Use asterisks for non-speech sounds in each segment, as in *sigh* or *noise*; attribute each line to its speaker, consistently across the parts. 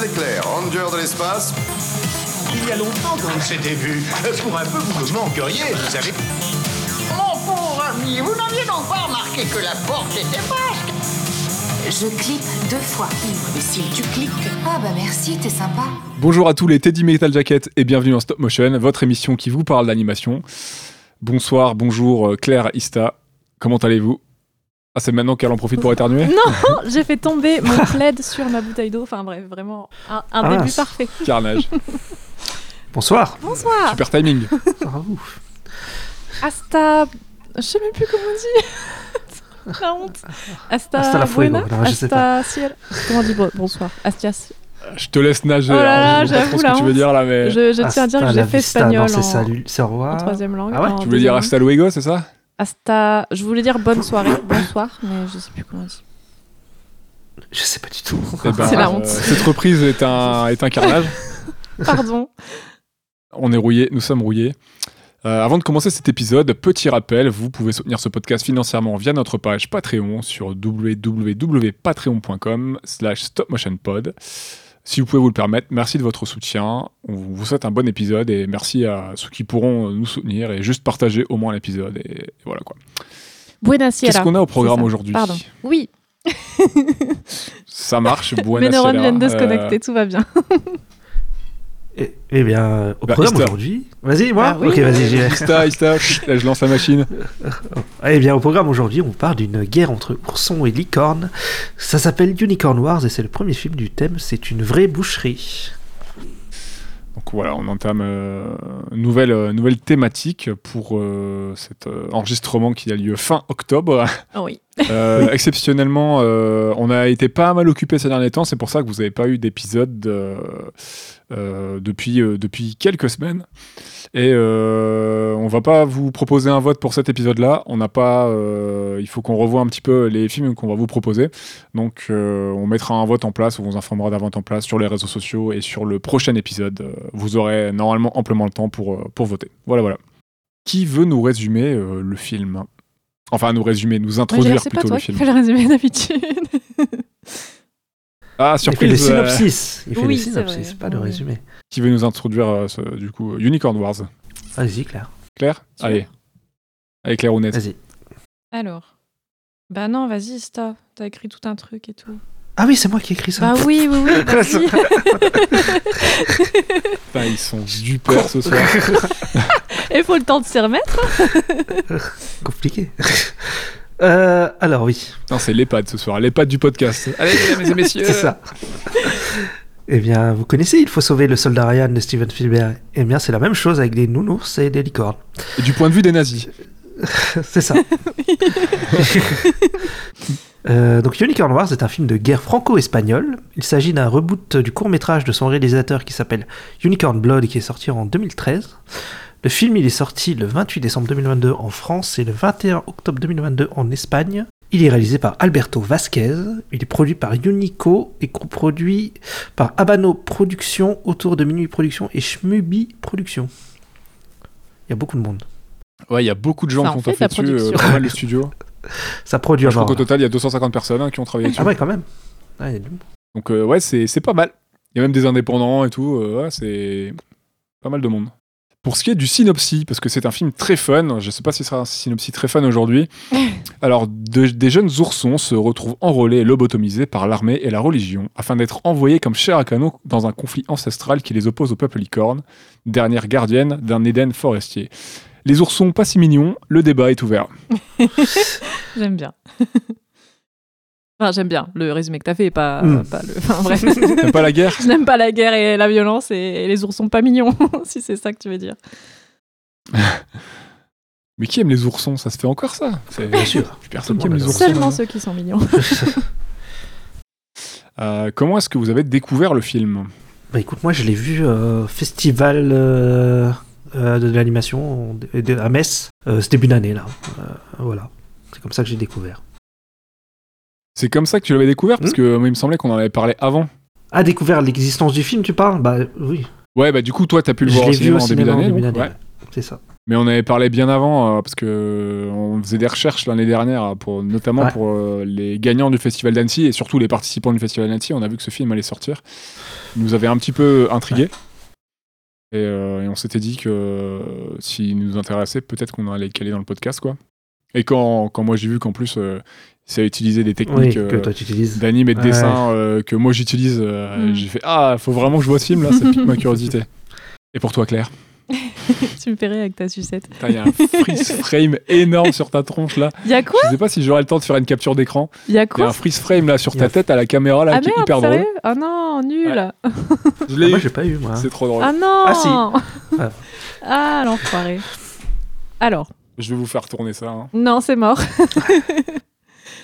Speaker 1: l'éclair, ranger de l'espace.
Speaker 2: Il y a longtemps qu'on s'était vu. Pour un peu, vous me manqueriez, vous savez.
Speaker 3: Mon pauvre ami, vous n'aviez donc pas remarqué que la porte était basque
Speaker 4: Je clique deux fois. Et si tu cliques. Ah bah merci, t'es sympa.
Speaker 5: Bonjour à tous les Teddy Metal Jacket et bienvenue dans Stop Motion, votre émission qui vous parle d'animation. Bonsoir, bonjour euh, Claire Ista, comment allez-vous? Ah c'est maintenant qu'elle en profite pour *laughs* éternuer
Speaker 6: Non, *laughs* j'ai fait tomber mon plaid sur ma bouteille d'eau. Enfin bref, vraiment un, un
Speaker 7: Ah,
Speaker 6: début parfait.
Speaker 5: Carnage, *laughs*
Speaker 7: Bonsoir.
Speaker 6: Bonsoir.
Speaker 5: super timing.
Speaker 7: Ah, ouf.
Speaker 6: Hasta. Je sais même plus comment on dit. La honte. Hasta,
Speaker 7: Hasta la fuego.
Speaker 6: buena.
Speaker 7: Non, je sais
Speaker 6: Hasta ciel. Comment on dit bon- bonsoir Astias.
Speaker 5: Je te laisse nager,
Speaker 6: Oh là
Speaker 5: hein,
Speaker 6: là,
Speaker 5: je sais pas trop
Speaker 6: j'avoue,
Speaker 5: ce que tu veux dire là, mais...
Speaker 6: Je, je tiens à dire que j'ai fait
Speaker 7: vista,
Speaker 6: espagnol
Speaker 7: non, c'est
Speaker 6: en,
Speaker 7: salut, c'est au
Speaker 6: en
Speaker 7: revoir.
Speaker 6: troisième langue.
Speaker 7: Ah ouais
Speaker 6: en
Speaker 5: Tu voulais dire hasta luego, c'est ça?
Speaker 6: Hasta. Je voulais dire bonne soirée, bonsoir, mais je sais plus comment on dit.
Speaker 7: Je sais pas du tout.
Speaker 5: Eh ben,
Speaker 6: C'est la
Speaker 5: euh,
Speaker 6: honte.
Speaker 5: Cette reprise est un, *laughs* est un carnage.
Speaker 6: Pardon.
Speaker 5: On est rouillés, nous sommes rouillés. Euh, avant de commencer cet épisode, petit rappel, vous pouvez soutenir ce podcast financièrement via notre page Patreon sur www.patreon.com slash stopmotionpod. Si vous pouvez vous le permettre, merci de votre soutien. On vous souhaite un bon épisode et merci à ceux qui pourront nous soutenir et juste partager au moins l'épisode. Et, voilà quoi. Qu'est-ce qu'on a au programme aujourd'hui
Speaker 6: Pardon. Oui,
Speaker 5: Ça marche,
Speaker 6: mes *laughs*
Speaker 5: buena
Speaker 6: neurones viennent de se
Speaker 5: Euh,
Speaker 6: connecter, tout va bien. *laughs*
Speaker 7: Eh, eh bien, au
Speaker 5: Bah,
Speaker 7: programme aujourd'hui. Vas-y, moi
Speaker 6: Ah oui.
Speaker 7: Ok, vas-y, j'y vais.
Speaker 5: Ista, Ista, chut, là, je lance la machine. *laughs*
Speaker 7: Eh bien, au programme aujourd'hui, on parle d'une guerre entre oursons et licornes. Ça s'appelle Unicorn Wars et c'est le premier film du thème. C'est une vraie boucherie.
Speaker 5: Donc voilà, on entame euh, une nouvelle, euh, nouvelle thématique pour euh, cet euh, enregistrement qui a lieu fin octobre.
Speaker 6: Oh oui.
Speaker 5: Euh, exceptionnellement, euh, on a été pas mal occupé ces derniers temps, c'est pour ça que vous n'avez pas eu d'épisode euh, euh, depuis, euh, depuis quelques semaines. Et euh, on va pas vous proposer un vote pour cet épisode-là. On n'a pas. euh, il faut qu'on revoie un petit peu les films qu'on va vous proposer. Donc, euh, on mettra un vote en place. On vous informera davantage en place sur les réseaux sociaux et sur le prochain épisode. Euh, vous aurez normalement amplement le temps pour, pour voter. Voilà, voilà. Qui veut nous résumer euh, le film? Enfin, nous résumer, nous introduire
Speaker 6: c'est pas
Speaker 5: plutôt
Speaker 6: toi
Speaker 5: le
Speaker 6: qui
Speaker 5: film.
Speaker 6: fais le résumé d'habitude.
Speaker 5: Ah,
Speaker 7: Il fait le
Speaker 5: surprise euh,
Speaker 7: synopsis. Il fait
Speaker 6: oui,
Speaker 7: le
Speaker 6: c'est
Speaker 7: synopsis,
Speaker 6: vrai.
Speaker 7: pas le résumé.
Speaker 5: Qui veut nous introduire, euh, ce- du coup, Unicorn Wars
Speaker 7: Vas-y, Claire.
Speaker 5: Claire. Allez. Allez, Claire Honnête.
Speaker 7: Vas-y.
Speaker 6: Alors. Bah non, vas-y, Sta. T'as écrit tout un truc et tout.
Speaker 7: Ah oui, c'est moi qui ai écrit ça.
Speaker 6: Bah oui, oui, oui, *laughs* vas-y.
Speaker 5: Putain, ils sont super ce soir. *laughs*
Speaker 6: Il faut le temps de s'y remettre. *laughs*
Speaker 7: Compliqué. Euh, alors oui,
Speaker 5: Non, c'est l'EHPAD ce soir, l'EHPAD du podcast. Allez, mesdames et messieurs.
Speaker 7: c'est ça. Eh bien, vous connaissez Il faut sauver le soldat Ryan de Steven Spielberg. Eh bien, c'est la même chose avec des nounours et des licornes.
Speaker 5: Et du point de vue des nazis. *laughs*
Speaker 7: c'est ça. *laughs* Euh, donc Unicorn Wars est un film de guerre franco-espagnole. Il s'agit d'un reboot du court-métrage de son réalisateur qui s'appelle Unicorn Blood et qui est sorti en 2013. Le film il est sorti le 28 décembre 2022 en France et le 21 octobre 2022 en Espagne. Il est réalisé par Alberto Vasquez. Il est produit par Unico et coproduit par Habano Productions, Autour de Minuit Productions et Schmubi Productions. Il y a beaucoup de monde.
Speaker 5: Ouais, il y a beaucoup de gens
Speaker 6: Ça
Speaker 5: qui ont
Speaker 6: fait
Speaker 5: dessus, euh,
Speaker 6: production.
Speaker 5: pas mal de studios.
Speaker 7: Ça produit
Speaker 5: Je
Speaker 7: à
Speaker 5: crois
Speaker 7: mort.
Speaker 5: qu'au total, il y a 250 personnes hein, qui ont travaillé dessus.
Speaker 7: Ah ouais, quand même. Ah, il y a du monde.
Speaker 5: Donc euh, ouais, c'est c'est pas mal. Il y a même des indépendants et tout. euh, ouais, c'est pas mal de monde. Pour ce qui est du synopsis, parce que c'est un film très fun, je sais pas si ce sera un synopsis très fun aujourd'hui. *laughs* Alors, de- des jeunes oursons se retrouvent enrôlés et lobotomisés par l'armée et la religion afin d'être envoyés comme chair à canon dans un conflit ancestral qui les oppose au peuple licorne, dernière gardienne d'un Éden forestier. Les oursons pas si mignons, le débat est ouvert. *laughs*
Speaker 6: J'aime bien. *laughs* Enfin, j'aime bien le résumé que t'as fait, pas,
Speaker 7: Mm.
Speaker 6: pas le. Enfin, bref. *laughs*
Speaker 5: T'aimes pas la guerre *laughs*
Speaker 6: Je n'aime pas la guerre et la violence et, et les ours sont pas mignons, *laughs* si c'est ça que tu veux dire.
Speaker 5: Mais qui aime les oursons? Ça se fait encore ça? C'est
Speaker 7: Bien sûr.
Speaker 5: Plus personne qui aime les oursons.
Speaker 6: Seulement ceux qui sont mignons.
Speaker 5: Euh, comment est-ce que vous avez découvert le film?
Speaker 7: Bah écoute, moi je l'ai vu euh, festival euh, euh, de l'animation à Metz, euh, ce début d'année là. Euh, voilà, c'est comme ça que j'ai découvert.
Speaker 5: C'est comme ça que tu l'avais découvert Parce
Speaker 7: Hmm.
Speaker 5: que moi, il me semblait qu'on en avait parlé avant.
Speaker 7: Ah, découvert l'existence du film, tu parles? Bah oui.
Speaker 5: Ouais, bah du coup, toi, t'as pu le
Speaker 7: Je
Speaker 5: voir au cinéma
Speaker 7: au
Speaker 5: en début
Speaker 7: cinéma
Speaker 5: d'année.
Speaker 7: début
Speaker 5: donc,
Speaker 7: d'année.
Speaker 5: ouais.
Speaker 7: c'est ça.
Speaker 5: Mais on avait parlé bien avant, euh, parce que on faisait des recherches l'année dernière, euh, pour, notamment
Speaker 7: Ouais.
Speaker 5: pour euh, les gagnants du Festival d'Annecy et surtout les participants du Festival d'Annecy. On a vu que ce film allait sortir. Il nous avait un petit peu intrigués. Et, euh, et on s'était dit que s'il nous intéressait, peut-être qu'on allait le caler dans le podcast. quoi. Et quand, quand moi j'ai vu qu'en plus, euh, ça utilisé des
Speaker 7: Oui,
Speaker 5: techniques
Speaker 7: que
Speaker 5: euh, d'anime et de
Speaker 7: Ouais.
Speaker 5: dessin euh, que moi j'utilise, euh,
Speaker 6: Mm.
Speaker 5: j'ai fait Ah, faut vraiment que je vois ce film là, ça pique ma *laughs* curiosité. Et pour toi, Claire *laughs*
Speaker 6: tu me fais rire avec ta sucette.
Speaker 5: Putain, Il y a un freeze frame énorme sur ta tronche là.
Speaker 6: Y a quoi
Speaker 5: Je sais pas si j'aurai le temps de faire une capture d'écran.
Speaker 6: Y a
Speaker 5: Il y a
Speaker 6: quoi
Speaker 5: un freeze frame là sur
Speaker 7: Il
Speaker 5: ta
Speaker 7: a-
Speaker 5: tête à la caméra là
Speaker 6: Ah
Speaker 5: qui est
Speaker 6: merde,
Speaker 5: hyper drôle.
Speaker 6: Ah non, nul *laughs*
Speaker 5: Je
Speaker 7: Ah,
Speaker 5: l'ai
Speaker 7: moi
Speaker 5: eu.
Speaker 7: j'ai pas eu moi.
Speaker 5: C'est trop drôle.
Speaker 6: Ah non
Speaker 7: Ah, si. Ah.
Speaker 6: Ah, l'enfoiré. Alors,
Speaker 5: Je vais vous faire tourner ça. hein.
Speaker 6: non, c'est mort.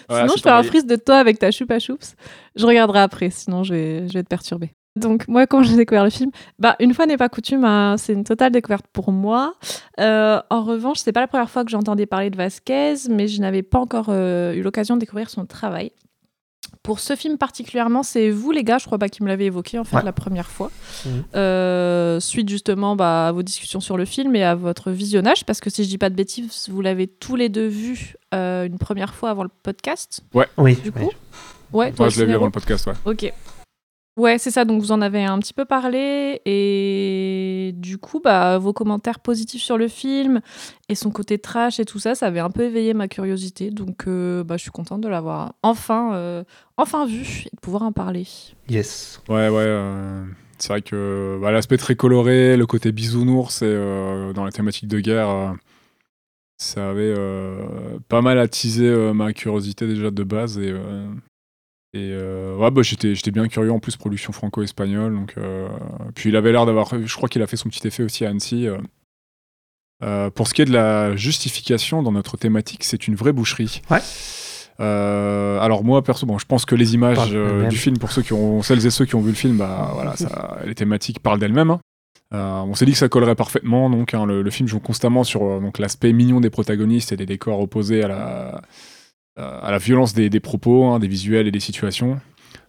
Speaker 5: Voilà,
Speaker 6: sinon, je fais un freeze de toi avec ta choupa choups. Je regarderai après, sinon je vais, je vais te perturber. Donc, moi, quand j'ai découvert le film, bah, une fois n'est pas coutume, hein, c'est une totale découverte pour moi. Euh, en revanche, c'est pas la première fois que j'entendais parler de Vasquez, mais je n'avais pas encore euh, eu l'occasion de découvrir son travail. Pour ce film particulièrement, c'est vous, les gars, je crois pas qui me l'avez évoqué en fait
Speaker 7: Ouais.
Speaker 6: la première fois.
Speaker 7: Mhm.
Speaker 6: Euh, suite justement bah, à vos discussions sur le film et à votre visionnage, parce que si je dis pas de bêtises, vous l'avez tous les deux vu euh, une première fois avant le podcast.
Speaker 7: Oui,
Speaker 6: Du
Speaker 7: oui.
Speaker 6: coup, ouais, toi
Speaker 5: Moi, je l'ai vu avant le podcast, ouais.
Speaker 6: Ok. Ouais, c'est ça. Donc, vous en avez un petit peu parlé. Et du coup, bah, vos commentaires positifs sur le film et son côté trash et tout ça, ça avait un peu éveillé ma curiosité. Donc, euh, bah, je suis contente de l'avoir enfin, euh, enfin vu et de pouvoir en parler.
Speaker 7: Yes.
Speaker 5: Ouais, ouais. euh, c'est vrai que bah, l'aspect très coloré, le côté bisounours et euh, dans la thématique de guerre, ça avait euh, pas mal attisé euh, ma curiosité déjà de base. Et, euh, et euh, ouais, bah, j'étais, j'étais bien curieux en plus, production franco-espagnole. Donc, euh, puis il avait l'air d'avoir. Je crois qu'il a fait son petit effet aussi à Annecy. euh. Pour ce qui est de la justification dans notre thématique, c'est une vraie boucherie.
Speaker 7: Ouais.
Speaker 5: Alors moi perso, bon, je pense que les images du film, pour ceux qui ont, celles et ceux qui ont vu le film, bah voilà, ça, *laughs* les thématiques parlent d'elles-mêmes. hein. Euh, on s'est dit que ça collerait parfaitement. Donc hein, le, le film joue constamment sur euh, donc l'aspect mignon des protagonistes et des décors opposés à la à la violence des, des propos, hein, des visuels et des situations.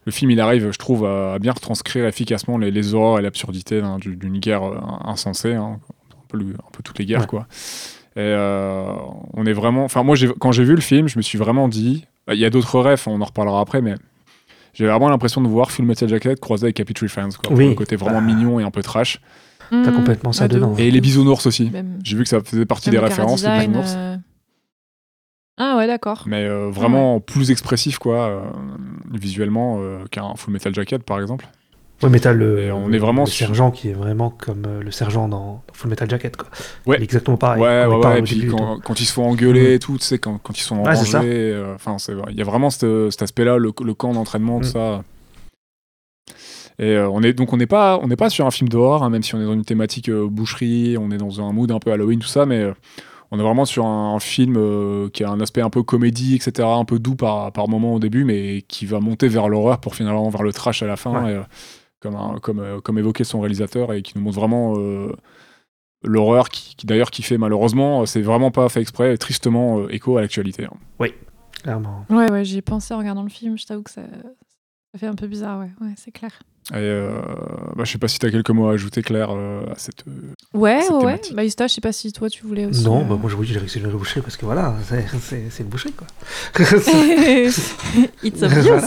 Speaker 5: Le film, il arrive, je trouve, à, bien retranscrire efficacement les, les horreurs et l'absurdité hein, du- d'une guerre euh, insensée, hein, un, peu, le- un peu toutes les guerres,
Speaker 7: Ouais.
Speaker 5: quoi. Et euh, on est vraiment. Enfin, moi, quand j'ai vu le film, je me suis vraiment dit. bah, Il y a d'autres refs, on en reparlera après, mais j'ai vraiment l'impression de voir Full Metal Jacket croisé avec Happy Tree Friends, quoi. pour
Speaker 7: Oui.
Speaker 5: Le côté vraiment
Speaker 7: Bah.
Speaker 5: mignon et un peu trash.
Speaker 7: T'as
Speaker 6: Mhm.
Speaker 7: complètement ça
Speaker 6: Ah, de
Speaker 7: dedans.
Speaker 5: Et les bisounours aussi. J'ai vu que ça faisait partie
Speaker 6: même
Speaker 5: des références, les bisounours.
Speaker 6: euh. Ah ouais, d'accord.
Speaker 5: mais euh, vraiment plus expressif quoi euh, visuellement euh, qu'un Full Metal Jacket par exemple
Speaker 7: Ouais, mais t'as le,
Speaker 5: on est vraiment
Speaker 7: le
Speaker 5: sur-
Speaker 7: sergent qui est vraiment comme euh, le sergent dans, Full Metal Jacket. Quoi.
Speaker 5: Ouais.
Speaker 7: Il est exactement pareil.
Speaker 5: ouais
Speaker 7: On
Speaker 5: ouais ouais et puis quand, ils se font engueuler et tout tu sais quand, quand ils sont en
Speaker 7: Ouais, c'est ça.
Speaker 5: rangée euh, enfin c'est vrai il y a vraiment cet aspect là le, le camp d'entraînement tout
Speaker 7: Mm.
Speaker 5: ça et euh, on est donc on n'est pas on n'est pas sur un film d'horreur hein, même si on est dans une thématique euh, boucherie on est dans un mood un peu Halloween tout ça mais euh, on est vraiment sur un, un film euh, qui a un aspect un peu comédie etc un peu doux par par moment au début mais qui va monter vers l'horreur pour finalement vers le trash à la fin
Speaker 7: Ouais.
Speaker 5: et, euh, comme un- comme euh, comme évoqué son réalisateur et qui nous montre vraiment euh, l'horreur qui, qui, d'ailleurs qui fait malheureusement c'est vraiment pas fait exprès tristement euh, écho à l'actualité hein.
Speaker 7: Clairement.
Speaker 6: Ouais, ouais, j'y ai pensé en regardant le film. Je t'avoue que ça, ça fait un peu bizarre, ouais, ouais c'est clair.
Speaker 5: Et euh, bah, je sais pas si tu as quelques mots à ajouter Claire euh, à cette euh,
Speaker 6: Ouais,
Speaker 5: Cette
Speaker 6: ouais. Bah, Ista, je sais pas si toi tu voulais aussi.
Speaker 7: Non,
Speaker 6: euh,
Speaker 7: bah, moi je oui, j'ai réussi à le boucher parce que voilà, c'est- une boucherie quoi. *laughs*
Speaker 6: It's *laughs* obvious.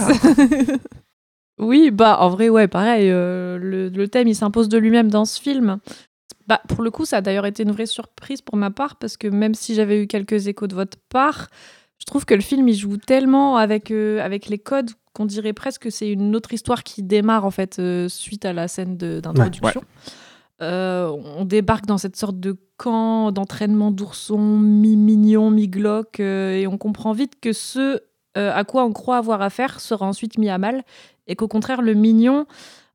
Speaker 6: *laughs* oui, bah en vrai, ouais, pareil. euh, le, le thème, il s'impose de lui-même dans ce film. Bah, pour le coup, ça a d'ailleurs été une vraie surprise pour ma part parce que même si j'avais eu quelques échos de votre part, je trouve que le film il joue tellement avec euh, avec les codes qu'on dirait presque que c'est une autre histoire qui démarre en fait euh, suite à la scène d'introduction. Euh, on débarque dans cette sorte de camp d'entraînement d'oursons mi-mignon, mi-glauque, euh, et on comprend vite que ce à quoi on croit avoir affaire sera ensuite mis à mal, et qu'au contraire, le mignon,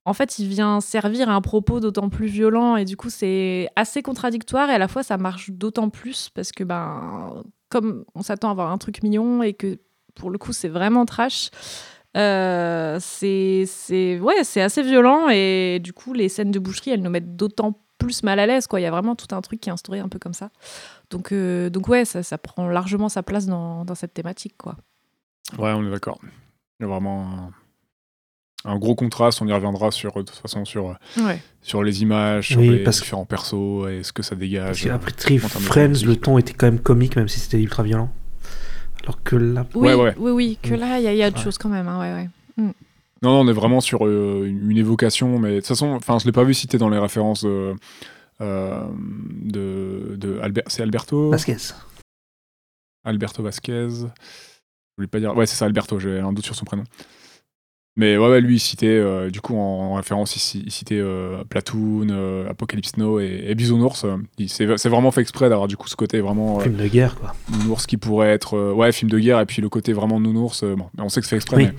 Speaker 6: en fait, il vient servir à un propos d'autant plus violent, et du coup, c'est assez contradictoire, et à la fois, ça marche d'autant plus, parce que, ben, comme on s'attend à voir un truc mignon, et que pour le coup, c'est vraiment trash. Euh, c'est c'est ouais c'est assez violent et du coup les scènes de boucherie elles nous mettent d'autant plus mal à l'aise quoi il y a vraiment tout un truc qui est instauré un peu comme ça donc euh, donc ouais ça, ça prend largement sa place dans, dans cette thématique quoi
Speaker 5: ouais on est d'accord il y a vraiment un gros contraste. On y reviendra sur, de toute façon sur,
Speaker 6: Ouais.
Speaker 5: sur les images, sur
Speaker 7: Oui,
Speaker 5: les
Speaker 7: parce que-
Speaker 5: différents persos et ce que ça
Speaker 7: Parce
Speaker 5: dégage.
Speaker 7: qu'après
Speaker 5: en termes de
Speaker 7: Friends, le ton était quand même comique, même si c'était ultra violent. Alors que là,
Speaker 6: Oui,
Speaker 5: Ouais, ouais.
Speaker 6: oui, oui, que là, il y, a- il y a autre
Speaker 7: Ouais.
Speaker 6: chose quand même. hein, ouais, ouais.
Speaker 5: Non, non, on est vraiment sur euh, une évocation, mais de toute façon, enfin, je l'ai pas vu cité dans les références de, euh, de, de Albert, c'est Alberto,
Speaker 7: Vasquez.
Speaker 5: Alberto Vasquez. Je voulais pas dire, ouais, c'est ça, Alberto. J'ai un doute sur son prénom. Mais ouais, ouais, lui, il citait, euh, du coup, en, en référence, il, il citait euh, Platoon, euh, Apocalypse Now et, et Bisounours. Euh, C'est vraiment fait exprès d'avoir du coup ce côté vraiment
Speaker 7: Film de guerre, quoi.
Speaker 5: nounours qui pourrait être ouais film de guerre et puis le côté vraiment nounours bon on sait que c'est fait exprès
Speaker 7: Oui.
Speaker 5: mais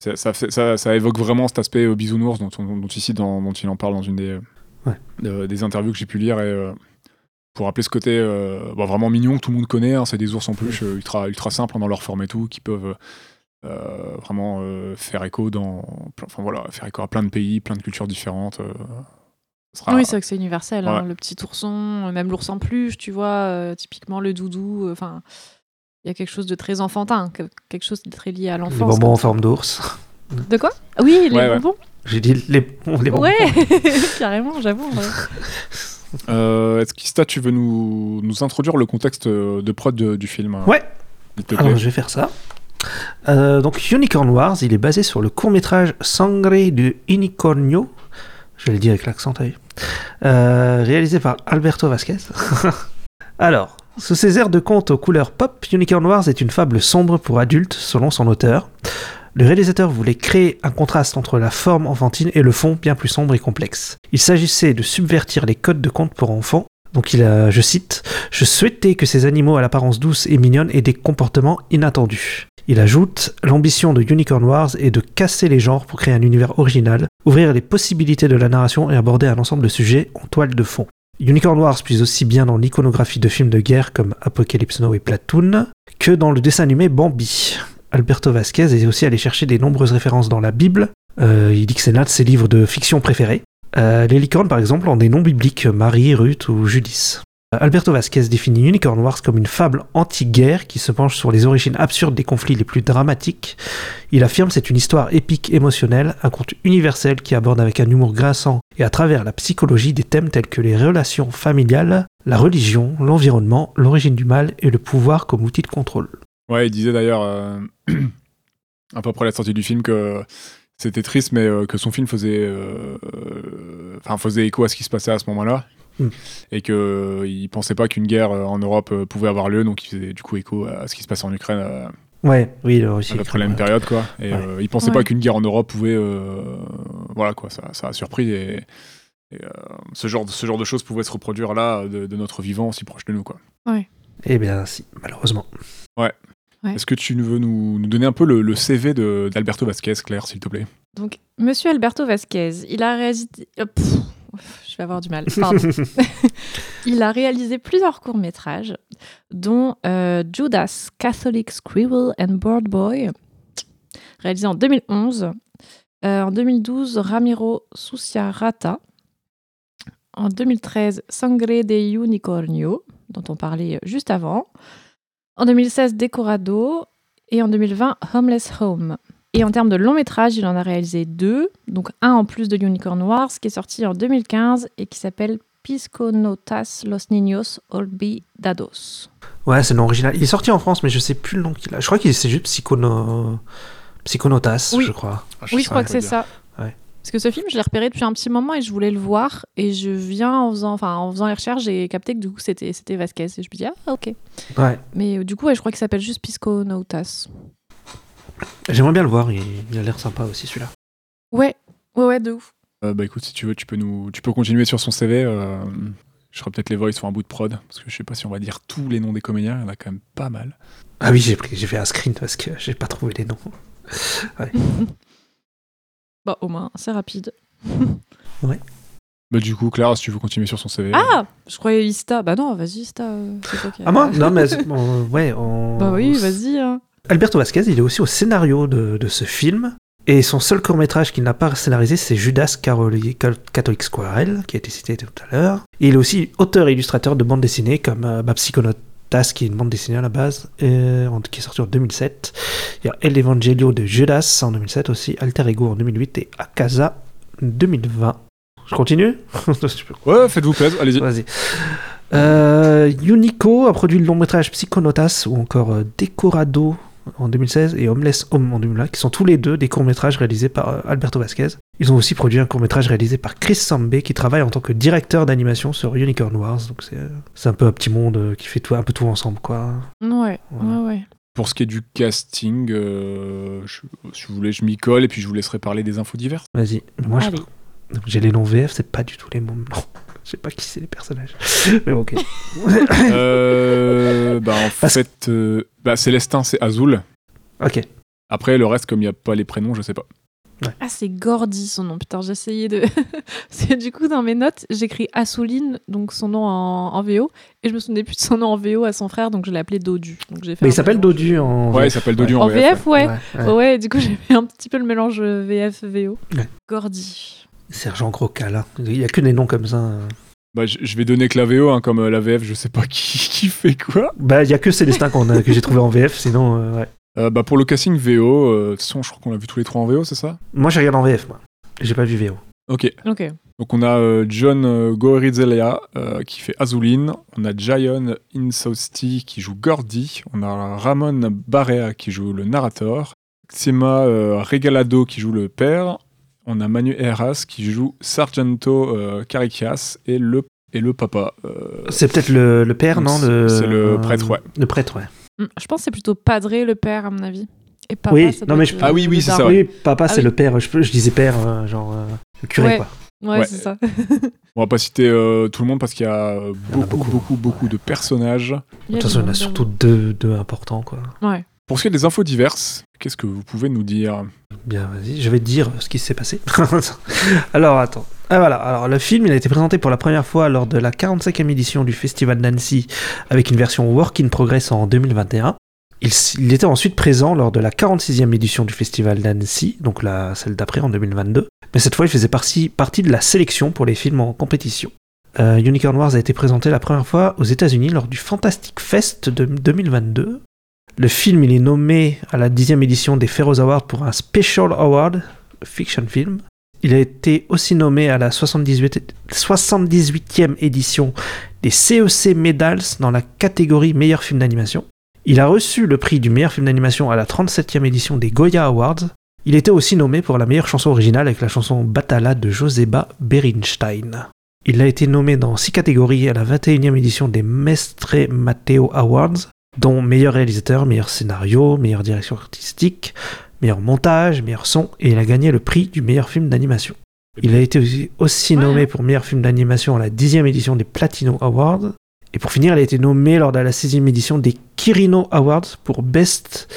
Speaker 5: ça, ça, fait- ça, ça évoque vraiment cet aspect bisounours dont, on- dont ici dans, dont il en parle dans une des
Speaker 7: Ouais.
Speaker 5: des interviews que j'ai pu lire et pour rappeler ce côté vraiment mignon que tout le monde connaît hein, c'est des ours en peluche ultra ultra simples dans leur forme et tout qui peuvent euh, vraiment euh, faire écho dans enfin voilà faire écho à plein de pays plein de cultures différentes euh, sera-
Speaker 6: Oui, c'est vrai que c'est universel. hein, le petit ourson, euh, même l'ours en peluche, tu vois, euh, typiquement le doudou. euh, Enfin, il y a quelque chose de très enfantin, que- quelque chose de très lié à
Speaker 7: Les
Speaker 6: l'enfance.
Speaker 7: bonbons
Speaker 6: comme
Speaker 7: en forme d'ours.
Speaker 6: De quoi? Oui, les
Speaker 5: Ouais, ouais.
Speaker 6: bonbons?
Speaker 7: J'ai dit les, les bonbons.
Speaker 6: Ouais, *laughs* carrément, j'avoue. ouais. *laughs*
Speaker 5: Euh, est-ce qu'Ista tu veux nous, nous introduire le contexte de prod de- du film?
Speaker 7: Ouais. Alors, je vais faire ça. Euh, donc, Unicorn Wars, il est basé sur le court-métrage Sangre de Unicornio. Je le dire avec l'accent, Euh, Réalisé par Alberto Vasquez. *laughs* Alors, sous ses airs de conte aux couleurs pop, Unicorn Wars est une fable sombre pour adultes, selon son auteur. Le réalisateur voulait créer un contraste entre la forme enfantine et le fond bien plus sombre et complexe. Il s'agissait de subvertir les codes de conte pour enfants. Donc il a, je cite, Je souhaitais que ces animaux à l'apparence douce et mignonne aient des comportements inattendus. Il ajoute L'ambition de Unicorn Wars est de casser les genres pour créer un univers original, ouvrir les possibilités de la narration et aborder un ensemble de sujets en toile de fond. Unicorn Wars puise aussi bien dans l'iconographie de films de guerre comme Apocalypse Now et Platoon que dans le dessin animé Bambi. Alberto Vasquez est aussi allé chercher des nombreuses références dans la Bible. Euh, il dit que c'est l'un de ses livres de fiction préférés. Euh, les licornes, par exemple, ont des noms bibliques Marie, Ruth ou Judith. Euh, Alberto Vasquez définit Unicorn Wars comme une fable anti-guerre qui se penche sur les origines absurdes des conflits les plus dramatiques. Il affirme c'est une histoire épique émotionnelle, un conte universel qui aborde avec un humour grinçant et à travers la psychologie des thèmes tels que les relations familiales, la religion, l'environnement, l'origine du mal et le pouvoir comme outil de contrôle.
Speaker 5: Ouais, il disait d'ailleurs, euh, *clears throat* un peu après la sortie du film, que c'était triste, mais euh, que son film faisait, euh, enfin, faisait écho à ce qui se passait à ce moment-là.
Speaker 7: Mm.
Speaker 5: Et qu'il pensait pas qu'une guerre euh, en Europe euh, pouvait avoir lieu, donc il faisait du coup écho à ce qui se passait en Ukraine euh,
Speaker 7: Ouais, oui, là aussi.
Speaker 5: à peu près la même période, quoi. Et
Speaker 7: Ouais.
Speaker 5: euh, il pensait
Speaker 6: Ouais.
Speaker 5: pas qu'une guerre en Europe pouvait, euh, voilà, quoi. Ça, ça a surpris et, et, euh, ce genre, de- ce genre de choses pouvait se reproduire là, de, de notre vivant, si proche de nous, quoi.
Speaker 7: Eh bien, si, malheureusement.
Speaker 6: Ouais.
Speaker 5: Est-ce que tu veux nous, nous donner un peu le, le CV de- d'Alberto Vasquez, Claire, s'il te plaît?
Speaker 6: Donc, Monsieur Alberto Vasquez, il a réalisé. euh, pff, je vais avoir du mal. Pardon. *laughs* *laughs* il a réalisé plusieurs courts-métrages, dont euh, Judas, Catholic Scribble and Board Boy, réalisé en 2011. Euh, en 2012, Ramiro Suciarata. En 2013, Sangre de Unicornio, dont on parlait juste avant. En 2016, Decorado. Et en 2020, Homeless Home. Et en termes de long métrage, il en a réalisé deux, donc un en plus de Unicorn Wars, qui est sorti en 2015 et qui s'appelle Pisconotas Los Niños Olvidados.
Speaker 7: Ouais, c'est le nom original. Il est sorti en France, mais je sais plus le nom qu'il a. Je crois qu'il c'est juste Psychono... Psychonotas,
Speaker 6: Oui.
Speaker 7: je crois.
Speaker 6: Oui, je crois que c'est ça.
Speaker 7: Ouais.
Speaker 6: Parce que ce film, je l'ai repéré depuis un petit moment et je voulais le voir. Et je viens en faisant, enfin, en faisant les recherches, j'ai capté que du coup, c'était c'était Vasquez. Et je me dis, ah, ok.
Speaker 7: Ouais.
Speaker 6: Mais euh, du coup, ouais, je crois qu'il s'appelle juste Pisconotas.
Speaker 7: J'aimerais bien le voir, il, il a l'air sympa aussi celui-là.
Speaker 6: Ouais, ouais, ouais, de ouf.
Speaker 5: Euh, Bah écoute, si tu veux, tu peux, nous, tu peux continuer sur son CV. euh, je ferai peut-être les voices sur un bout de prod, parce que je sais pas si on va dire tous les noms des comédiens, il y en a quand même pas mal.
Speaker 7: Ah oui, j'ai pris, j'ai fait un screen parce que j'ai pas trouvé les noms. *laughs*
Speaker 6: Bah, au moins, c'est rapide. *laughs*
Speaker 5: Bah du coup, Claire, si tu veux continuer sur son CV.
Speaker 6: Ah Je croyais Ista. Bah non, vas-y, Ista. euh,
Speaker 7: Ah moi Non mais *laughs* bon, ouais. on-
Speaker 6: Bah oui, vas-y. hein.
Speaker 7: Alberto Vasquez, il est aussi au scénario de, de ce film. Et son seul court-métrage qu'il n'a pas scénarisé, c'est Judas Caroli- Catholic Squirrel, qui a été cité tout à l'heure. Il est aussi auteur et illustrateur de bandes dessinées comme euh, bah, Tas, qui est une bande dessinée à la base, euh, qui est sortie en 2007. Il y a El Evangelio de Judas en 2007 aussi, Alter Ego en 2008 et Akaza 2020. Je continue? *laughs*
Speaker 5: Ouais, faites-vous plaisir, allez-y.
Speaker 7: Vas-y. Euh, Unico a produit le long métrage Psychonautas ou encore euh, Decorado en 2016 et Homeless Home en 2001, qui sont tous les deux des courts-métrages réalisés par euh, Alberto Vasquez. Ils ont aussi produit un court-métrage réalisé par Chris Sambé, qui travaille en tant que directeur d'animation sur Unicorn Wars. Donc c'est euh, c'est un peu un petit monde euh, qui fait tout, un peu tout ensemble, quoi.
Speaker 6: Ouais,
Speaker 7: Voilà.
Speaker 6: ouais, ouais.
Speaker 5: Pour ce qui est du casting, euh, je- si vous voulez, je m'y colle et puis je vous laisserai parler des infos diverses.
Speaker 7: Vas-y. Moi, je- j'ai les noms VF, c'est pas du tout les mêmes noms. Je sais pas qui c'est les personnages. *laughs* Mais bon, ok. *laughs*
Speaker 5: Euh, bah, en
Speaker 7: Parce-
Speaker 5: fait, euh, bah, Célestin, c'est Azul.
Speaker 7: ok.
Speaker 5: Après, le reste, comme il n'y a pas les prénoms, je sais pas.
Speaker 6: Ah, c'est Gordy son nom. Putain, j'ai essayé de. *laughs* Que du coup, dans mes notes, j'écris Assouline, donc son nom en, en VO, et je me souvenais plus de son nom en VO à son frère, donc je l'ai appelé Dodu. Donc j'ai fait
Speaker 7: Mais il s'appelle
Speaker 6: mélange.
Speaker 7: Dodu en.
Speaker 5: Ouais, il s'appelle Dodu en,
Speaker 6: En VF, ouais.
Speaker 7: Ouais,
Speaker 6: Ouais,
Speaker 7: ouais.
Speaker 6: du coup, j'ai fait un petit peu le mélange VF-VO.
Speaker 7: Ouais.
Speaker 6: Gordy.
Speaker 7: Sergent Grocal. hein. Il y a que des noms comme ça. euh.
Speaker 5: Bah, je vais donner que la VO, hein, comme euh, la VF, je sais pas *laughs* qui, qui fait quoi.
Speaker 7: Bah, il y a que Célestin qu'on a, que j'ai trouvé en VF, sinon, euh, ouais.
Speaker 5: Euh, bah, pour le casting VO, euh, de toute façon, je crois qu'on l'a vu tous les trois en VO, c'est ça?
Speaker 7: Moi, j'ai regardé en VF, moi. J'ai pas vu VO.
Speaker 5: Ok.
Speaker 6: Ok.
Speaker 5: Donc on a euh, John Gorizzelea euh, qui fait Azulin, on a Jayon Insausti qui joue Gordy, on a Ramon Barea qui joue le narrateur, Xema euh, Regalado qui joue le père, on a Manu Heras qui joue Sargento euh, Carikias et le, et le papa. euh,
Speaker 7: C'est peut-être le, le père,
Speaker 5: Donc
Speaker 7: non
Speaker 5: c'est-
Speaker 7: le...
Speaker 5: prêtre, ouais.
Speaker 7: Le prêtre, ouais.
Speaker 6: Hmm, Je pense que c'est plutôt Padré le père, à mon avis. Et papa,
Speaker 7: Oui,
Speaker 6: ça
Speaker 7: non, mais je-
Speaker 6: le-
Speaker 5: Ah oui, oui, c'est ça, ouais.
Speaker 7: Oui, papa,
Speaker 6: Ah
Speaker 7: c'est
Speaker 6: oui.
Speaker 7: le père. Je, disais père, euh, genre euh, le curé,
Speaker 6: Ouais.
Speaker 7: quoi.
Speaker 6: Ouais,
Speaker 5: Ouais.
Speaker 6: c'est ça. *laughs*
Speaker 5: On va pas citer euh, tout le monde parce qu'il y a euh,
Speaker 7: y
Speaker 5: beaucoup, beaucoup,
Speaker 7: beaucoup.
Speaker 5: de personnages.
Speaker 7: De toute façon, il y en a surtout deux, deux importants, quoi.
Speaker 6: Ouais.
Speaker 5: Pour ce qui est des infos diverses, qu'est-ce que vous pouvez nous dire?
Speaker 7: Bien, vas-y, je vais te dire ce qui s'est passé. *laughs* alors, attends. Ah, voilà, alors le film, il a été présenté pour la première fois lors de la 45e édition du Festival d'Annecy avec une version Work in Progress en 2021. Il, était ensuite présent lors de la 46e édition du Festival d'Annecy, donc la, celle d'après en 2022. Mais cette fois, il faisait partie, partie de la sélection pour les films en compétition. Euh, Unicorn Wars a été présenté la première fois aux États-Unis lors du Fantastic Fest de 2022. Le film, il est nommé à la 10e édition des Feroz Awards pour un Special Award Fiction Film. Il a été aussi nommé à la 78, 78e édition des CEC Medals dans la catégorie meilleur film d'animation. Il a reçu le prix du meilleur film d'animation à la 37e édition des Goya Awards. Il était aussi nommé pour la meilleure chanson originale avec la chanson Batala de Joseba Berinstein. Il a été nommé dans six catégories à la 21e édition des Mestre Matteo Awards, dont meilleur réalisateur, meilleur scénario, meilleure direction artistique, meilleur montage, meilleur son, et il a gagné le prix du meilleur film d'animation. Il a été aussi, aussi
Speaker 6: Ouais,
Speaker 7: nommé pour meilleur film d'animation à la 10e édition des Platino Awards. Et pour finir, il a été nommé lors de la 6e édition des Kirino Awards pour Best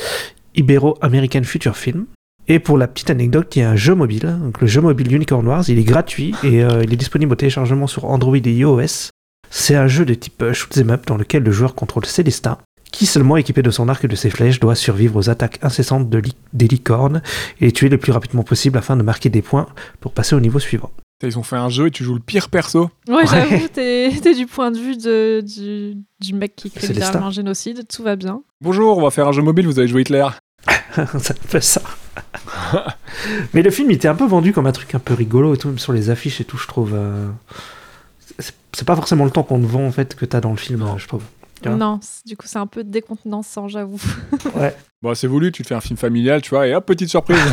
Speaker 7: Ibero-American Feature Film. Et pour la petite anecdote, il y a un jeu mobile, donc le jeu mobile Unicorn Wars, il est gratuit et euh, il est disponible au téléchargement sur Android et iOS. C'est un jeu de type euh, shoot 'em up dans lequel le joueur contrôle Célestin, qui seulement équipé de son arc et de ses flèches doit survivre aux attaques incessantes de li- des licornes et les tuer le plus rapidement possible afin de marquer des points pour passer au niveau suivant.
Speaker 5: Ils ont fait un jeu et tu joues le pire perso.
Speaker 6: Ouais, j'avoue, t'es du point de vue de, du, du mec qui crée littéralement un génocide, tout va bien.
Speaker 5: Bonjour, on va faire un jeu mobile, vous allez jouer Hitler. *laughs*
Speaker 7: ça fait ça. Mais le film il était un peu vendu comme un truc un peu rigolo et tout, même sur les affiches et tout, je trouve. euh, c'est- pas forcément le temps qu'on te vend en fait que t'as dans le film, je trouve.
Speaker 6: Non, du coup, c'est un peu décontenançant, j'avoue. *laughs*
Speaker 7: Ouais.
Speaker 5: Bon, c'est voulu, tu te fais un film familial, tu vois, et hop, petite surprise. *laughs*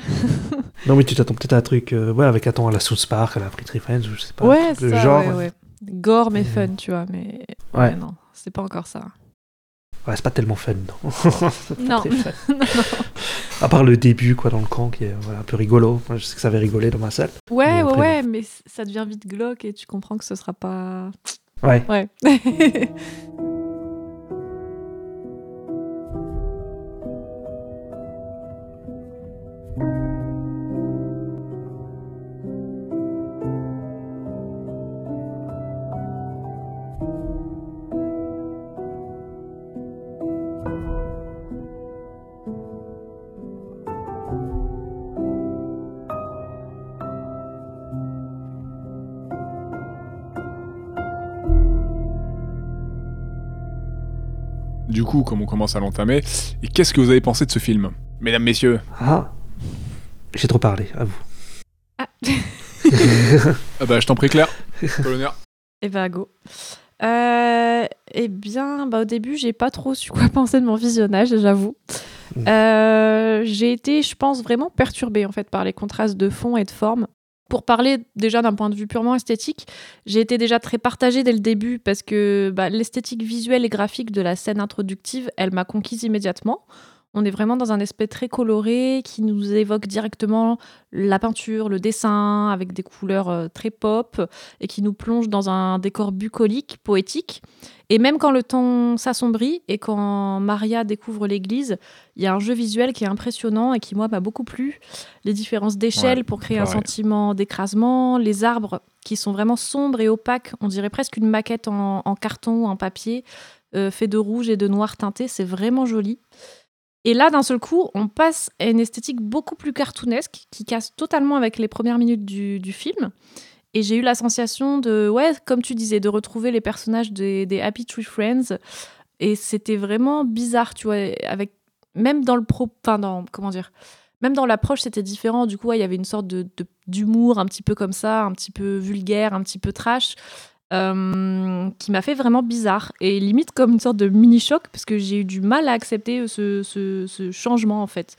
Speaker 5: *laughs*
Speaker 7: Non mais tu t'attends peut-être à un truc, euh, ouais, avec attends à la South Park, à la Pretty Friends, ou je sais pas.
Speaker 6: ouais, ça,
Speaker 7: genre.
Speaker 6: ouais, ouais. Gore mais fun, tu vois, mais
Speaker 7: Ouais.
Speaker 6: ouais, non, c'est pas encore ça.
Speaker 7: Ouais, c'est pas tellement fun, non.
Speaker 6: Non,
Speaker 7: fun. À part le début, quoi, dans le camp, qui est voilà, un peu rigolo. Moi, je sais que ça avait rigolé dans ma salle.
Speaker 6: ouais,
Speaker 7: Mais
Speaker 6: ouais,
Speaker 7: après,
Speaker 6: ouais, mais ça devient vite glauque et tu comprends que ce sera pas.
Speaker 7: Ouais. *laughs*
Speaker 5: coup, comme on commence à l'entamer, et qu'est-ce que vous avez pensé de ce film Mesdames, messieurs?
Speaker 7: Ah, j'ai trop parlé, à vous.
Speaker 6: Ah. *laughs*
Speaker 5: Ah bah, je t'en prie, Claire. Colonel.
Speaker 6: Et bah go. Euh, eh bien, bah, au début, j'ai pas trop su quoi *laughs* penser de mon visionnage, j'avoue.
Speaker 7: Mm.
Speaker 6: Euh, j'ai été, je pense, vraiment perturbée en fait par les contrastes de fond et de forme. Pour parler déjà d'un point de vue purement esthétique, j'ai été déjà très partagée dès le début parce que bah, l'esthétique visuelle et graphique de la scène introductive, elle m'a conquise immédiatement. On est vraiment dans un aspect très coloré qui nous évoque directement la peinture, le dessin, avec des couleurs euh, très pop et qui nous plonge dans un décor bucolique, poétique. Et même quand le temps s'assombrit et quand Maria découvre l'église, il y a un jeu visuel qui est impressionnant et qui, moi, m'a beaucoup plu. Les différences d'échelle
Speaker 5: Ouais,
Speaker 6: pour créer un sentiment d'écrasement, les arbres qui sont vraiment sombres et opaques, on dirait presque une maquette en, en carton ou en papier, euh, fait de rouge et de noir teinté, c'est vraiment joli. Et là, d'un seul coup, on passe à une esthétique beaucoup plus cartoonesque qui casse totalement avec les premières minutes du, film. Et j'ai eu la sensation de, ouais, comme tu disais, de retrouver les personnages des, Happy Tree Friends. Et c'était vraiment bizarre, tu vois, avec même dans le pro, dans comment dire, même dans l'approche, c'était différent. Du coup, il y avait une sorte de- d'humour un petit peu comme ça, un petit peu vulgaire, un petit peu trash. Euh, qui m'a fait vraiment bizarre et limite comme une sorte de mini choc parce que j'ai eu du mal à accepter ce, ce- ce changement en fait.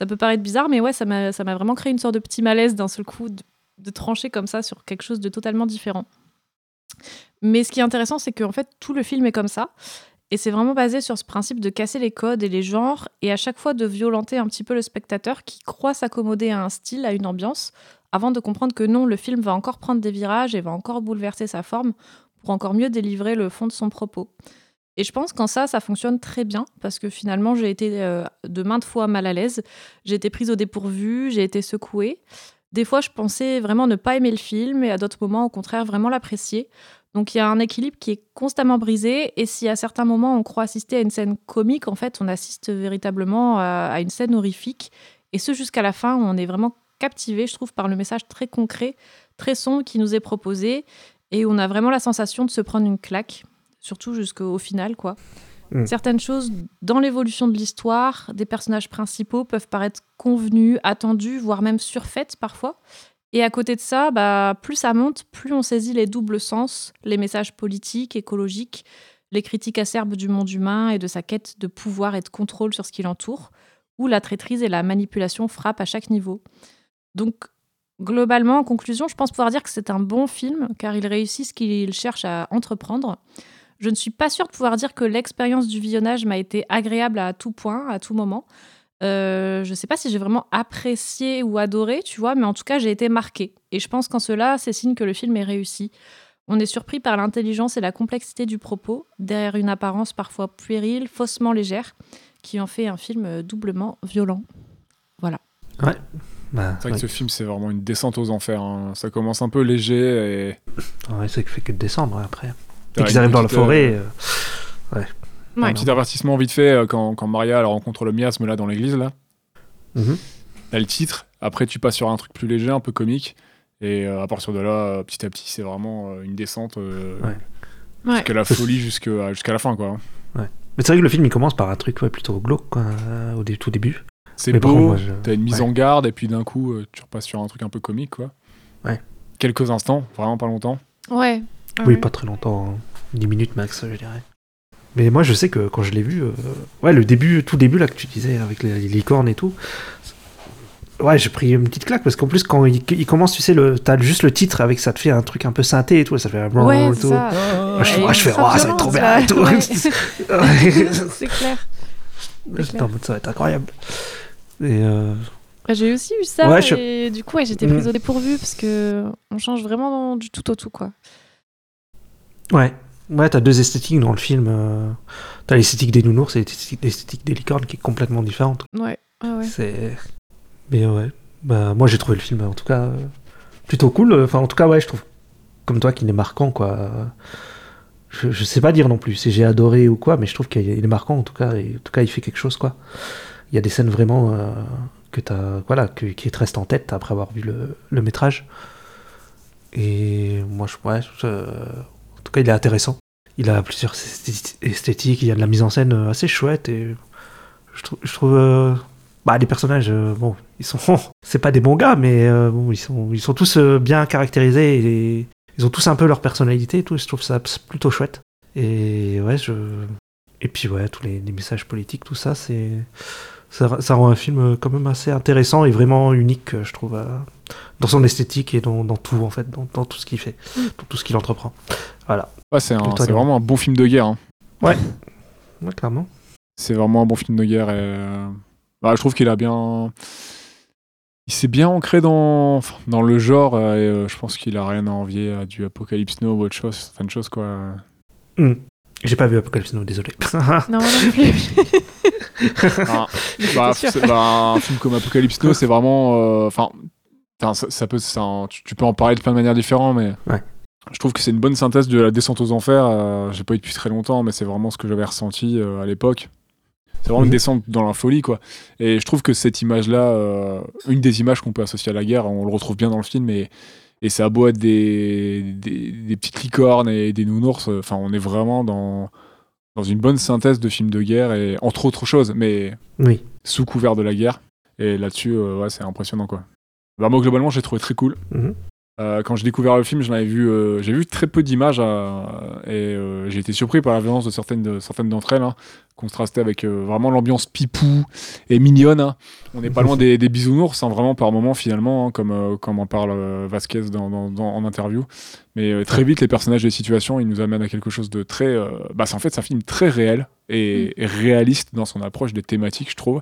Speaker 6: Ça peut paraître bizarre, mais ouais, ça m'a ça m'a vraiment créé une sorte de petit malaise d'un seul coup de, de trancher comme ça sur quelque chose de totalement différent. Mais ce qui est intéressant, c'est qu'en fait, tout le film est comme ça. Et c'est vraiment basé sur ce principe de casser les codes et les genres, et à chaque fois de violenter un petit peu le spectateur qui croit s'accommoder à un style, à une ambiance, avant de comprendre que non, le film va encore prendre des virages et va encore bouleverser sa forme pour encore mieux délivrer le fond de son propos. Et je pense qu'en ça, ça fonctionne très bien, parce que finalement, j'ai été euh, de maintes fois mal à l'aise, j'ai été prise au dépourvu, j'ai été secouée. Des fois, je pensais vraiment ne pas aimer le film, et à d'autres moments, au contraire, vraiment l'apprécier. Donc il y a un équilibre qui est constamment brisé, et si à certains moments on croit assister à une scène comique, en fait on assiste véritablement à, une scène horrifique, et ce jusqu'à la fin où on est vraiment captivé, je trouve, par le message très concret, très sombre qui nous est proposé, et on a vraiment la sensation de se prendre une claque, surtout jusqu'au final, quoi.
Speaker 7: Mm.
Speaker 6: Certaines choses dans l'évolution de l'histoire, des personnages principaux peuvent paraître convenues, attendues, voire même surfaites parfois. Et à côté de ça, bah, plus ça monte, plus on saisit les doubles sens, les messages politiques, écologiques, les critiques acerbes du monde humain et de sa quête de pouvoir et de contrôle sur ce qui l'entoure, où la traîtrise et la manipulation frappent à chaque niveau. Donc, globalement, en conclusion, je pense pouvoir dire que c'est un bon film, car il réussit ce qu'il cherche à entreprendre. Je ne suis pas sûre de pouvoir dire que l'expérience du visionnage m'a été agréable à tout point, à tout moment. Euh, je sais pas si j'ai vraiment apprécié ou adoré, tu vois, mais en tout cas, j'ai été marquée. Et je pense qu'en cela, c'est signe que le film est réussi. On est surpris par l'intelligence et la complexité du propos, derrière une apparence parfois puérile, faussement légère, qui en fait un film doublement violent. Voilà.
Speaker 7: Bah,
Speaker 5: C'est vrai
Speaker 7: ouais.
Speaker 5: que ce film, c'est vraiment une descente aux enfers. hein. Ça commence un peu léger et.
Speaker 7: Ouais, c'est fait que de descendre après. Et
Speaker 5: Ouais,
Speaker 7: qu'ils arrivent dans la forêt.
Speaker 5: euh,
Speaker 7: euh,
Speaker 6: Ouais.
Speaker 5: Un petit avertissement vite fait euh, quand, quand Maria elle rencontre le miasme là dans l'église là. T'as le titre. Après, tu passes sur un truc plus léger, un peu comique. Et euh, à partir de là, euh, petit à petit, c'est vraiment euh, une descente euh,
Speaker 7: Ouais.
Speaker 6: Ouais.
Speaker 5: jusqu'à la folie, jusqu'à jusqu'à la fin quoi.
Speaker 7: Mais c'est vrai que le film il commence par un truc ouais, plutôt glauque quoi, euh, au dé- tout début.
Speaker 5: C'est beau,
Speaker 7: je-
Speaker 5: t'as une mise
Speaker 7: ouais.
Speaker 5: en garde, et puis d'un coup, euh, tu repasses sur un truc un peu comique quoi.
Speaker 7: Ouais.
Speaker 5: Quelques instants, vraiment pas longtemps.
Speaker 6: Ouais.
Speaker 7: Oui, pas très longtemps, hein. 10 minutes max, je dirais. Mais moi, je sais que quand je l'ai vu, euh, ouais, le début, tout début là que tu disais avec les, licornes et tout, ouais, j'ai pris une petite claque parce qu'en plus, quand il, il commence, tu sais, le, t'as juste le titre avec ça te fait un truc un peu synthé et tout, ça fait un
Speaker 6: Ouais,
Speaker 7: tout.
Speaker 6: ça.
Speaker 7: Moi, je, moi, je fais, oh, ça va être trop bien et tout.
Speaker 6: ouais. *laughs* *laughs*
Speaker 7: Ouais.
Speaker 6: c'est clair.
Speaker 7: J'étais en mode, ça va être incroyable. Et euh,
Speaker 6: Ouais, J'ai aussi eu ça
Speaker 7: Ouais, je-
Speaker 6: et du coup ouais, j'étais
Speaker 7: Mm.
Speaker 6: prise au dépourvu parce que on change vraiment du tout au tout quoi.
Speaker 7: ouais, ouais, t'as deux esthétiques dans le film. euh, T'as l'esthétique des nounours et l'esthétique des licornes qui est complètement différente.
Speaker 6: Ouais. Ah ouais.
Speaker 7: C'est. Mais ouais. Bah, moi, j'ai trouvé le film, en tout cas, euh, plutôt cool. Enfin, en tout cas, ouais, je trouve, comme toi, qu'il est marquant, quoi. Je, je sais pas dire non plus si j'ai adoré ou quoi, mais je trouve qu'il est marquant, en tout cas. Et en tout cas, il fait quelque chose, quoi. Il y a des scènes vraiment euh, que t'as. Voilà, qui te restent en tête après avoir vu le, le métrage. Et moi, je. Ouais, en tout cas, il est intéressant. Il a plusieurs esthé- esthétiques, il y a de la mise en scène euh, assez chouette et je, trou- je trouve. euh, bah, les personnages, euh, bon, ils sont. *laughs* C'est pas des bons gars, mais euh, ils sont, ils sont tous bien caractérisés et ils ont tous un peu leur personnalité et tout. Je trouve ça plutôt chouette. Et ouais, je. Et puis ouais, tous les messages politiques, tout ça, c'est. Ça, ça rend un film euh, quand même assez intéressant et vraiment unique, euh, je trouve, euh, dans son esthétique et dans, dans tout, en fait, dans, dans tout ce qu'il fait, dans tout ce qu'il entreprend. Voilà.
Speaker 5: Ouais, c'est vraiment un bon film de guerre. hein.
Speaker 7: Ouais, clairement.
Speaker 5: C'est vraiment un bon film de guerre. Et, euh, bah, je trouve qu'il a bien. Il s'est bien ancré dans, enfin, dans le genre. euh, et, euh, je pense qu'il a rien à envier à du Apocalypse Now ou autre chose, certaines choses quoi.
Speaker 7: Hmm. J'ai pas vu Apocalypse Now, désolé.
Speaker 6: Non, non plus. *laughs*
Speaker 5: Ah, *laughs* bah, bah, un film comme Apocalypse Now, c'est vraiment. euh, Enfin, ça, ça peut, ça- tu, tu peux en parler de plein de manières différentes, mais.
Speaker 7: Ouais.
Speaker 5: Je trouve que c'est une bonne synthèse de la descente aux enfers. euh, J'ai pas eu depuis très longtemps, mais c'est vraiment ce que j'avais ressenti euh, à l'époque. C'est vraiment une
Speaker 7: Mhm.
Speaker 5: descente dans la folie, quoi. Et je trouve que cette image-là, euh, une des images qu'on peut associer à la guerre, on le retrouve bien dans le film, et, et ça a beau être des, des, des petites licornes et des nounours, euh, enfin, on est vraiment dans, dans une bonne synthèse de films de guerre, et entre autres choses, mais
Speaker 7: oui.
Speaker 5: sous couvert de la guerre. Et là-dessus, euh, ouais, c'est impressionnant, quoi. Bah, moi, globalement, j'ai trouvé très cool.
Speaker 7: Mhm.
Speaker 5: Euh, quand j'ai découvert le film, j'en avais vu, euh, j'ai vu très peu d'images euh, et euh, j'ai été surpris par la violence de certaines, de, certaines d'entre elles, hein, contrasté avec vraiment l'ambiance pipou et mignonne. hein. On n'est pas loin des, des bisounours, hein, vraiment par moments finalement, hein, comme, comme en parle Vasquez dans, dans- dans- en interview. Mais très vite, les personnages et les situations, ils nous amènent à quelque chose de très. bah, c'est en fait c'est un film très réel et, et réaliste dans son approche des thématiques, je trouve.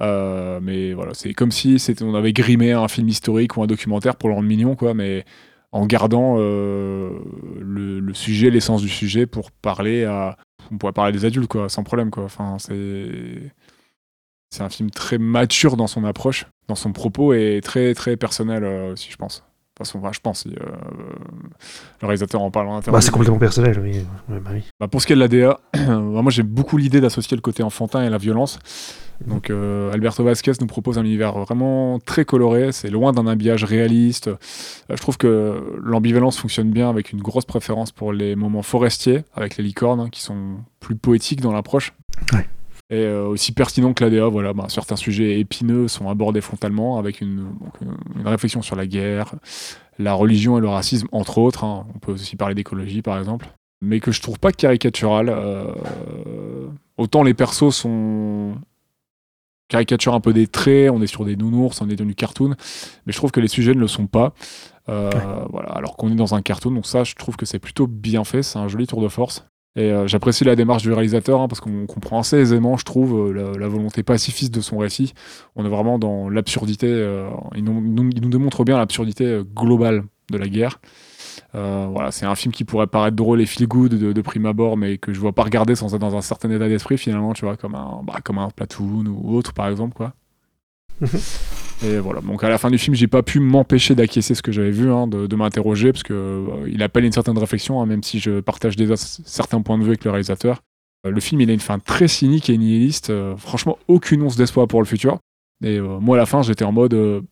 Speaker 5: Euh, mais voilà, c'est comme si on avait grimé un film historique ou un documentaire pour le rendre mignon, quoi, mais en gardant euh, le, le sujet, l'essence du sujet pour parler à. On pourrait parler des adultes, quoi, sans problème, quoi. Enfin, c'est. C'est un film très mature dans son approche, dans son propos et très, très personnel euh, aussi, je pense. Enfin, je pense. le réalisateur en parle en.
Speaker 7: Bah, c'est complètement personnel, oui. Ouais, bah oui.
Speaker 5: Bah, pour ce qui est de la DA, *clears throat* moi j'ai beaucoup l'idée d'associer le côté enfantin et la violence. Donc euh, Alberto Vasquez nous propose un univers vraiment très coloré, c'est loin d'un habillage réaliste. Euh, je trouve que l'ambivalence fonctionne bien avec une grosse préférence pour les moments forestiers, avec les licornes, hein, qui sont plus poétiques dans l'approche.
Speaker 7: Ouais.
Speaker 5: Et euh, aussi pertinent que la DA, voilà, bah, certains sujets épineux sont abordés frontalement avec une, donc, une- une réflexion sur la guerre, la religion et le racisme, entre autres. hein. On peut aussi parler d'écologie, par exemple mais que je trouve pas caricatural. autant les persos sont caricaturent un peu des traits, on est sur des nounours, on est dans du cartoon, mais je trouve que les sujets ne le sont pas. Euh, voilà, alors qu'on est dans un cartoon, donc ça, je trouve que c'est plutôt bien fait, c'est un joli tour de force. Et euh, j'apprécie la démarche du réalisateur hein, parce qu'on comprend assez aisément, je trouve, euh, la, la volonté pacifiste de son récit. On est vraiment dans l'absurdité. euh, il, nous, nous- il nous démontre bien l'absurdité globale de la guerre. Euh, voilà, c'est un film qui pourrait paraître drôle et feel good de, de prime abord, mais que je vois pas regarder sans être dans un certain état d'esprit finalement, tu vois, comme un, bah, comme un Platoon ou autre par exemple, quoi. *laughs* et voilà, donc à la fin du film, j'ai pas pu m'empêcher d'acquiescer ce que j'avais vu, hein, de, de m'interroger, parce que euh, il appelle une certaine réflexion, hein, même si je partage déjà certains points de vue avec le réalisateur. Euh, le film, il a une fin très cynique et nihiliste, euh, franchement, aucune once d'espoir pour le futur. Et moi, à la fin, j'étais en mode.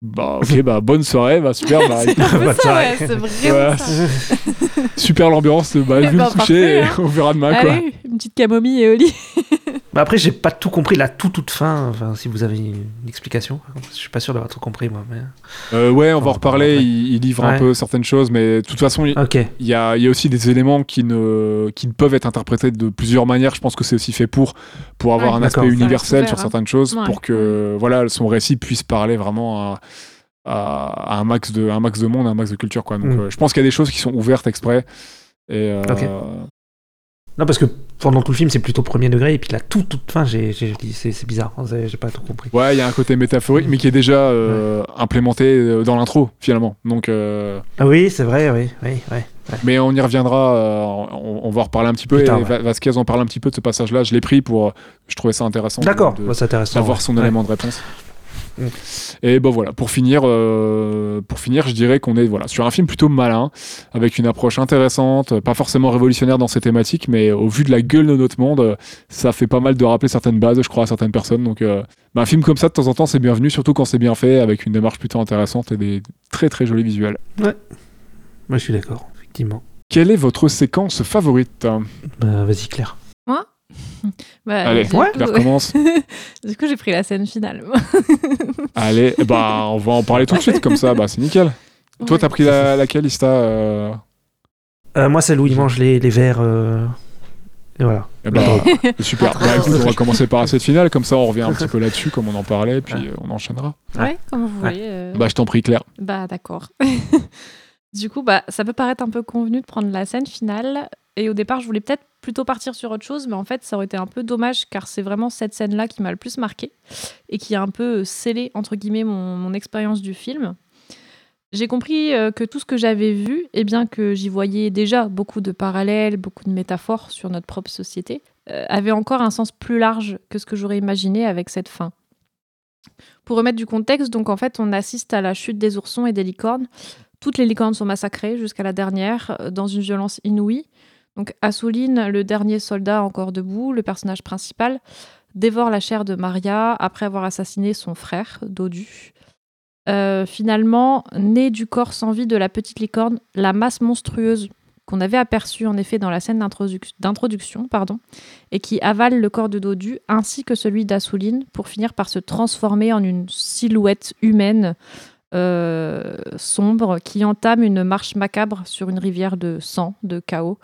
Speaker 5: Bah ok bah bonne soirée bah super bah,
Speaker 6: C'est
Speaker 7: Bah,
Speaker 6: ouais,
Speaker 7: ouais.
Speaker 6: c'est vraiment
Speaker 5: Ouais,
Speaker 6: ça.
Speaker 5: super l'ambiance bah je vais me coucher
Speaker 6: parfait,
Speaker 5: et on verra demain quoi
Speaker 6: Allez, une petite camomille et au lit. *laughs*
Speaker 7: Bah après, j'ai pas tout compris, la toute toute fin. Enfin, si vous avez une explication, je suis pas sûr d'avoir tout compris moi. Mais...
Speaker 5: Euh, ouais, on va en reparler. Il, il livre un peu certaines choses, mais de toute façon, il, y, a, il y a aussi des éléments qui ne, qui ne peuvent être interprétés de plusieurs manières. Je pense que c'est aussi fait pour, pour avoir
Speaker 6: Ouais,
Speaker 5: un aspect universel sur
Speaker 6: hein.
Speaker 5: certaines choses,
Speaker 6: Ouais.
Speaker 5: pour que voilà, son récit puisse parler vraiment à, à- à un, max de, un max de monde, un max de culture. Quoi. Donc,
Speaker 7: Mm.
Speaker 5: euh, je pense qu'il y a des choses qui sont ouvertes exprès. Et, euh,
Speaker 7: Ok. Non, parce que pendant tout le film, c'est plutôt premier degré, et puis la toute toute fin, j'ai j'ai dit, c'est bizarre, hein, j'ai pas tout compris.
Speaker 5: Ouais, il y a un côté métaphorique, mais qui est déjà euh, implémenté euh, dans l'intro, finalement. Donc, euh,
Speaker 7: Ah oui, c'est vrai, oui, oui, oui. ouais.
Speaker 5: Mais on y reviendra, euh, on, on va en reparler un petit peu.
Speaker 7: Tard,
Speaker 5: et
Speaker 7: ouais.
Speaker 5: Va- Vasquez en parle un petit peu de ce passage-là. Je l'ai pris pour. Je trouvais ça intéressant.
Speaker 7: D'accord, bah, c'est intéressant.
Speaker 5: d'avoir
Speaker 7: ouais.
Speaker 5: son élément de réponse.
Speaker 7: Mm.
Speaker 5: Et bon voilà, pour finir, euh, pour finir, je dirais qu'on est voilà sur un film plutôt malin, avec une approche intéressante, pas forcément révolutionnaire dans ses thématiques, mais au vu de la gueule de notre monde, ça fait pas mal de rappeler certaines bases, je crois, à certaines personnes. Donc, euh, bah, un film comme ça de temps en temps, c'est bienvenu, surtout quand c'est bien fait, avec une démarche plutôt intéressante et des très très jolis visuels.
Speaker 7: Moi, je suis d'accord, effectivement.
Speaker 5: Quelle est votre séquence favorite?
Speaker 7: Bah, Vas-y, Claire. *laughs*
Speaker 6: Bah,
Speaker 5: Allez,
Speaker 6: du
Speaker 7: ouais,
Speaker 6: coup-
Speaker 5: Claire commence. *laughs*
Speaker 6: du coup, j'ai pris la scène finale. *laughs*
Speaker 5: Allez, eh bah, on va en parler tout de suite, comme ça, bah, c'est nickel. Toi,
Speaker 6: Ouais.
Speaker 5: t'as pris la, laquelle, Ista euh
Speaker 7: Euh, moi, celle où il mange les, les verres. euh, Et voilà.
Speaker 5: Eh bah, Super.
Speaker 7: Ah,
Speaker 5: Bah, écoute, on va commencer par cette finale, comme ça, on revient un petit peu là-dessus, comme on en parlait, puis
Speaker 7: Ouais.
Speaker 5: on enchaînera.
Speaker 6: Ouais, comme vous
Speaker 7: Ouais.
Speaker 6: voulez. euh.
Speaker 5: Bah, je t'en prie, Claire.
Speaker 6: Bah d'accord. du coup, bah, ça peut paraître un peu convenu de prendre la scène finale. Et au départ, je voulais peut-être plutôt partir sur autre chose, mais en fait, ça aurait été un peu dommage car c'est vraiment cette scène-là qui m'a le plus marqué et qui a un peu scellé, entre guillemets, mon, mon expérience du film. J'ai compris euh, que tout ce que j'avais vu, et bien que j'y voyais déjà beaucoup de parallèles, beaucoup de métaphores sur notre propre société, euh, avait encore un sens plus large que ce que j'aurais imaginé avec cette fin. Pour remettre du contexte, donc en fait, on assiste à la chute des oursons et des licornes. Toutes les licornes sont massacrées jusqu'à la dernière, euh, dans une violence inouïe. Donc Assouline, le dernier soldat encore debout, le personnage principal, dévore la chair de Maria après avoir assassiné son frère, Dodu. Euh, finalement, née du corps sans vie de la petite licorne, la masse monstrueuse qu'on avait aperçue en effet dans la scène d'introduc- d'introduction, pardon, et qui avale le corps de Dodu ainsi que celui d'Assouline pour finir par se transformer en une silhouette humaine euh, sombre qui entame une marche macabre sur une rivière de sang, de chaos,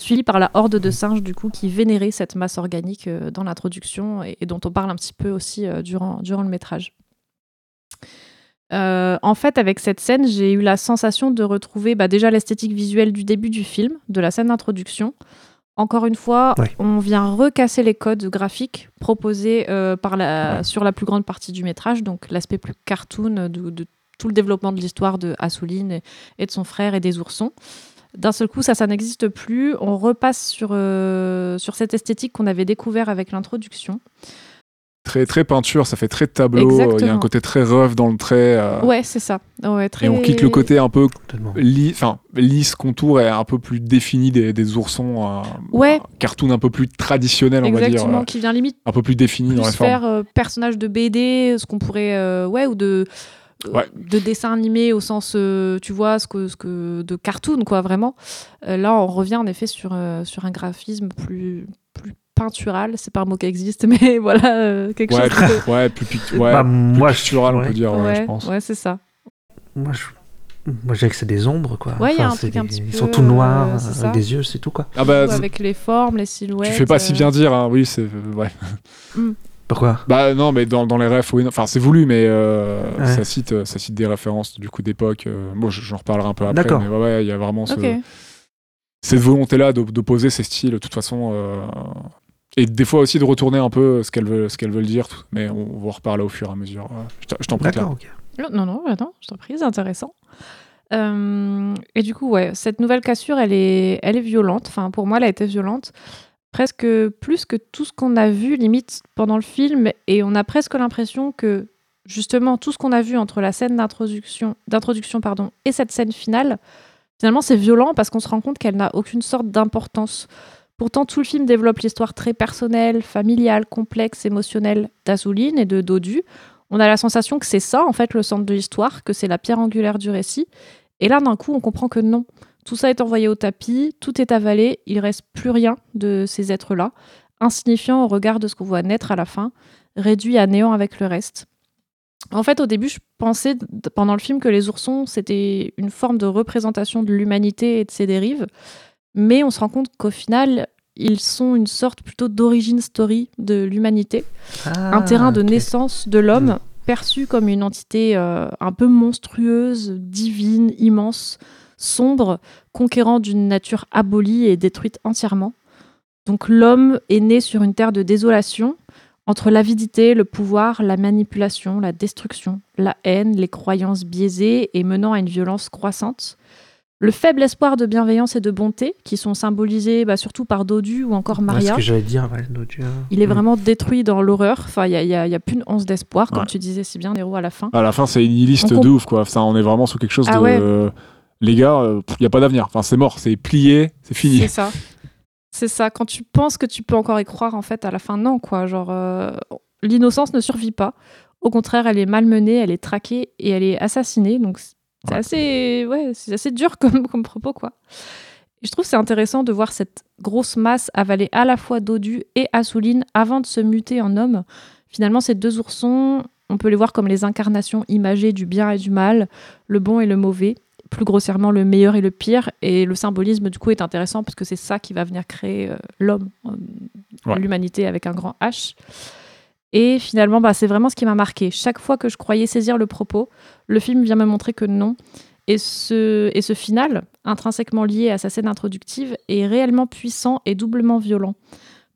Speaker 6: suivie par la horde de singes du coup qui vénérait cette masse organique euh, dans l'introduction et, et dont on parle un petit peu aussi euh, durant, durant le métrage. Euh, en fait, avec cette scène, j'ai eu la sensation de retrouver bah, déjà l'esthétique visuelle du début du film, de la scène d'introduction. Encore une fois,
Speaker 7: Ouais.
Speaker 6: on vient recasser les codes graphiques proposés euh, par la, sur la plus grande partie du métrage, donc l'aspect plus cartoon de, de tout le développement de l'histoire de Assouline et, et de son frère et des oursons. D'un seul coup, ça, ça n'existe plus. On repasse sur, euh, sur cette esthétique qu'on avait découvert avec l'introduction.
Speaker 5: Très, très peinture, ça fait très tableau. Il y a un
Speaker 6: Exactement.
Speaker 5: côté très rough dans le trait. euh,
Speaker 6: Ouais, c'est ça. Ouais, très...
Speaker 5: Et on quitte le côté un peu li- enfin, lisse, contour et un peu plus défini des, des oursons. un-
Speaker 6: Ouais.
Speaker 5: un cartoon un peu plus traditionnel, on va dire.
Speaker 6: Exactement,
Speaker 5: euh,
Speaker 6: qui vient limite
Speaker 5: Un peu plus défini dans
Speaker 6: plus
Speaker 5: les formes.
Speaker 6: faire euh, personnage de BD, ce qu'on pourrait, euh, ouais, ou de euh,
Speaker 5: Ouais.
Speaker 6: de dessin animé au sens, euh, tu vois, ce que, ce que de cartoon, quoi, vraiment. Euh, là, on revient en effet sur euh, sur un graphisme plus plus peintural. C'est pas un mot qui existe, *laughs* mais voilà, euh, quelque
Speaker 5: Ouais,
Speaker 6: chose. de-
Speaker 5: ouais, plus, pic- ouais,
Speaker 7: Bah,
Speaker 5: plus
Speaker 7: moi, je-
Speaker 5: pictural, on peut dire, ouais,
Speaker 6: ouais,
Speaker 5: je pense.
Speaker 6: ouais, c'est ça.
Speaker 7: Moi, je... Moi, dirais que c'est des ombres, quoi.
Speaker 6: Ouais, il y a un truc un
Speaker 7: des-
Speaker 6: petit
Speaker 7: Ils
Speaker 6: peu,
Speaker 7: sont tout noirs,
Speaker 6: euh,
Speaker 7: avec des yeux, c'est tout, quoi.
Speaker 5: Ah bah,
Speaker 6: avec les formes, les silhouettes.
Speaker 5: tu fais pas si
Speaker 6: euh,
Speaker 5: bien dire, hein. oui, c'est. euh, Ouais.
Speaker 7: Pourquoi?
Speaker 5: Bah non, mais dans, dans les refs, oui, non. enfin c'est voulu, mais euh,
Speaker 7: Ouais.
Speaker 5: ça, cite, euh, ça cite des références du coup d'époque. euh, Bon, je- j'en reparlerai un peu après,
Speaker 7: D'accord.
Speaker 5: mais ouais, ouais, il y a vraiment ce- cette volonté-là d'op- d'opposer ces styles, de toute façon. euh, Et des fois aussi de retourner un peu ce qu'elles veulent, ce qu'elles veulent dire, tout- mais on, va en reparler au fur et à mesure. Je t'en- prie, Claire.
Speaker 7: D'accord, ok.
Speaker 6: Non, non, attends, je t'en prie, c'est intéressant. Euh, et du coup, ouais, cette nouvelle cassure, elle est, elle est violente. Enfin, pour moi, elle a été violente. Presque plus que tout ce qu'on a vu, limite, pendant le film. Et on a presque l'impression que, justement, tout ce qu'on a vu entre la scène d'introduction, d'introduction pardon, et cette scène finale, finalement, c'est violent parce qu'on se rend compte qu'elle n'a aucune sorte d'importance. Pourtant, tout le film développe l'histoire très personnelle, familiale, complexe, émotionnelle d'Azouline et de Dodu. On a la sensation que c'est ça, en fait, le centre de l'histoire, que c'est la pierre angulaire du récit. Et là, d'un coup, on comprend que non. Tout ça est envoyé au tapis, tout est avalé, il reste plus rien de ces êtres-là, insignifiant au regard de ce qu'on voit naître à la fin, réduit à néant avec le reste. En fait, au début, je pensais pendant le film que les oursons, c'était une forme de représentation de l'humanité et de ses dérives, mais on se rend compte qu'au final, ils sont une sorte plutôt d'origine story de l'humanité un
Speaker 7: Ah,
Speaker 6: terrain de naissance de l'homme perçu comme une entité euh, un peu monstrueuse, divine, immense, sombre, conquérant d'une nature abolie et détruite entièrement. Donc l'homme est né sur une terre de désolation, entre l'avidité, le pouvoir, la manipulation, la destruction, la haine, les croyances biaisées et menant à une violence croissante. Le faible espoir de bienveillance et de bonté, qui sont symbolisés bah, surtout par Dodu ou encore
Speaker 7: Ouais,
Speaker 6: Maria.
Speaker 7: ce que j'allais dire, ouais, Dodu, hein.
Speaker 6: Il est
Speaker 7: Mm.
Speaker 6: vraiment détruit dans l'horreur. Enfin, il n'y a, a- plus une once d'espoir, comme
Speaker 5: Ouais.
Speaker 6: tu disais si bien, Nero, à la fin.
Speaker 5: À la fin, c'est une liste
Speaker 6: On comp-
Speaker 5: de ouf, quoi. Ça, on est vraiment sur quelque chose
Speaker 6: Ah
Speaker 5: de. Les gars, il n'y a pas d'avenir. Enfin, c'est mort, c'est plié, c'est fini.
Speaker 6: C'est ça. C'est ça. Quand tu penses que tu peux encore y croire, en fait, à la fin, non, quoi. Genre, euh, l'innocence ne survit pas. Au contraire, elle est malmenée, elle est traquée et elle est assassinée. Donc, c'est
Speaker 5: Ouais.
Speaker 6: assez, ouais, c'est assez dur comme, *laughs* comme propos, quoi. Et je trouve c'est intéressant de voir cette grosse masse avaler à la fois Dodu et Assouline avant de se muter en homme. Finalement, ces deux oursons, on peut les voir comme les incarnations imagées du bien et du mal, le bon et le mauvais, plus grossièrement le meilleur et le pire. Et le symbolisme, du coup, est intéressant parce que c'est ça qui va venir créer euh, l'homme, euh,
Speaker 5: Ouais.
Speaker 6: l'humanité avec un grand H. Et finalement, bah, c'est vraiment ce qui m'a marqué. Chaque fois que je croyais saisir le propos, le film vient me montrer que non. Et ce, et ce final, intrinsèquement lié à sa scène introductive, est réellement puissant et doublement violent.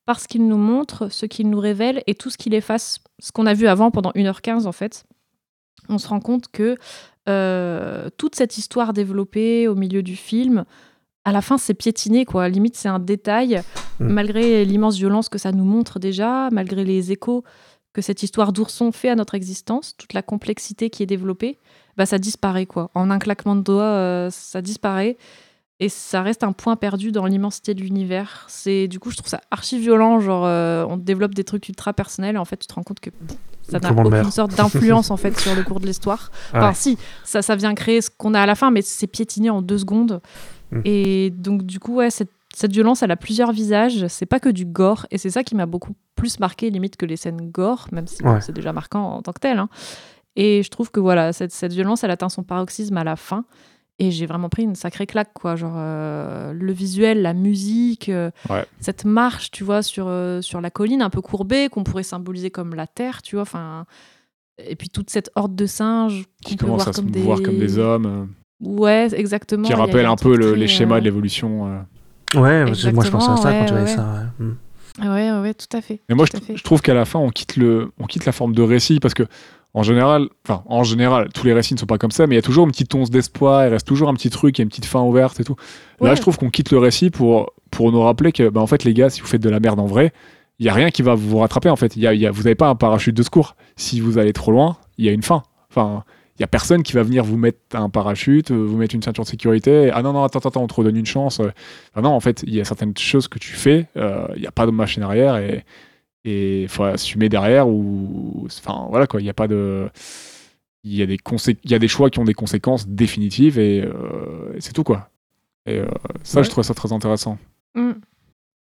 Speaker 6: Parce qu'il nous montre ce qu'il nous révèle et tout ce qu'il efface, ce qu'on a vu avant pendant 1h15 en fait. On se rend compte que euh, toute cette histoire développée au milieu du film, à la fin, c'est piétiné, quoi. Limite, c'est un détail,
Speaker 7: Mm.
Speaker 6: malgré l'immense violence que ça nous montre déjà, malgré les échos que cette histoire d'ourson fait à notre existence, toute la complexité qui est développée, bah, ça disparaît, quoi. En un claquement de doigts, euh, ça disparaît. Et ça reste un point perdu dans l'immensité de l'univers. C'est du coup, je trouve ça archi violent. Genre, euh, on développe des trucs ultra personnels et en fait, tu te rends compte que pff, ça n'a aucune sorte d'influence en fait sur le cours de l'histoire. *laughs* Enfin,
Speaker 7: Ouais.
Speaker 6: si, ça, ça vient créer ce qu'on a à la fin, mais c'est piétiné en deux secondes.
Speaker 7: Mm.
Speaker 6: Et donc, du coup, ouais, cette, cette violence, elle a plusieurs visages. C'est pas que du gore. Et c'est ça qui m'a beaucoup plus marqué, limite, que les scènes gore, même si
Speaker 7: Ouais.
Speaker 6: c'est déjà marquant en tant que tel. hein. Et je trouve que voilà, cette, cette violence, elle atteint son paroxysme à la fin. Et j'ai vraiment pris une sacrée claque, quoi. Genre, euh, le visuel, la musique, euh,
Speaker 5: Ouais.
Speaker 6: cette marche, tu vois, sur, euh, sur la colline un peu courbée, qu'on pourrait symboliser comme la terre, tu vois. Enfin. Et puis toute cette horde de singes
Speaker 5: Qui commencent
Speaker 6: voir
Speaker 5: à se
Speaker 6: comme des...
Speaker 5: mouvoir comme des hommes, euh,
Speaker 6: Ouais, exactement.
Speaker 5: qui rappellent un peu
Speaker 6: truc
Speaker 5: le-
Speaker 6: très,
Speaker 5: les schémas
Speaker 6: euh,
Speaker 5: de l'évolution. euh.
Speaker 7: Ouais, moi je pensais à ça
Speaker 6: Exactement,
Speaker 7: quand tu
Speaker 6: ouais,
Speaker 7: voyais
Speaker 6: ouais.
Speaker 7: ça. ouais. Mm.
Speaker 6: Ouais, ouais, ouais, tout à fait.
Speaker 5: Mais moi, je, je trouve qu'à la fin, on quitte, le, on quitte la forme de récit parce que, en général, enfin, en général, tous les récits ne sont pas comme ça, mais il y a toujours une petite once d'espoir, il reste toujours un petit truc, il y a une petite fin ouverte et tout. Là, je trouve qu'on quitte le récit pour, pour nous rappeler que, bah, en fait, les gars, si vous faites de la merde en vrai, il y a rien qui va vous rattraper, en fait. Il y a, y a- vous n'avez pas un parachute de secours. Si vous allez trop loin, il y a une fin. Enfin, il y a personne qui va venir vous mettre un parachute, euh, vous mettre une ceinture de sécurité. Ah non, non, attends, attends, on te redonne une chance. euh. Enfin, non, en fait, il y a certaines choses que tu fais, euh, il n'y a pas de machine arrière et et il faut assumer derrière ou enfin voilà quoi il y a pas de il y a des il y a des choix qui ont des conséquences définitives et, euh, et c'est tout quoi et euh, ça
Speaker 7: Ouais.
Speaker 5: je trouve ça très intéressant
Speaker 6: Mm.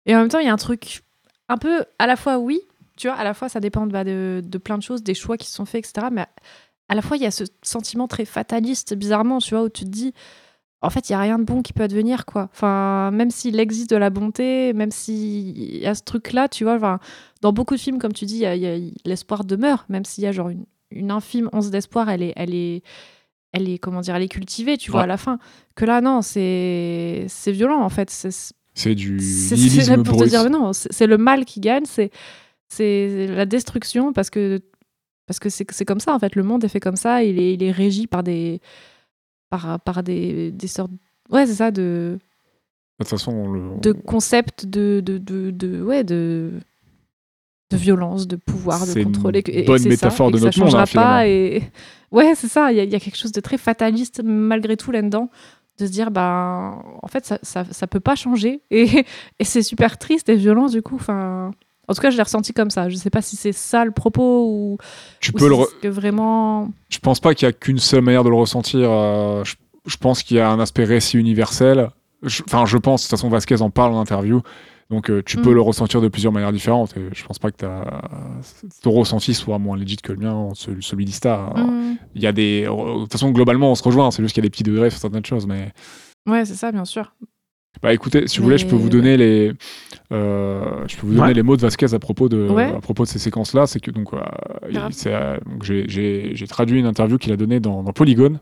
Speaker 6: Et en même temps, il y a un truc un peu à la fois oui, tu vois, à la fois ça dépend bah, de, de plein de choses, des choix qui se sont faits, etc. Mais à, à la fois, il y a ce sentiment très fataliste, bizarrement, tu vois, où tu te dis, en fait, il y a rien de bon qui peut advenir, quoi. Enfin, même s'il existe de la bonté, même s'il y a ce truc-là, tu vois, enfin, dans beaucoup de films, comme tu dis, il y a- il y a- l'espoir demeure, même s'il y a genre une, une infime once d'espoir, elle est, elle est, elle est, comment dire, elle est cultivée, tu vois, à la fin. Que là, non, c'est, c'est violent, en fait. C'est,
Speaker 5: c'est du
Speaker 6: c'est c'est
Speaker 5: nihilisme
Speaker 6: même pour te dire, mais non, c'est c'est le mal qui gagne, c'est c'est la destruction parce que parce que c'est c'est comme ça en fait. Le monde est fait comme ça, il est, il est régi par des par, par des, des sortes ouais c'est ça de
Speaker 5: de toute façon on le-
Speaker 6: de concepts de de, de, de- ouais de de violence, de pouvoir, de
Speaker 5: C'est une
Speaker 6: et et
Speaker 5: bonne
Speaker 6: ça,
Speaker 5: métaphore
Speaker 6: et
Speaker 5: de
Speaker 6: ça
Speaker 5: notre monde,
Speaker 6: changera
Speaker 5: hein, finalement.
Speaker 6: pas. Et *laughs* ouais, c'est ça. Il y, a- il y a quelque chose de très fataliste malgré tout là-dedans, de se dire bah en fait ça, ça, ça peut pas changer et, *laughs* et c'est super triste et violent du coup. Enfin, en tout cas, je l'ai ressenti comme ça. Je sais pas si c'est ça le propos ou,
Speaker 5: tu
Speaker 6: ou
Speaker 5: peux le
Speaker 6: si
Speaker 5: re-
Speaker 6: c'est que vraiment.
Speaker 5: je pense pas qu'il y a qu'une seule manière de le ressentir euh, je, je pense qu'il y a un aspect récit universel enfin je pense de toute façon Vasquez en parle en interview donc euh, tu
Speaker 6: Mm.
Speaker 5: peux le ressentir de plusieurs manières différentes et je pense pas que ton ressenti soit moins legit que le mien celui, celui d'Ista
Speaker 6: Mm.
Speaker 5: il y a des de toute façon globalement on se rejoint c'est juste qu'il y a des petits degrés sur certaines choses mais
Speaker 6: Ouais, c'est ça, bien sûr.
Speaker 5: Bah écoutez si vous voulez je peux vous donner les euh, je peux vous donner
Speaker 7: Ouais.
Speaker 5: les mots de Vasquez à propos de
Speaker 6: Ouais.
Speaker 5: à propos de ces séquences là c'est que donc, euh, euh, donc j'ai- j'ai j'ai traduit une interview qu'il a donnée dans, dans Polygone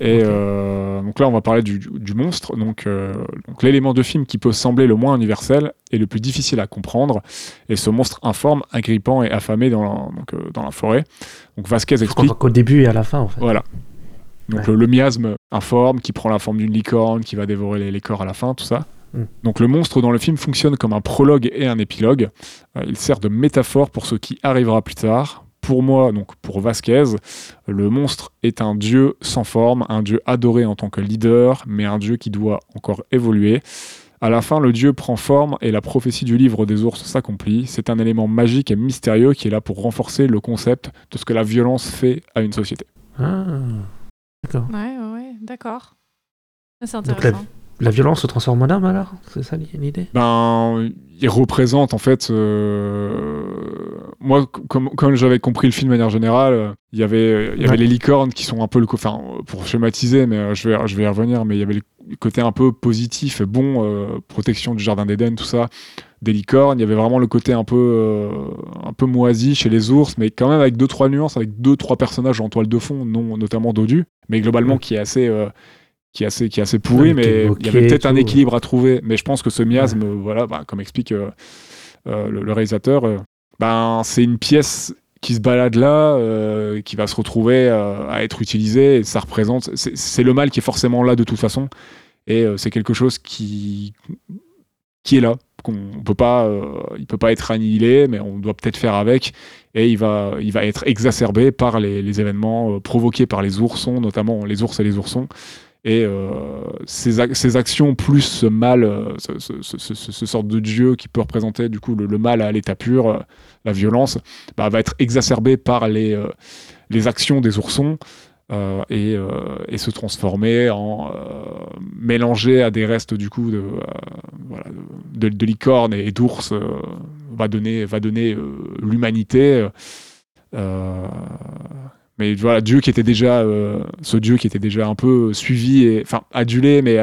Speaker 5: et euh, donc là on va parler du, du monstre donc, euh, donc l'élément de film qui peut sembler le moins universel et le plus difficile à comprendre et ce monstre informe agrippant et affamé dans la, donc, euh, dans la forêt donc Vasquez explique
Speaker 7: qu'au début et à la fin en fait.
Speaker 5: voilà. Donc
Speaker 7: Ouais.
Speaker 5: le, le miasme informe, qui prend la forme d'une licorne, qui va dévorer les, les corps à la fin, tout ça.
Speaker 7: Mm.
Speaker 5: Donc le monstre dans le film fonctionne comme un prologue et un épilogue. Euh, il sert de métaphore pour ce qui arrivera plus tard. Pour moi, donc pour Vasquez, le monstre est un dieu sans forme, un dieu adoré en tant que leader, mais un dieu qui doit encore évoluer. À la fin, le dieu prend forme et la prophétie du livre des ours s'accomplit. C'est un élément magique et mystérieux qui est là pour renforcer le concept de ce que la violence fait à une société.
Speaker 7: Ah, D'accord.
Speaker 6: Ouais, ouais, ouais, d'accord. C'est
Speaker 7: Donc la,
Speaker 6: intéressant.
Speaker 7: La violence se transforme en âme alors? C'est ça l'idée?
Speaker 5: Ben, il représente en fait. euh, Moi, comme, comme j'avais compris le film de manière générale, il y avait, il y avait
Speaker 7: Ouais.
Speaker 5: les licornes qui sont un peu le. Enfin, pour schématiser, mais euh, je vais, je vais y revenir, mais il y avait le côté un peu positif bon, euh, protection du jardin d'Éden, tout ça, des licornes. Il y avait vraiment le côté un peu, euh, un peu moisi chez les ours, mais quand même avec deux, trois nuances, avec deux, trois personnages en toile de fond, non, notamment Dodu, mais globalement qui est assez. euh, qui est assez, qui est assez pourri, mais il y avait peut-être un équilibre à trouver. Mais je pense que ce miasme, voilà, bah, comme explique euh, euh, le, le réalisateur, ben, c'est une pièce qui se balade là, euh, qui va se retrouver euh, à être utilisée, et ça représente, c'est c'est le mal qui est forcément là de toute façon, et euh, c'est quelque chose qui, qui est là, qu'on peut pas, euh, il peut pas être annihilé, mais on doit peut-être faire avec, et il va, il va être exacerbé par les, événements euh, provoqués par les oursons, notamment les ours et les oursons. Et euh, ces, ac- ces actions plus ce mal, ce, ce- ce- ce- sorte de dieu qui peut représenter du coup le, mal à l'état pur, la violence, bah, va être exacerbé par les, les actions des oursons euh, et, euh, et se transformer en euh, mélanger à des restes du coup de, voilà, de, de licorne et d'ours va donner, va donner l'humanité. mais voilà, Dieu qui était déjà, ce Dieu qui était déjà un peu suivi, et, enfin adulé, mais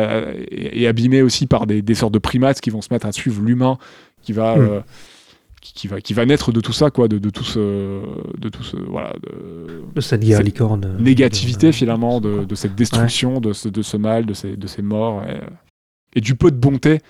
Speaker 5: et, et abîmé aussi par des, des sortes de primates qui vont se mettre à suivre l'humain, qui va,
Speaker 7: Mm.
Speaker 5: Qui, qui va, qui va naître de tout ça, quoi, de, de tout ce, de tout ce, voilà, de
Speaker 7: De cette guerre
Speaker 5: Cette
Speaker 7: licorne. euh,
Speaker 5: négativité
Speaker 7: de-
Speaker 5: finalement, de, de cette destruction, de, ce, de ce mal, de ces, de ces morts, et, euh, et du peu de bonté,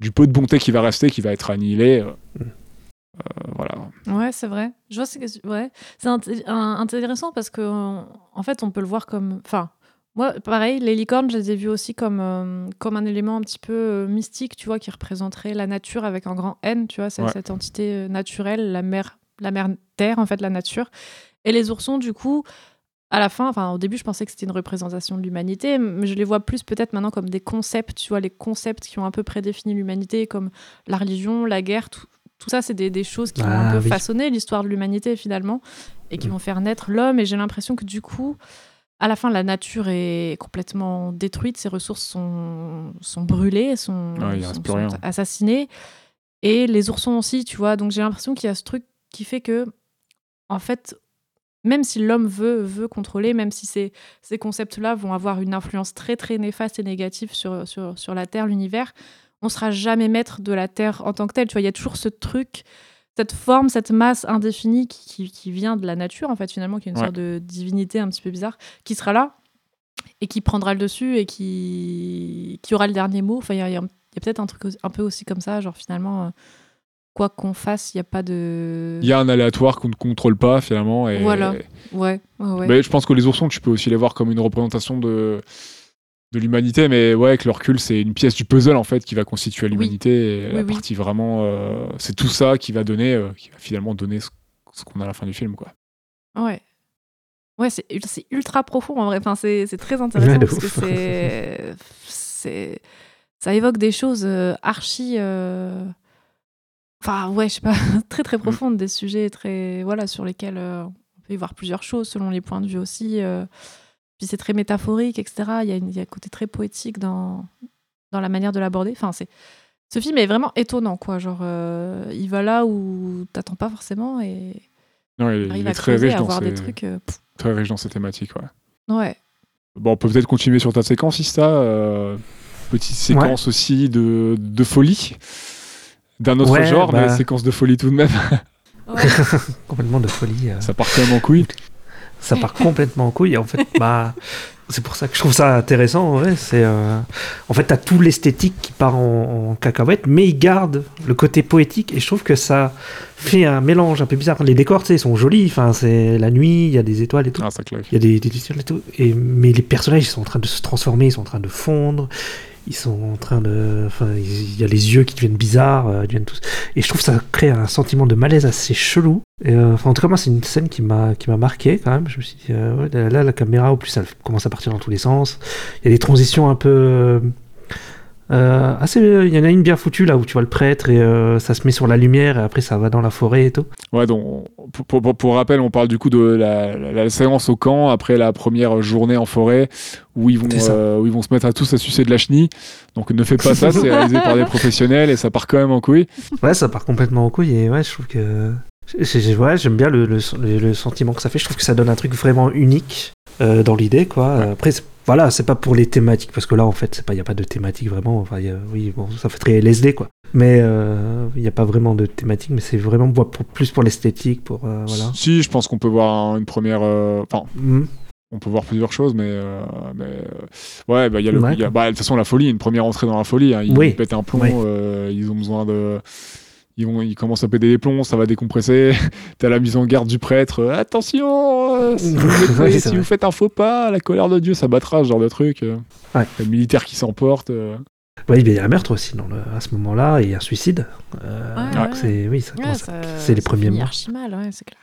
Speaker 5: du peu de bonté qui va rester, qui va être annihilé. euh, euh, voilà.
Speaker 6: Ouais, c'est vrai. Je vois, c'est ouais. c'est int- intéressant parce que en fait, on peut le voir comme. Enfin, moi, pareil, les licornes, je les ai vues aussi comme euh, comme un élément un petit peu euh, mystique, tu vois, qui représenterait la nature avec un grand N, tu vois,
Speaker 5: Ouais.
Speaker 6: cette entité euh, naturelle, la mère, la mère terre, en fait, la nature. Et les oursons, du coup. À la fin, enfin au début, je pensais que c'était une représentation de l'humanité, mais je les vois plus peut-être maintenant comme des concepts, tu vois, les concepts qui ont un peu prédéfini l'humanité, comme la religion, la guerre, tout, tout ça, c'est des, des choses qui vont un
Speaker 7: Ah,
Speaker 6: peu
Speaker 7: oui.
Speaker 6: façonner l'histoire de l'humanité finalement, et qui
Speaker 7: Mm.
Speaker 6: vont faire naître l'homme. Et j'ai l'impression que du coup, à la fin, la nature est complètement détruite, ses ressources sont, sont brûlées, sont,
Speaker 5: Ouais,
Speaker 6: sont- assassinées, et les oursons aussi, tu vois. Donc j'ai l'impression qu'il y a ce truc qui fait que, en fait, même si l'homme veut, veut contrôler, même si ces, ces concepts-là vont avoir une influence très très néfaste et négative sur, sur, sur la Terre, l'univers, on sera jamais maître de la Terre en tant que telle. Tu vois, il y a toujours ce truc, cette forme, cette masse indéfinie qui, qui, qui vient de la nature, en fait, finalement, qui est une
Speaker 5: Ouais.
Speaker 6: sorte de divinité un petit peu bizarre, qui sera là et qui prendra le dessus et qui, qui aura le dernier mot. Enfin, il y a, y peut-être un truc un peu aussi comme ça, genre finalement, euh, quoi qu'on fasse, il n'y a pas de.
Speaker 5: Il y a un aléatoire qu'on ne contrôle pas finalement. Et,
Speaker 6: Voilà. Ouais, ouais, ouais.
Speaker 5: Mais je pense que les oursons, tu peux aussi les voir comme une représentation de, de l'humanité, mais ouais, avec le recul, c'est une pièce du puzzle en fait qui va constituer l'humanité. Et
Speaker 6: Oui,
Speaker 5: la
Speaker 6: oui.
Speaker 5: partie vraiment, euh, c'est tout ça qui va donner, euh, qui va finalement donner ce, ce qu'on a à la fin du film, quoi.
Speaker 6: Ouais. Ouais, c'est c'est ultra profond en vrai. Enfin, c'est c'est très intéressant
Speaker 7: Ouais,
Speaker 6: parce que c'est. *laughs* c'est- Ça évoque des choses euh, archi. euh, Enfin, ouais, je sais pas, *laughs* très très profondes, des sujets très. Voilà, sur lesquels euh, on peut y voir plusieurs choses selon les points de vue aussi. Puis c'est très métaphorique, etc. Il y, a une- il y a un côté très poétique dans, dans la manière de l'aborder. Enfin, c'est. Ce film est vraiment étonnant, quoi. Genre, euh, il va là où t'attends pas forcément et
Speaker 5: Non, il,
Speaker 6: il
Speaker 5: il
Speaker 6: arrive
Speaker 5: est très riche, dans
Speaker 6: des trucs. euh,
Speaker 5: très riche dans ses thématiques, ouais.
Speaker 6: ouais.
Speaker 5: Bon, on peut peut-être continuer sur ta séquence, Ista. euh, petite séquence aussi de, de folie. D'un autre
Speaker 7: Ouais,
Speaker 5: genre,
Speaker 7: bah.
Speaker 5: mais séquence de folie tout de même. *laughs* *laughs*
Speaker 7: Complètement de folie. euh.
Speaker 5: ça part quand même en couille.
Speaker 7: Ça part complètement en couille. Et en fait, bah, c'est pour ça que je trouve ça intéressant. C'est euh, en fait, t'as tout l'esthétique qui part en, en cacahuète, mais il garde le côté poétique. Et je trouve que ça fait un mélange un peu bizarre. Les décors, tu sais, ils sont jolis. Enfin, c'est la nuit, il y a des étoiles et tout.
Speaker 5: Ah, ça claque.
Speaker 7: Il y a des, des lucioles et tout. Et, mais les personnages, ils sont en train de se transformer, ils sont en train de fondre. Ils sont en train de. Enfin, il y a les yeux qui deviennent bizarres. euh, deviennent tous... Et je trouve que ça crée un sentiment de malaise assez chelou. Euh, enfin, en tout cas, moi, c'est une scène qui m'a marqué quand même. Je me suis dit, euh, là, là, la caméra, au plus, elle commence à partir dans tous les sens. Il y a des transitions un peu. Euh, Euh, assez, il y en a une bien foutue là où tu vois le prêtre et euh, ça se met sur la lumière et après ça va dans la forêt et tout.
Speaker 5: Ouais, donc pour, pour, pour rappel, on parle du coup de la, la, la séance au camp après la première journée en forêt où ils vont, euh, où ils vont se mettre à tous à sucer de la chenille. Donc ne faites pas ça, c'est *laughs* réalisé par des professionnels et ça part quand même en couille.
Speaker 7: Ouais, ça part complètement en couille et ouais, je trouve que. Ouais, j'aime bien le, le, le- sentiment que ça fait. Je trouve que ça donne un truc vraiment unique euh, dans l'idée, quoi. Après, c'est- voilà, c'est pas pour les thématiques parce que là, en fait, il n'y a pas de thématique vraiment. Enfin, il y a- oui, bon, ça fait très LSD, quoi. Mais euh, il n'y a pas vraiment de thématique, mais c'est vraiment pour- plus pour l'esthétique, pour. euh, voilà.
Speaker 5: Si, je pense qu'on peut voir un- une première. euh, Enfin,
Speaker 7: Mhm.
Speaker 5: on peut voir plusieurs choses, mais, euh, mais euh, ouais, bah, il y a le,
Speaker 7: Ouais,
Speaker 5: il y a- bah, de toute façon la folie, une première entrée dans la folie. hein. Ils
Speaker 7: Oui.
Speaker 5: pètent un plomb, euh, ils ont besoin de, ils, vont, ils commencent à péter des plombs, ça va décompresser. *laughs* T'as la mise en garde du prêtre. euh, Attention, euh, si, vous, faites- *laughs*
Speaker 7: Ouais, c'est
Speaker 5: si
Speaker 7: vrai.
Speaker 5: vous faites un faux pas, la colère de Dieu, ça battra, ce genre de truc. euh.
Speaker 7: Ouais.
Speaker 5: Le militaire qui s'emporte.
Speaker 7: Oui, il y a un meurtre aussi dans le- à ce moment-là et il y a un suicide. Euh,
Speaker 6: Ouais,
Speaker 7: c'est oui, ça
Speaker 6: Ouais,
Speaker 7: commence-
Speaker 6: ça-
Speaker 7: c'est les premiers
Speaker 6: finit
Speaker 7: mois.
Speaker 6: archi mal, ouais, c'est clair.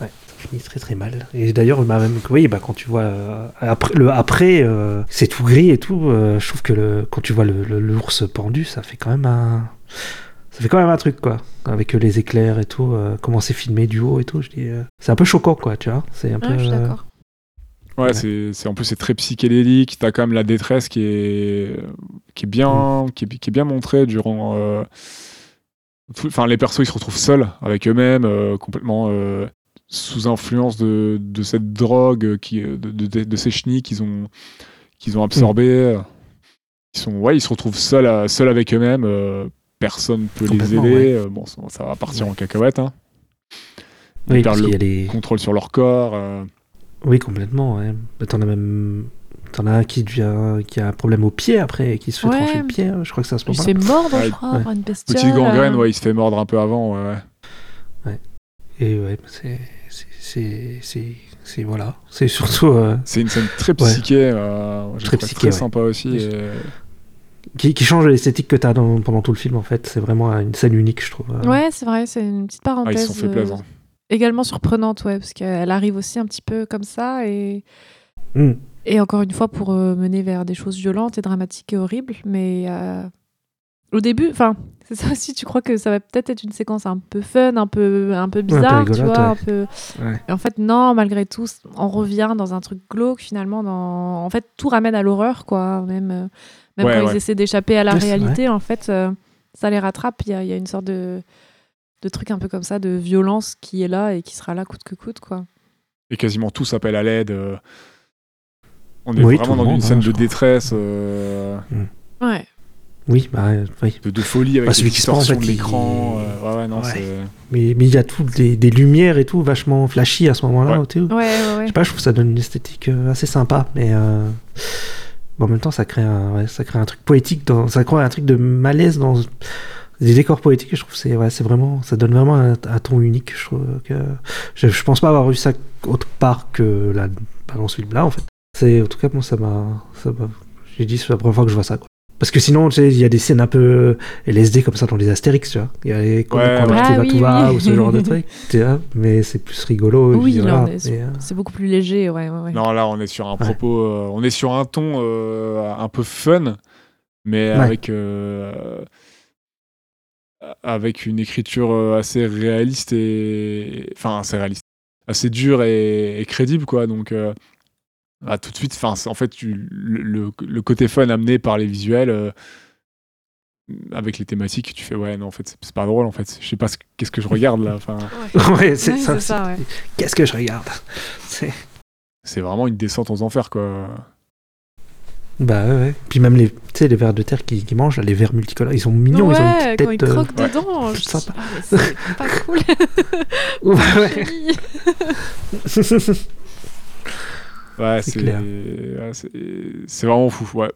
Speaker 7: Ouais, ça finit très très mal. Et d'ailleurs, bah, même, oui, bah, quand tu vois euh, après, le après, euh, c'est tout gris et tout. euh, je trouve que le, quand tu vois le- le- l'ours pendu, ça fait quand même un, ça fait quand même un truc quoi. Avec euh, les éclairs et tout, euh, comment c'est filmé du haut et tout. Je dis, euh, c'est un peu choquant quoi, tu vois. C'est un peu.
Speaker 6: Ouais, je suis d'accord.
Speaker 5: Ouais,
Speaker 7: Ouais.
Speaker 5: c'est, c'est en plus c'est très psychédélique. T'as quand même la détresse qui est qui est bien qui, est, qui est bien montrée durant. euh, Enfin, les persos ils se retrouvent seuls avec eux-mêmes, euh, complètement euh, sous influence de, de cette drogue qui de, de, de- de ces chenilles qu'ils ont qu'ils ont absorbées. Ils sont ouais, ils se retrouvent seuls à- seuls avec eux-mêmes. Personne peut les aider.
Speaker 7: ouais.
Speaker 5: euh, Bon, ça, ça va partir
Speaker 7: Ouais.
Speaker 5: en cacahuète. Hein. Ils
Speaker 7: Oui,
Speaker 5: perdent le
Speaker 7: qu'il y a les.
Speaker 5: contrôle sur leur corps. euh.
Speaker 7: Oui, complètement. Ouais. Bah, t'en as même. T'en as un qui, devient, qui a un problème au pied après, et qui se fait
Speaker 6: Ouais.
Speaker 7: trancher le pied. hein. Je crois que c'est à ce
Speaker 6: Il se fait mordre,
Speaker 5: Ouais.
Speaker 6: je crois,
Speaker 7: Ouais.
Speaker 6: par une bestiole.
Speaker 5: Petite gangrène,
Speaker 6: euh.
Speaker 5: ouais, il se fait mordre un peu avant. ouais, ouais.
Speaker 7: Et ouais, c'est. c'est- C'est. Voilà. C'est surtout. euh,
Speaker 5: C'est une scène très
Speaker 7: Ouais.
Speaker 5: psyché, euh, j'ai
Speaker 7: Très psyché,
Speaker 5: très
Speaker 7: ouais.
Speaker 5: sympa aussi. Et-
Speaker 7: qui, qui change l'esthétique que tu as pendant tout le film en fait. C'est vraiment une scène unique, je trouve.
Speaker 6: Ouais, c'est vrai, c'est une petite
Speaker 5: Ah, ils
Speaker 6: parenthèse.
Speaker 5: sont fait
Speaker 6: euh,
Speaker 5: plaisir.
Speaker 6: également surprenante, ouais, parce qu'elle arrive aussi un petit peu comme ça et.
Speaker 7: Hmm.
Speaker 6: Et encore une fois, pour euh, mener vers des choses violentes et dramatiques et horribles. Mais euh, au début, enfin, *laughs* c'est ça aussi, tu crois que ça va peut-être être une séquence un peu fun, un peu, un peu bizarre, tu
Speaker 7: rigolote,
Speaker 6: vois.
Speaker 7: ouais.
Speaker 6: Un peu...
Speaker 7: Ouais.
Speaker 6: Et en fait, non, malgré tout, on revient dans un truc glauque, finalement. Dans... En fait, tout ramène à l'horreur, quoi. Même, euh, même
Speaker 5: Ouais,
Speaker 6: quand
Speaker 5: ouais.
Speaker 6: ils essaient d'échapper à la réalité, en fait, euh, ça les rattrape. Il y a, il y a une sorte de, de truc un peu comme ça, de violence qui est là et qui sera là coûte que coûte, quoi.
Speaker 5: Et quasiment tout s'appelle à l'aide. euh. On est
Speaker 7: Oui,
Speaker 5: vraiment dans une
Speaker 7: monde,
Speaker 5: scène
Speaker 7: hein,
Speaker 5: de détresse, euh,
Speaker 6: Ouais.
Speaker 7: Oui, bah oui.
Speaker 5: de, de folie avec
Speaker 7: Bah, celui
Speaker 5: les
Speaker 7: qui se prend, en
Speaker 5: distorsions
Speaker 7: fait,
Speaker 5: de
Speaker 7: il-
Speaker 5: l'écran. euh, ouais, ouais, non,
Speaker 7: Ouais.
Speaker 5: c'est.
Speaker 7: Mais mais il y a tout des, des lumières et tout vachement flashy à ce moment-là.
Speaker 5: Ouais.
Speaker 7: tout.
Speaker 6: Ouais, ouais,
Speaker 7: Je sais pas, je trouve que ça donne une esthétique assez sympa, mais euh, en même temps, ça crée un, ouais, ça crée un truc poétique, dans, ça crée un truc de malaise dans des décors poétiques. Je trouve c'est, ouais, c'est vraiment, ça donne vraiment un, ton unique. Je trouve que je, je pense pas avoir vu ça autre part que là, pas dans ce film-là, en fait. C'est, en tout cas, moi, ça m'a, ça m'a, j'ai dit, c'est la première fois que je vois ça. Quoi. Parce que sinon, tu sais, il y a des scènes un peu LSD comme ça dans les Astérix, tu vois. Il y a les, quand,
Speaker 5: Ouais, ouais.
Speaker 6: Ah
Speaker 7: va
Speaker 6: oui,
Speaker 7: tout va
Speaker 6: oui.
Speaker 7: ou ce genre de *laughs* truc, tu vois. Mais c'est plus rigolo.
Speaker 6: Oui,
Speaker 7: puis
Speaker 6: là,
Speaker 7: voilà.
Speaker 6: on est
Speaker 7: Mais, euh,
Speaker 6: C'est beaucoup plus léger, ouais, ouais, ouais.
Speaker 5: Non, là, on est sur un propos, euh, on est sur un ton euh, un peu fun, mais avec euh, avec une écriture euh, assez réaliste et enfin assez réaliste, assez dure et, et crédible, quoi. Donc euh, ah, tout de suite, en fait, tu- le, le- le côté fun amené par les visuels. euh, avec les thématiques, tu fais ouais non en fait c'est- pas drôle en fait je sais pas ce- qu'est-ce que je regarde là enfin *laughs*
Speaker 7: ouais, c'est
Speaker 6: Ouais,
Speaker 7: ça.
Speaker 6: ouais.
Speaker 7: Qu'est-ce que je regarde? C'est-
Speaker 5: c'est vraiment une descente aux enfers quoi
Speaker 7: Bah ouais, ouais. Puis même les, tu sais, les vers de terre qui, qui mangent, là, les vers multicolores, ils sont mignons, ils ont une
Speaker 6: ouais,
Speaker 7: petite
Speaker 6: quand ils
Speaker 7: tête. euh,
Speaker 6: croquent
Speaker 5: ouais.
Speaker 6: dedans, je dis,
Speaker 7: sympa.
Speaker 6: ah, mais pas *laughs* cool.
Speaker 7: Ouais. *laughs*
Speaker 5: Ouais,
Speaker 7: C'est
Speaker 5: ouais, vraiment fou. Ouais.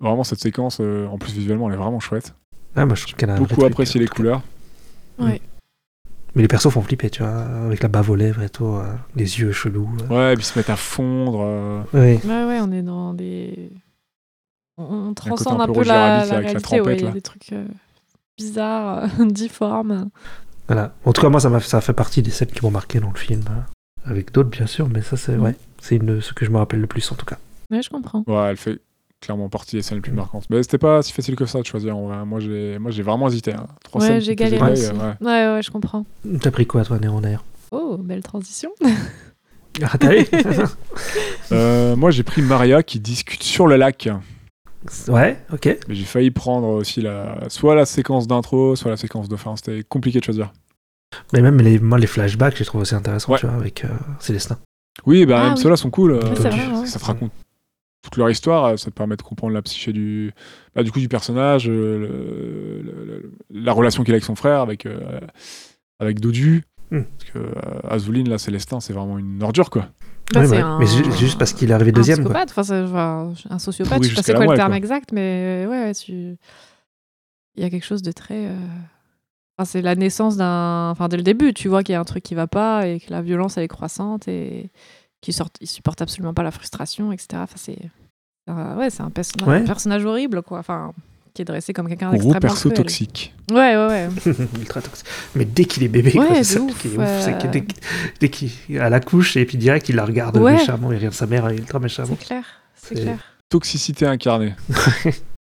Speaker 5: Vraiment, cette séquence, euh, en plus visuellement, elle est vraiment chouette.
Speaker 7: Ah, moi, je trouve qu'elle a un vrai
Speaker 5: Beaucoup apprécié
Speaker 7: en
Speaker 5: les couleurs.
Speaker 6: Ouais.
Speaker 7: Mais les persos font flipper, tu vois, avec la bave aux lèvres et tout, euh, les yeux chelous. euh.
Speaker 5: Ouais, et puis ils se mettent à fondre. euh,
Speaker 7: Ouais.
Speaker 6: Ouais, ouais, on est dans des. On, on transcende
Speaker 5: un
Speaker 6: un
Speaker 5: peu
Speaker 6: la, la
Speaker 5: avec la
Speaker 6: réalité, ouais,
Speaker 5: trompette,
Speaker 6: il y a des trucs euh, bizarres, euh, *laughs* difformes.
Speaker 7: Voilà. En tout cas, moi, ça, fait partie des scènes qui m'ont marqué dans le film. hein. Avec d'autres, bien sûr, mais ça, c'est ouais, c'est une, ce que je me rappelle le plus, en tout cas.
Speaker 6: Ouais, je comprends.
Speaker 5: Ouais, elle fait clairement partie des scènes les plus marquantes. Mais c'était pas si facile que ça de choisir. en vrai. Moi, j'ai, moi, j'ai vraiment hésité. hein. Trois
Speaker 6: Ouais,
Speaker 5: scènes
Speaker 6: j'ai galéré aussi.
Speaker 5: ouais.
Speaker 6: Ouais, ouais, je comprends.
Speaker 7: T'as pris quoi, toi, Néron, d'ailleurs?
Speaker 6: Oh, belle transition.
Speaker 7: Ah, t'as vu *laughs*
Speaker 5: Euh, moi, j'ai pris Maria qui discute sur le lac.
Speaker 7: Ouais, ok.
Speaker 5: Mais j'ai failli prendre aussi la, soit la séquence d'intro, soit la séquence de fin. C'était compliqué de choisir.
Speaker 7: Mais même les, moi, les flashbacks, je les trouve aussi intéressants,
Speaker 5: Ouais.
Speaker 7: tu vois, avec euh, Célestin.
Speaker 5: Oui, bah,
Speaker 6: Ah
Speaker 5: même
Speaker 6: oui.
Speaker 5: ceux-là sont cool. euh,
Speaker 6: c'est vrai, ouais.
Speaker 5: Ça te raconte toute leur histoire. euh, Ça te permet de comprendre la psyché du, bah, du coup, du personnage, euh, le- le- le- la relation qu'il a avec son frère, avec, euh, avec Dodu.
Speaker 7: Hmm.
Speaker 5: Parce que euh, Azouline, là, Célestin, c'est vraiment une ordure, quoi.
Speaker 6: Bah,
Speaker 7: Ouais, ouais.
Speaker 6: un-
Speaker 7: Mais c'est juste parce qu'il est arrivé
Speaker 6: un
Speaker 7: deuxième, quoi.
Speaker 6: psychopathe, enfin, un sociopathe,
Speaker 5: Pourri
Speaker 6: je sais pas c'est quoi le terme
Speaker 5: quoi.
Speaker 6: exact, mais ouais, ouais, tu... il y a quelque chose de très. Enfin, c'est la naissance d'un. Enfin, dès le début, tu vois qu'il y a un truc qui va pas et que la violence elle est croissante et qu'il sort... il supporte absolument pas la frustration, etc. Enfin, c'est. euh, Ouais, c'est un, perso-
Speaker 7: Ouais.
Speaker 6: un personnage horrible, quoi. Enfin, qui est dressé comme quelqu'un
Speaker 5: Gros
Speaker 6: d'extrêmement
Speaker 5: perso
Speaker 6: cruel.
Speaker 5: toxique.
Speaker 6: Ouais, ouais, ouais. *laughs*
Speaker 7: Ultra toxique. Mais dès qu'il est bébé,
Speaker 6: Ouais,
Speaker 7: c'est ça
Speaker 6: ouf,
Speaker 7: qui est
Speaker 6: euh.
Speaker 7: ouf. Dès, qu'il- qu'il à la couche et puis direct, il la regarde
Speaker 6: Ouais.
Speaker 7: méchamment, il regarde sa mère ultra méchamment.
Speaker 6: C'est clair, C'est- clair.
Speaker 5: Toxicité incarnée. *laughs*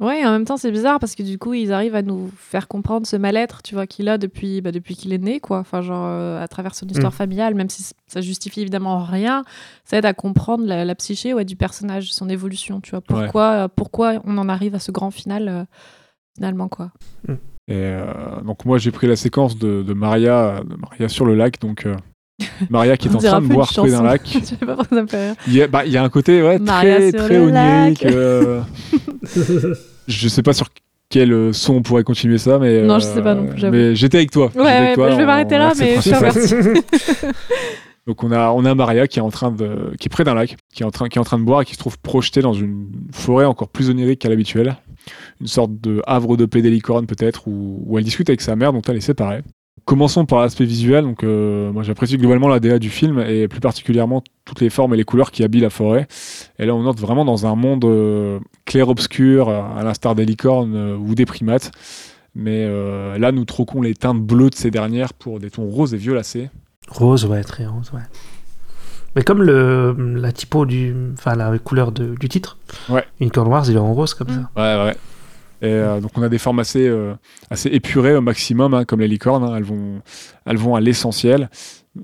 Speaker 6: Ouais, et en même temps, c'est bizarre parce que du coup, ils arrivent à nous faire comprendre ce mal-être, tu vois, qu'il a depuis, bah, depuis qu'il est né, quoi. Enfin, genre, euh, à travers son histoire
Speaker 7: Mm.
Speaker 6: familiale, même si ça justifie évidemment rien, ça aide à comprendre la, la psyché ouais, du personnage, son évolution, tu vois. Pourquoi, euh, pourquoi on en arrive à ce grand final, euh, finalement, quoi.
Speaker 5: Et euh, donc moi j'ai pris la séquence de, de Maria, de Maria sur le lac, donc Maria qui est en train de boire près d'un lac. *laughs*
Speaker 6: Je sais pas pourquoi ça me fait rire.
Speaker 5: Il y a, bah, il y a un côté ouais,
Speaker 6: Maria
Speaker 5: très très onirique.
Speaker 6: lac.
Speaker 5: euh, je sais pas sur quel euh, son on pourrait continuer ça, mais
Speaker 6: Non, je sais pas non plus,
Speaker 5: euh. Mais j'étais avec toi.
Speaker 6: Ouais,
Speaker 5: avec toi
Speaker 6: je vais m'arrêter là, mais je remercie. *laughs* *laughs*
Speaker 5: Donc on a on a Maria qui est en train de qui est près d'un lac, qui est en train qui est en train de boire et qui se trouve projetée dans une forêt encore plus onirique qu'à l'habituel, une sorte de havre de paix des licornes peut-être où, où elle discute avec sa mère dont elle est séparée. Commençons par l'aspect visuel. Donc euh, moi j'apprécie globalement la DA du film et plus particulièrement toutes les formes et les couleurs qui habillent la forêt. Et là on entre vraiment dans un monde euh, clair-obscur à l'instar des licornes euh, ou des primates. Mais euh, là nous troquons les teintes bleues de ces dernières pour des tons roses et violacés.
Speaker 7: Rose, ouais, très rose, ouais. Mais comme le, la typo du. Enfin, la couleur de- du titre.
Speaker 5: Ouais.
Speaker 7: Unicorn Wars, il est en rose comme ça.
Speaker 5: Ouais, ouais. Et euh, donc on a des formes assez, euh, assez épurées au maximum, hein, comme les licornes. hein. elles, vont, elles vont à l'essentiel.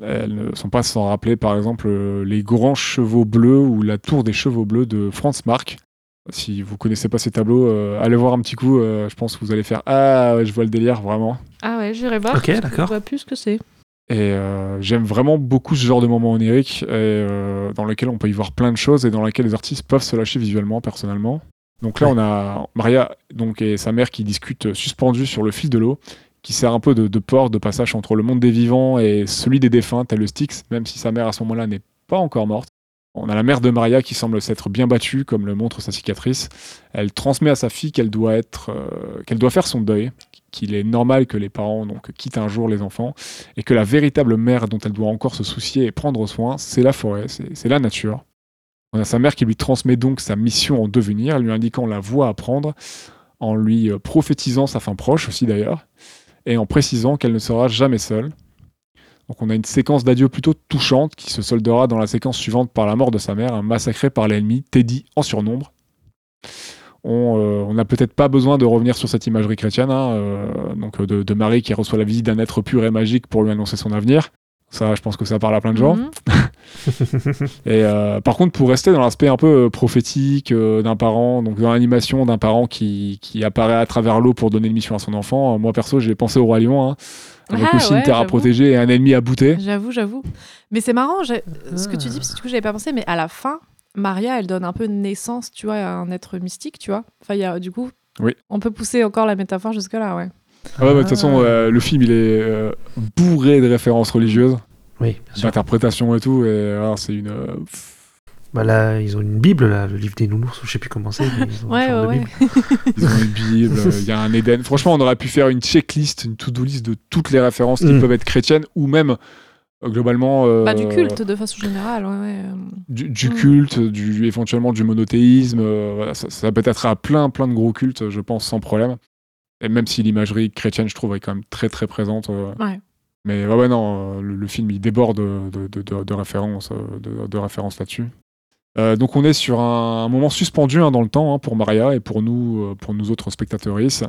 Speaker 5: Elles ne sont pas sans rappeler, par exemple, euh, les grands chevaux bleus ou la tour des chevaux bleus de Franz Marc. Si vous connaissez pas ces tableaux, euh, allez voir un petit coup. euh, je pense que vous allez faire Ah, ouais, je vois le délire, vraiment.
Speaker 6: Ah ouais, j'irai voir.
Speaker 7: Ok, d'accord.
Speaker 6: Je vois plus ce que c'est.
Speaker 5: Et euh, j'aime vraiment beaucoup ce genre de moment onirique et, euh, dans lequel on peut y voir plein de choses et dans lequel les artistes peuvent se lâcher visuellement, personnellement. Donc là,
Speaker 7: Ouais.
Speaker 5: on a Maria donc, et sa mère qui discutent suspendues sur le fil de l'eau, qui sert un peu de, de port, de passage entre le monde des vivants et celui des défunts, tel le Styx, même si sa mère à ce moment-là n'est pas encore morte. On a la mère de Maria qui semble s'être bien battue, comme le montre sa cicatrice. Elle transmet à sa fille qu'elle doit être, euh, qu'elle doit faire son deuil, qu'il est normal que les parents donc quittent un jour les enfants, et que la véritable mère dont elle doit encore se soucier et prendre soin, c'est la forêt, c'est c'est la nature. On a sa mère qui lui transmet donc sa mission en devenir, lui indiquant la voie à prendre, en lui euh, prophétisant sa fin proche aussi d'ailleurs, et en précisant qu'elle ne sera jamais seule. Donc on a une séquence d'adieu plutôt touchante qui se soldera dans la séquence suivante par la mort de sa mère, massacrée par l'ennemi, Teddy en surnombre. On euh, on n'a peut-être pas besoin de revenir sur cette imagerie chrétienne, hein, euh, de Marie qui reçoit la visite d'un être pur et magique pour lui annoncer son avenir. Ça, je pense que ça parle à plein de gens.
Speaker 6: Mhm. *laughs*
Speaker 5: Et euh, par contre, pour rester dans l'aspect un peu euh, prophétique euh, d'un parent, donc dans l'animation d'un parent qui, qui apparaît à travers l'eau pour donner une mission à son enfant, euh, moi perso, j'ai pensé au roi lion, hein, avec
Speaker 6: Ah
Speaker 5: aussi
Speaker 6: ouais,
Speaker 5: une terre à protéger et un ennemi à bouter.
Speaker 6: J'avoue, j'avoue. Mais c'est marrant, j'ai- ce que tu dis, parce que du coup, j'avais pas pensé, mais à la fin, Maria, elle donne un peu naissance, tu vois, à un être mystique, tu vois. Enfin, il y a, du coup,
Speaker 5: Oui.
Speaker 6: on peut pousser encore la métaphore jusque-là, ouais.
Speaker 5: Ah ouais, bah, de toute façon, euh, le film, il est euh, bourré de références religieuses,
Speaker 7: Oui, bien sûr.
Speaker 5: d'interprétations et tout, et alors, c'est une... euh, pff,
Speaker 7: Bah là, ils ont une Bible, là, le livre des nounours, ou je sais plus comment c'est. mais ils ont une
Speaker 6: Ouais,
Speaker 7: forme
Speaker 6: ouais,
Speaker 7: de
Speaker 6: ouais.
Speaker 7: Bible.
Speaker 5: Ils ont une Bible, euh, il y a un Éden. Franchement, on aurait pu faire une checklist, une to-do list de toutes les références qui
Speaker 7: Mm.
Speaker 5: peuvent être chrétiennes ou même euh, globalement euh,
Speaker 6: Bah, du culte, de façon générale, ouais, ouais. euh.
Speaker 5: du, du
Speaker 6: Mm.
Speaker 5: culte, du, éventuellement du monothéisme. euh, voilà, ça, ça peut être à plein, plein de gros cultes, je pense, sans problème. Et même si l'imagerie chrétienne, je trouve, est quand même très, très présente. euh,
Speaker 6: Ouais.
Speaker 5: Mais ouais, ouais, non, euh, le, le film, il déborde de, de, de- de- de références, euh, de, références là-dessus. Euh, donc on est sur un, un moment suspendu hein, dans le temps hein, pour Maria et pour nous, pour nous autres spectatrices,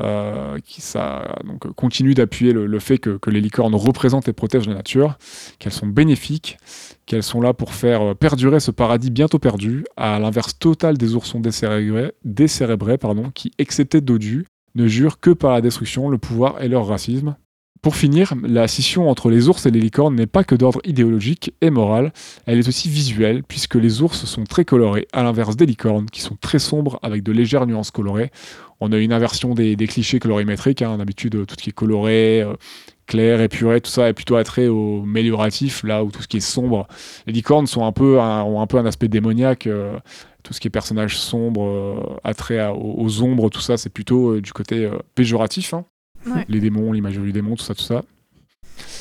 Speaker 5: euh, qui ça donc continue d'appuyer le, le fait que, que les licornes représentent et protègent la nature, qu'elles sont bénéfiques, qu'elles sont là pour faire perdurer ce paradis bientôt perdu, à l'inverse total des oursons décérébrés, décérébrés pardon, qui, excepté Dodu, ne jurent que par la destruction, le pouvoir et leur racisme. Pour finir, la scission entre les ours et les licornes n'est pas que d'ordre idéologique et moral, elle est aussi visuelle, puisque les ours sont très colorés, à l'inverse des licornes, qui sont très sombres avec de légères nuances colorées. On a une inversion des, clichés colorimétriques, hein, d'habitude tout ce qui est coloré, euh, clair, épuré, tout ça est plutôt attrait au mélioratif, là où tout ce qui est sombre. Les licornes ont un peu un aspect démoniaque, euh, tout ce qui est personnage sombre, euh, attrait à- aux, aux ombres, tout ça, c'est plutôt euh, du côté euh, péjoratif. hein.
Speaker 6: Ouais.
Speaker 5: Les démons, l'imagerie du démon, tout ça, tout ça.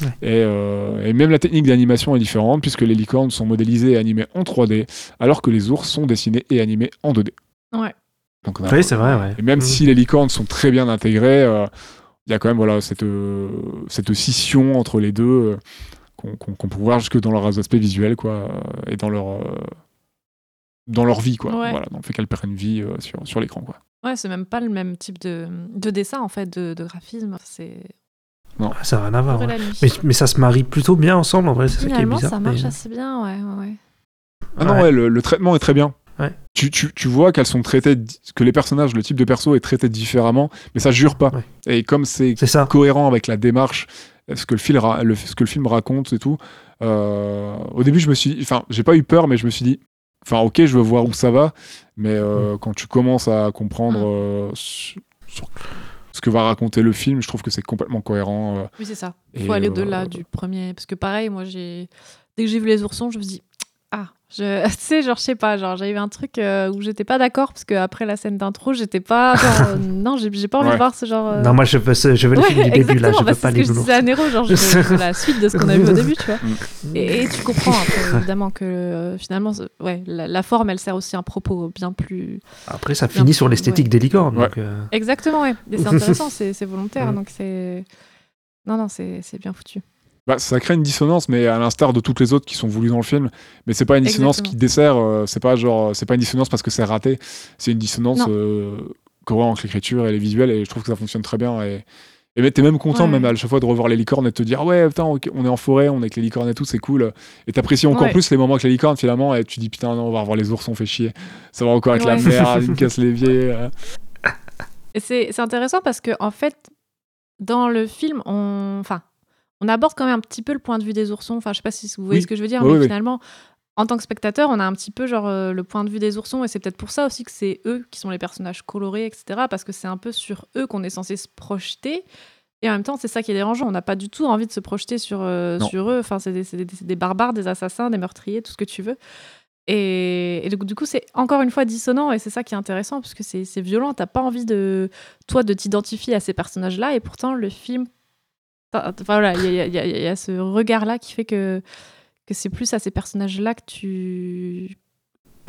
Speaker 7: Ouais.
Speaker 5: Et, euh, et même la technique d'animation est différente, puisque les licornes sont modélisées et animées en 3D, alors que les ours sont dessinés et animés en 2D.
Speaker 6: Ouais.
Speaker 5: Donc on a-
Speaker 7: Oui, c'est vrai, ouais.
Speaker 5: et même
Speaker 7: Mhm.
Speaker 5: si les licornes sont très bien intégrées, euh, il y a quand même voilà, cette, euh, cette scission entre les deux euh, qu'on peut voir jusque dans leurs aspects visuels quoi, et dans leur, euh, dans leur vie, quoi.
Speaker 6: Ouais.
Speaker 5: Voilà, dans le fait qu'elles prennent vie euh, sur, sur l'écran. Quoi.
Speaker 6: Ouais, c'est même pas le même type de, de dessin, en fait, de, de graphisme. C'est
Speaker 7: Ah, Ça n'a rien à voir. ouais. Mais, mais ça se marie plutôt bien ensemble, en vrai, c'est ça qui est
Speaker 6: Finalement,
Speaker 7: bizarre.
Speaker 6: ça marche
Speaker 7: mais-
Speaker 6: assez bien, ouais. ouais, ouais.
Speaker 5: Ah non,
Speaker 7: Ouais.
Speaker 5: le, le traitement est très bien.
Speaker 7: Ouais.
Speaker 5: Tu, tu, tu vois qu'elles sont traitées, que les personnages, le type de perso est traité différemment, mais ça jure pas.
Speaker 7: Ouais.
Speaker 5: Et comme c'est cohérent avec la démarche, ce que le film, ra- le- ce que le film raconte et tout. euh, au début, je me suis, enfin, j'ai pas eu peur, mais je me suis dit, enfin, ok, je veux voir où ça va, mais euh,
Speaker 7: Mm.
Speaker 5: quand tu commences à comprendre euh, sur- sur ce que va raconter le film, je trouve que c'est complètement cohérent. euh.
Speaker 6: Oui, c'est ça. Il faut aller
Speaker 5: euh,
Speaker 6: au-delà du premier. Parce que pareil, moi, j'ai dès que j'ai vu les oursons, je me suis dit, je... *laughs* tu sais, genre, je sais pas, genre, j'avais eu un truc euh, où j'étais pas d'accord, parce qu'après la scène d'intro, j'étais pas. genre, *laughs* euh, non, j'ai j'ai pas envie
Speaker 5: Ouais.
Speaker 6: de voir ce genre. euh,
Speaker 7: Non, moi, je veux, ce- je veux le
Speaker 6: Ouais,
Speaker 7: film du début, là. Je
Speaker 6: bah,
Speaker 7: veux
Speaker 6: c'est
Speaker 7: pas
Speaker 6: ce
Speaker 7: les
Speaker 6: que je disais à Nero, genre, je veux la *laughs* suite de ce qu'on a vu au début, tu vois. Et, et tu comprends après, évidemment que euh, finalement, c'est- ouais, la, la forme, elle sert aussi un propos bien plus.
Speaker 7: Après, ça finit sur l'esthétique
Speaker 6: Ouais.
Speaker 7: des licornes.
Speaker 5: Ouais.
Speaker 7: donc, euh,
Speaker 6: Exactement, ouais. Et c'est intéressant, c'est c'est volontaire,
Speaker 7: Mm.
Speaker 6: donc c'est. Non, non, c'est c'est bien foutu.
Speaker 5: Bah, ça crée une dissonance, mais à l'instar de toutes les autres qui sont voulues dans le film. Mais c'est pas une dissonance
Speaker 6: Exactement.
Speaker 5: qui dessert. euh, c'est pas genre, c'est pas une dissonance parce que c'est raté. C'est une dissonance euh, cohérente avec l'écriture et les visuels. Et je trouve que ça fonctionne très bien. Et, et t'es même content,
Speaker 6: Ouais.
Speaker 5: même à chaque fois, de revoir les licornes et de te dire, ouais, putain, on est en forêt, on est avec les licornes et tout, c'est cool. Et t'apprécies encore
Speaker 6: Ouais.
Speaker 5: plus les moments avec les licornes finalement. Et tu dis, putain, non, on va revoir les ours, on fait chier. Ça va encore avec la
Speaker 6: Ouais.
Speaker 5: mer, *laughs* ils me cassent l'évier. euh.
Speaker 6: C'est intéressant parce que, en fait, dans le film, on. Enfin, on aborde quand même un petit peu le point de vue des oursons. Enfin, je sais pas si vous voyez
Speaker 5: Oui.
Speaker 6: ce que je veux dire,
Speaker 5: Oui,
Speaker 6: mais
Speaker 5: oui,
Speaker 6: finalement, en tant que spectateur, on a un petit peu genre euh, le point de vue des oursons, et c'est peut-être pour ça aussi que c'est eux qui sont les personnages colorés, etc. Parce que c'est un peu sur eux qu'on est censé se projeter. Et en même temps, c'est ça qui est dérangeant. On n'a pas du tout envie de se projeter sur, euh, sur eux. Enfin, c'est des, des- barbares, des assassins, des meurtriers, tout ce que tu veux. Et, et du coup- c'est encore une fois dissonant et c'est ça qui est intéressant parce que c'est c'est violent. T'as pas envie de toi de t'identifier à ces personnages-là et pourtant le film, enfin voilà, il y, a- y y ce regard-là qui fait que que c'est plus à ces personnages-là que tu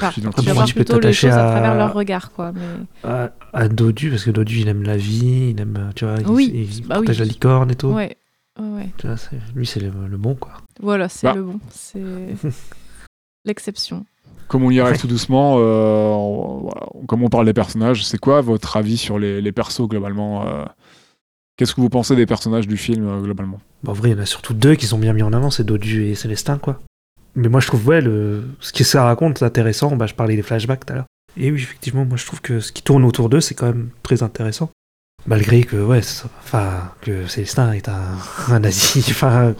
Speaker 6: Enfin,
Speaker 5: Tu
Speaker 6: vas voir
Speaker 7: tu peux
Speaker 6: plutôt les choses à...
Speaker 7: à-
Speaker 6: travers leur regard, quoi. Mais...
Speaker 7: à, à Dodu, parce que Dodu, il aime la vie, il aime, tu vois, il,
Speaker 6: Oui,
Speaker 7: il
Speaker 6: bah
Speaker 7: protège
Speaker 6: oui.
Speaker 7: la licorne et tout.
Speaker 6: Ouais, ouais, ouais.
Speaker 7: Tu vois, c'est- lui, c'est le, le bon, quoi.
Speaker 6: Voilà, c'est
Speaker 5: Bah.
Speaker 6: le bon. C'est *laughs* l'exception.
Speaker 5: Comme on y arrive
Speaker 7: Ouais.
Speaker 5: tout doucement, euh, on- voilà, comme on parle des personnages, c'est quoi votre avis sur les, les persos globalement euh, Qu'est-ce que vous pensez des personnages du film euh, globalement?
Speaker 7: Bon, en vrai, il y en a surtout deux qui sont bien mis en avant, c'est Dodu et Célestin, quoi. Mais moi, je trouve, ouais, le... ce que ça raconte, c'est intéressant. Bah, je parlais des flashbacks tout à l'heure. Et oui, effectivement, moi, je trouve que ce qui tourne autour d'eux, c'est quand même très intéressant. Malgré que, ouais, enfin, que Célestin est un, *laughs* un nazi, enfin,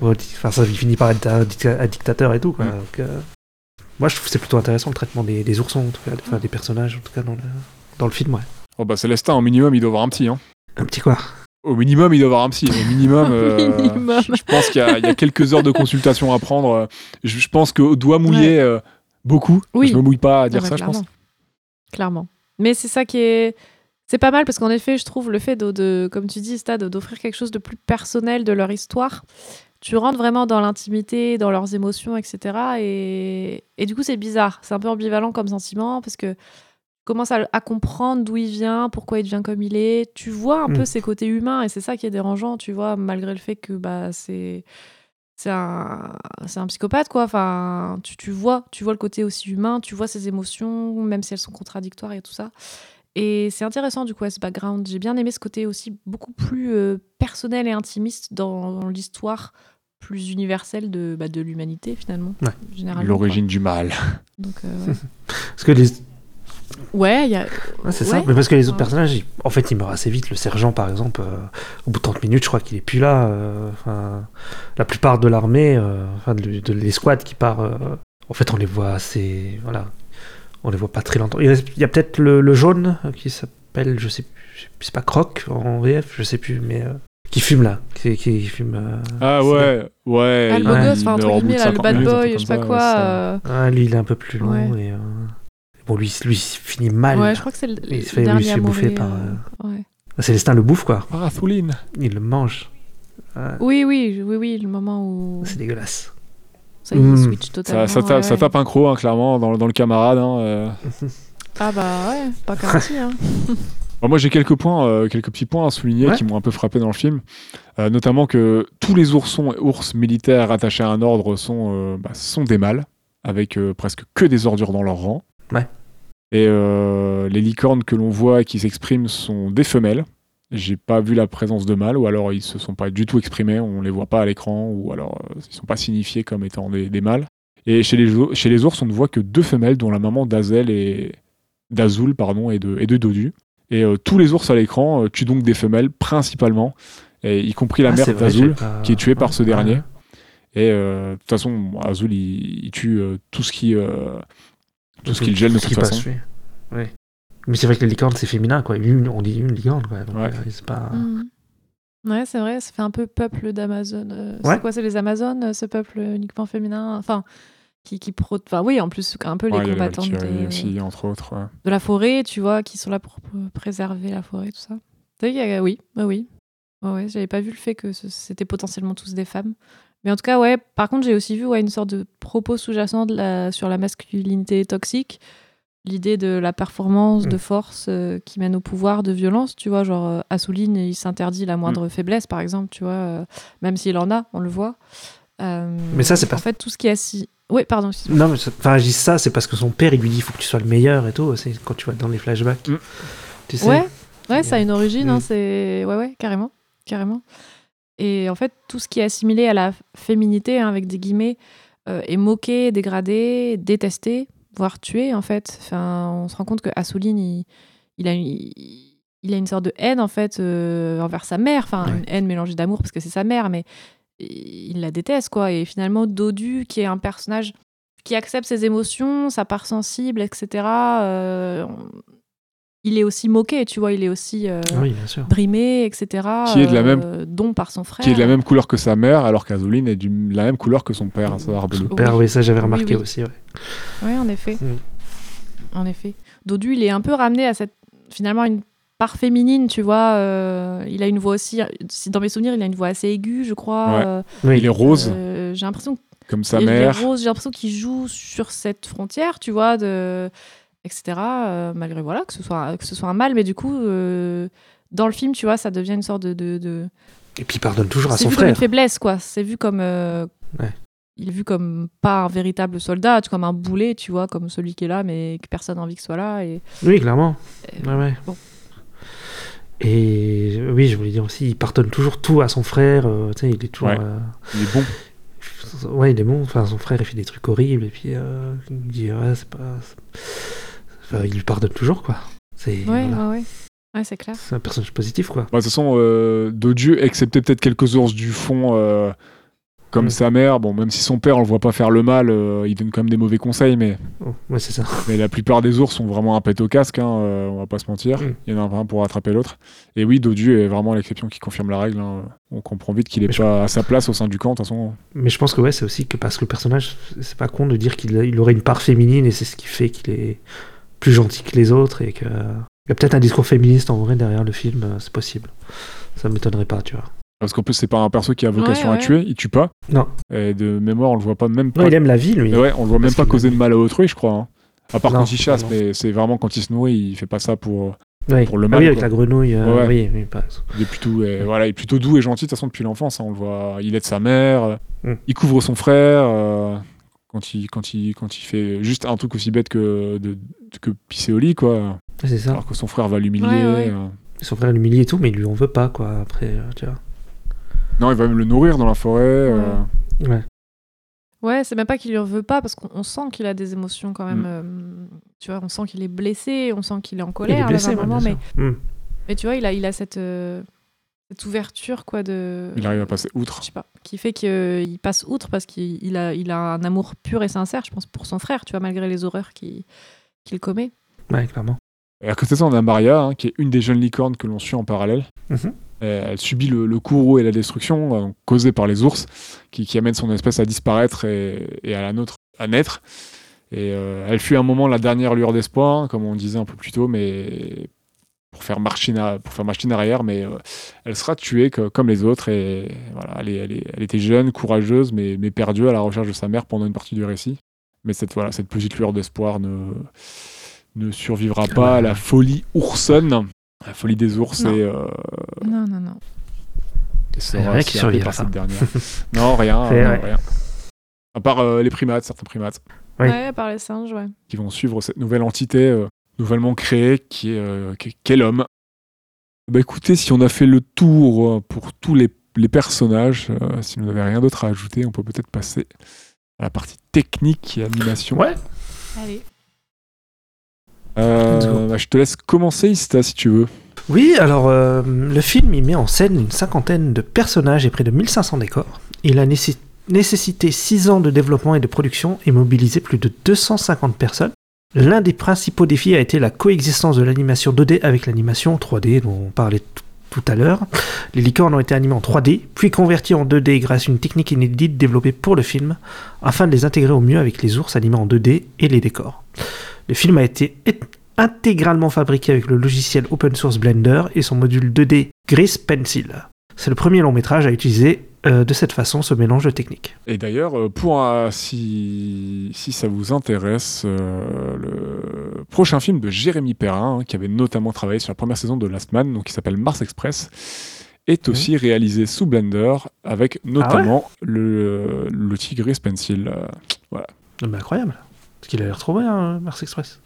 Speaker 7: ça finit par être un, dicta- un dictateur et tout, quoi.
Speaker 5: Mm.
Speaker 7: Donc, euh, moi, je trouve que c'est plutôt intéressant le traitement des, des oursons, en tout cas, enfin, des personnages, en tout cas, dans le, dans le film, ouais.
Speaker 5: Oh bah Célestin, au minimum, il doit avoir un petit. Hein.
Speaker 7: Un petit quoi?
Speaker 5: Au minimum, il doit avoir un psy. Au minimum, *laughs* euh,
Speaker 6: minimum.
Speaker 5: Je, je pense qu'il y, a- il y a quelques heures de consultation à prendre. euh, Je, je pense qu'au doigt mouillé, euh, beaucoup.
Speaker 6: Oui.
Speaker 5: Je me mouille pas à dire ça, je pense.
Speaker 6: clairement. Mais c'est ça qui est. C'est pas mal parce qu'en effet, je trouve le fait de, de- comme tu dis, Stade, d'offrir quelque chose de plus personnel de leur histoire. Tu rentres vraiment dans l'intimité, dans leurs émotions, etc. Et, et du coup, c'est bizarre. C'est un peu ambivalent comme sentiment parce que commences à, à comprendre d'où il vient, pourquoi il devient comme il est. Tu vois un
Speaker 7: Mm.
Speaker 6: peu ses côtés humains et c'est ça qui est dérangeant, tu vois, malgré le fait que bah, c'est c'est un, un psychopathe, quoi. Enfin, tu, tu vois, tu vois le côté aussi humain, tu vois ses émotions, même si elles sont contradictoires et tout ça. Et c'est intéressant, du coup, à ce background. J'ai bien aimé ce côté aussi beaucoup plus euh, personnel et intimiste dans l'histoire plus universelle de, bah, de l'humanité, finalement.
Speaker 7: Ouais.
Speaker 5: L'origine du mal.
Speaker 6: Donc, euh, *laughs* ouais.
Speaker 7: Parce que les...
Speaker 6: ouais, il y a.
Speaker 7: ouais, c'est
Speaker 6: Ouais.
Speaker 7: ça. Mais parce que les autres personnages, ils- en fait, ils meurent assez vite. Le sergent, par exemple, euh, au bout de 30 minutes, je crois qu'il est plus là. euh, la plupart de l'armée, euh, enfin, de, de l'escouade qui part, euh, en fait, on les voit assez. Voilà. On les voit pas très longtemps. Il, reste- il y a peut-être le, le jaune euh, qui s'appelle, je sais plus, je sais plus, c'est pas Croc en VF, je sais plus, mais. euh, qui fume là. Qui, qui fume. euh,
Speaker 5: Ah ouais, ouais.
Speaker 6: Ah, le beau gosse, enfin, entre guillemets, là, le
Speaker 5: 50
Speaker 6: bad boy, je sais pas quoi.
Speaker 5: ouais,
Speaker 6: euh,
Speaker 7: Ah, lui, il est un peu plus long.
Speaker 6: Ouais.
Speaker 7: Et, euh, Bon, lui, lui, il finit mal.
Speaker 6: Ouais, je crois que c'est le,
Speaker 7: Il se
Speaker 6: le
Speaker 7: fait- lui, se fait bouffer par,
Speaker 6: euh, ouais.
Speaker 7: Célestin le bouffe, quoi.
Speaker 5: Parasouline.
Speaker 7: Il le mange. Ouais,
Speaker 6: Oui, oui, oui, oui, le moment où
Speaker 7: C'est dégueulasse.
Speaker 6: ça y est,
Speaker 7: Mm.
Speaker 6: switch totalement.
Speaker 5: Ça, ça, tape,
Speaker 6: ouais,
Speaker 5: ça tape un croc, hein, clairement, dans, dans le camarade. hein, euh. *laughs*
Speaker 6: Ah bah ouais, pas garanti. *laughs* Hein.
Speaker 5: Bon, moi, j'ai quelques points, euh, quelques petits points à souligner
Speaker 7: Ouais.
Speaker 5: qui m'ont un peu frappé dans le film. Euh, notamment que tous les oursons et ours militaires attachés à un ordre sont, euh, bah, sont des mâles, avec euh, presque que des ordures dans leur rang.
Speaker 7: Ouais.
Speaker 5: Et euh, les licornes que l'on voit qui s'expriment sont des femelles. J'ai pas vu la présence de mâles, ou alors ils se sont pas du tout exprimés, on les voit pas à l'écran, ou alors euh, ils sont pas signifiés comme étant des, des mâles. Et chez les, ou- chez les ours, on ne voit que deux femelles, dont la maman d'Azel et d'Azul, pardon, et de, et de Dodu. Et euh, tous les ours à l'écran tuent donc des femelles, principalement, et y compris la
Speaker 7: Ah,
Speaker 5: mère d'Azul,
Speaker 7: pas-
Speaker 5: qui est tuée par ce dernier. Et euh, de toute façon, Azul, il, il tue euh, tout ce qui, tout ce qu'il gèle de
Speaker 7: Tout ce qui
Speaker 5: toute
Speaker 7: passe,
Speaker 5: façon.
Speaker 7: oui. Ouais. Mais c'est vrai que les licornes, c'est féminin, quoi. Une, on dit une licorne, quoi. Donc,
Speaker 5: Ouais.
Speaker 7: euh, c'est pas...
Speaker 6: Mm. Ouais, c'est vrai, ça fait un peu peuple d'Amazon. euh,
Speaker 7: Ouais.
Speaker 6: C'est quoi, c'est les Amazones, euh, ce peuple uniquement féminin? Enfin, qui, qui pro... enfin, oui, en plus, un peu
Speaker 5: Ouais,
Speaker 6: les combattants de,
Speaker 5: Valkyrie aussi, entre autres. ouais.
Speaker 6: de la forêt, tu vois, qui sont là pour préserver la forêt, tout ça. Tu sais, il y a- Oui, bah oui. Ouais, ouais, j'avais pas vu le fait que c'était potentiellement tous des femmes. Mais en tout cas, ouais, par contre, j'ai aussi vu ouais, une sorte de propos sous-jacent sur la masculinité toxique. L'idée de la performance,
Speaker 7: Mm.
Speaker 6: de force euh, qui mène au pouvoir, de violence, tu vois. Genre, euh, Assouline, il s'interdit la moindre
Speaker 5: Mm.
Speaker 6: faiblesse, par exemple, tu vois. euh, même s'il en a, on le voit. Euh,
Speaker 7: Mais ça, c'est pas-
Speaker 6: En fait, tout ce qui est assis. Oui, pardon.
Speaker 7: Non, mais enfin, je dis ça, c'est parce que son père, il lui dit, il faut que tu sois le meilleur et tout. C'est quand tu vois dans les flashbacks.
Speaker 5: Mm.
Speaker 7: Tu sais?
Speaker 6: Ouais, ouais, ça a une origine, hein,
Speaker 7: Mm.
Speaker 6: c'est ouais, ouais, carrément, carrément. Et en fait, tout ce qui est assimilé à la féminité, hein, avec des guillemets, euh, est moqué, dégradé, détesté, voire tué, en fait. Enfin, on se rend compte que Assouline, il, il a, il, il a une sorte de haine, en fait, euh, envers sa mère. Enfin,
Speaker 7: Ouais.
Speaker 6: une haine mélangée d'amour, parce que c'est sa mère, mais il la déteste, quoi. Et finalement, Dodu, qui est un personnage qui accepte ses émotions, sa part sensible, etc., euh, il est aussi moqué, tu vois, il est aussi euh,
Speaker 7: Oui,
Speaker 6: brimé, etc.
Speaker 5: Qui est de la même-
Speaker 6: euh, dont par son frère.
Speaker 5: Qui est de la même couleur que sa mère, alors qu'Azuline est de la même couleur que son père, à savoir Bleu.
Speaker 7: Son père, oui, ça, j'avais
Speaker 6: Oui,
Speaker 7: remarqué
Speaker 6: oui.
Speaker 7: aussi. ouais.
Speaker 6: Oui, en effet.
Speaker 7: Mm.
Speaker 6: En effet. Dodu, il est un peu ramené à cette finalement une part féminine, tu vois. euh, il a une voix aussi, si dans mes souvenirs, il a une voix assez aiguë, je crois.
Speaker 5: Ouais.
Speaker 6: euh,
Speaker 7: Oui.
Speaker 5: Il est rose,
Speaker 6: euh, j'ai l'impression
Speaker 5: comme sa
Speaker 6: Il est
Speaker 5: mère.
Speaker 6: rose, j'ai l'impression qu'il joue sur cette frontière, tu vois, de etc. euh, malgré voilà que ce soit que ce soit un mal, mais du coup euh, dans le film, tu vois, ça devient une sorte de, de, de-
Speaker 7: Et puis, il pardonne toujours à
Speaker 6: c'est
Speaker 7: son
Speaker 6: vu comme une
Speaker 7: frère.
Speaker 6: faiblesse, quoi. C'est vu comme euh,
Speaker 7: Ouais.
Speaker 6: il est vu comme pas un véritable soldat, comme un boulet, tu vois, comme celui qui est là, mais que personne n'a envie qu'il soit là. Et,
Speaker 7: Oui, clairement.
Speaker 6: et-
Speaker 7: Ouais, ouais.
Speaker 6: bon.
Speaker 7: Et oui, je voulais dire aussi, il pardonne toujours tout à son frère. euh, tu sais, il est toujours.
Speaker 5: Ouais.
Speaker 7: euh,
Speaker 5: Il est bon.
Speaker 7: Ouais, il est bon. Enfin, son frère, il fait des trucs horribles. Et puis, euh, il dit, ouais, c'est pas. Enfin, il lui pardonne toujours, quoi. C'est
Speaker 6: Ouais,
Speaker 7: voilà.
Speaker 6: ouais, ouais. Ouais, c'est clair.
Speaker 7: C'est un personnage positif, quoi.
Speaker 5: Bah, de toute façon, euh, Dodu, excepté peut-être quelques ours du fond, euh, comme
Speaker 7: Mm.
Speaker 5: sa mère, bon, même si son père, on le voit pas faire le mal, euh, il donne quand même des mauvais conseils, mais,
Speaker 7: Oh, ouais, c'est ça. *laughs*
Speaker 5: mais la plupart des ours sont vraiment un pet au casque, hein, euh, on va pas se mentir.
Speaker 7: Mm.
Speaker 5: Il y en a un pour attraper l'autre. Et oui, Dodu est vraiment l'exception qui confirme la règle. hein. On comprend vite qu'il est
Speaker 7: Mais je-
Speaker 5: pas à sa place au sein du camp, de toute façon.
Speaker 7: Mais je pense que ouais, c'est aussi que parce que le personnage, c'est pas con de dire qu'il a- il aurait une part féminine et c'est ce qui fait qu'il est plus gentil que les autres et que. Il y a peut-être un discours féministe en vrai derrière le film, euh, c'est possible. Ça m'étonnerait pas, tu vois.
Speaker 5: Parce qu'en plus, c'est pas un perso qui a vocation
Speaker 6: Ouais,
Speaker 5: à tuer, il tue pas.
Speaker 7: Non.
Speaker 5: Et de mémoire, on le voit pas même pas.
Speaker 7: Non, il aime la vie, lui.
Speaker 5: Mais ouais, on le voit même pas causer de mal à autrui, je crois. hein. À part
Speaker 7: Non,
Speaker 5: quand il chasse,
Speaker 7: non.
Speaker 5: mais c'est vraiment quand il se nourrit, il fait pas ça pour.
Speaker 7: Oui.
Speaker 5: pour le
Speaker 7: Ah
Speaker 5: mal,
Speaker 7: oui, avec
Speaker 5: quoi.
Speaker 7: la grenouille. euh,
Speaker 5: Ouais.
Speaker 7: Oui, oui, pas-
Speaker 5: Il est plutôt, euh, voilà, il est plutôt doux et gentil de toute façon depuis l'enfance. hein, on le voit, il aide sa mère, euh,
Speaker 7: Mm.
Speaker 5: il couvre son frère euh, quand il quand il quand il fait juste un truc aussi bête que de, que pisser au lit quoi.
Speaker 7: c'est ça.
Speaker 5: Alors que son frère va l'humilier.
Speaker 6: Ouais, ouais.
Speaker 5: euh.
Speaker 7: Son frère l'humilie et tout, mais il lui en veut pas, quoi. Après, euh, tu vois.
Speaker 5: Non, il va même le nourrir dans la forêt. euh.
Speaker 7: Ouais.
Speaker 6: Ouais, c'est même pas qu'il lui en veut pas parce qu'on on sent qu'il a des émotions quand même.
Speaker 5: Mm.
Speaker 6: euh, tu vois, on sent qu'il est blessé, on sent qu'il est en
Speaker 7: Il
Speaker 6: colère.
Speaker 7: est blessé, ouais,
Speaker 6: moment,
Speaker 7: bien
Speaker 6: mais.
Speaker 7: Hmm.
Speaker 6: mais tu vois, il a, il a cette, euh, cette ouverture quoi de.
Speaker 5: Il arrive à passer outre.
Speaker 6: Je sais pas, qui fait qu'il passe outre parce qu'il il a, il a un amour pur et sincère, je pense, pour son frère, tu vois, malgré les horreurs qu'il commet.
Speaker 7: Ouais, clairement.
Speaker 5: Et à côté de ça, on a Maria, hein, qui est une des jeunes licornes que l'on suit en parallèle.
Speaker 7: Mhm.
Speaker 5: Euh, Elle subit le, le courroux et la destruction euh, causée par les ours, qui, qui amènent son espèce à disparaître et, et à la nôtre à naître. Et euh, elle fuit un moment la dernière lueur d'espoir, hein, comme on disait un peu plus tôt, mais pour faire machine, à- pour faire machine arrière, mais euh, elle sera tuée que- comme les autres. Et voilà, elle, est- elle est- elle était jeune, courageuse, mais, mais perdue à la recherche de sa mère pendant une partie du récit. Mais cette, voilà, cette petite lueur d'espoir ne, ne survivra pas à la folie oursonne, la folie des ours,
Speaker 6: Non.
Speaker 5: et, euh,
Speaker 6: Non, non, non.
Speaker 5: et sera
Speaker 7: rien qui à ça.
Speaker 5: cette dernière. non, rien, non. À part euh, les primates, certains primates,
Speaker 7: Oui.
Speaker 6: Ouais, par les singes, ouais.
Speaker 5: qui vont suivre cette nouvelle entité euh, nouvellement créée qui est, euh, qui est- qu'est l'homme. Bah écoutez, si on a fait le tour euh, pour tous les, les personnages, euh, si vous n'avez rien d'autre à ajouter, on peut peut-être passer à la partie technique et animation.
Speaker 7: Ouais.
Speaker 6: Allez.
Speaker 5: Euh, bah, je te laisse commencer, Ista, si tu veux.
Speaker 7: Oui, alors euh, le film il met en scène une cinquantaine de personnages et près de 1500 décors. Il a nécess- nécessité 6 ans de développement et de production et mobilisé plus de 250 personnes. L'un des principaux défis a été la coexistence de l'animation 2D avec l'animation 3D dont on parlait tout à l'heure. Les licornes ont été animées en 3D, puis converties en 2D grâce à une technique inédite développée pour le film, afin de les intégrer au mieux avec les ours animés en 2D et les décors. Le film a été intégralement fabriqué avec le logiciel open source Blender et son module 2D Grease Pencil. C'est le premier long métrage à utiliser euh, de cette façon ce mélange de techniques.
Speaker 5: Et d'ailleurs, euh, pour si, si ça vous intéresse, euh, le prochain film de Jérémy Perrin, hein, qui avait notamment travaillé sur la première saison de Last Man, donc qui s'appelle Mars Express, est aussi réalisé sous Blender avec notamment le l'outil Grease Pencil. euh,
Speaker 7: Ah bah, incroyable. Parce qu'il a l'air trop bien, euh, Mars Express.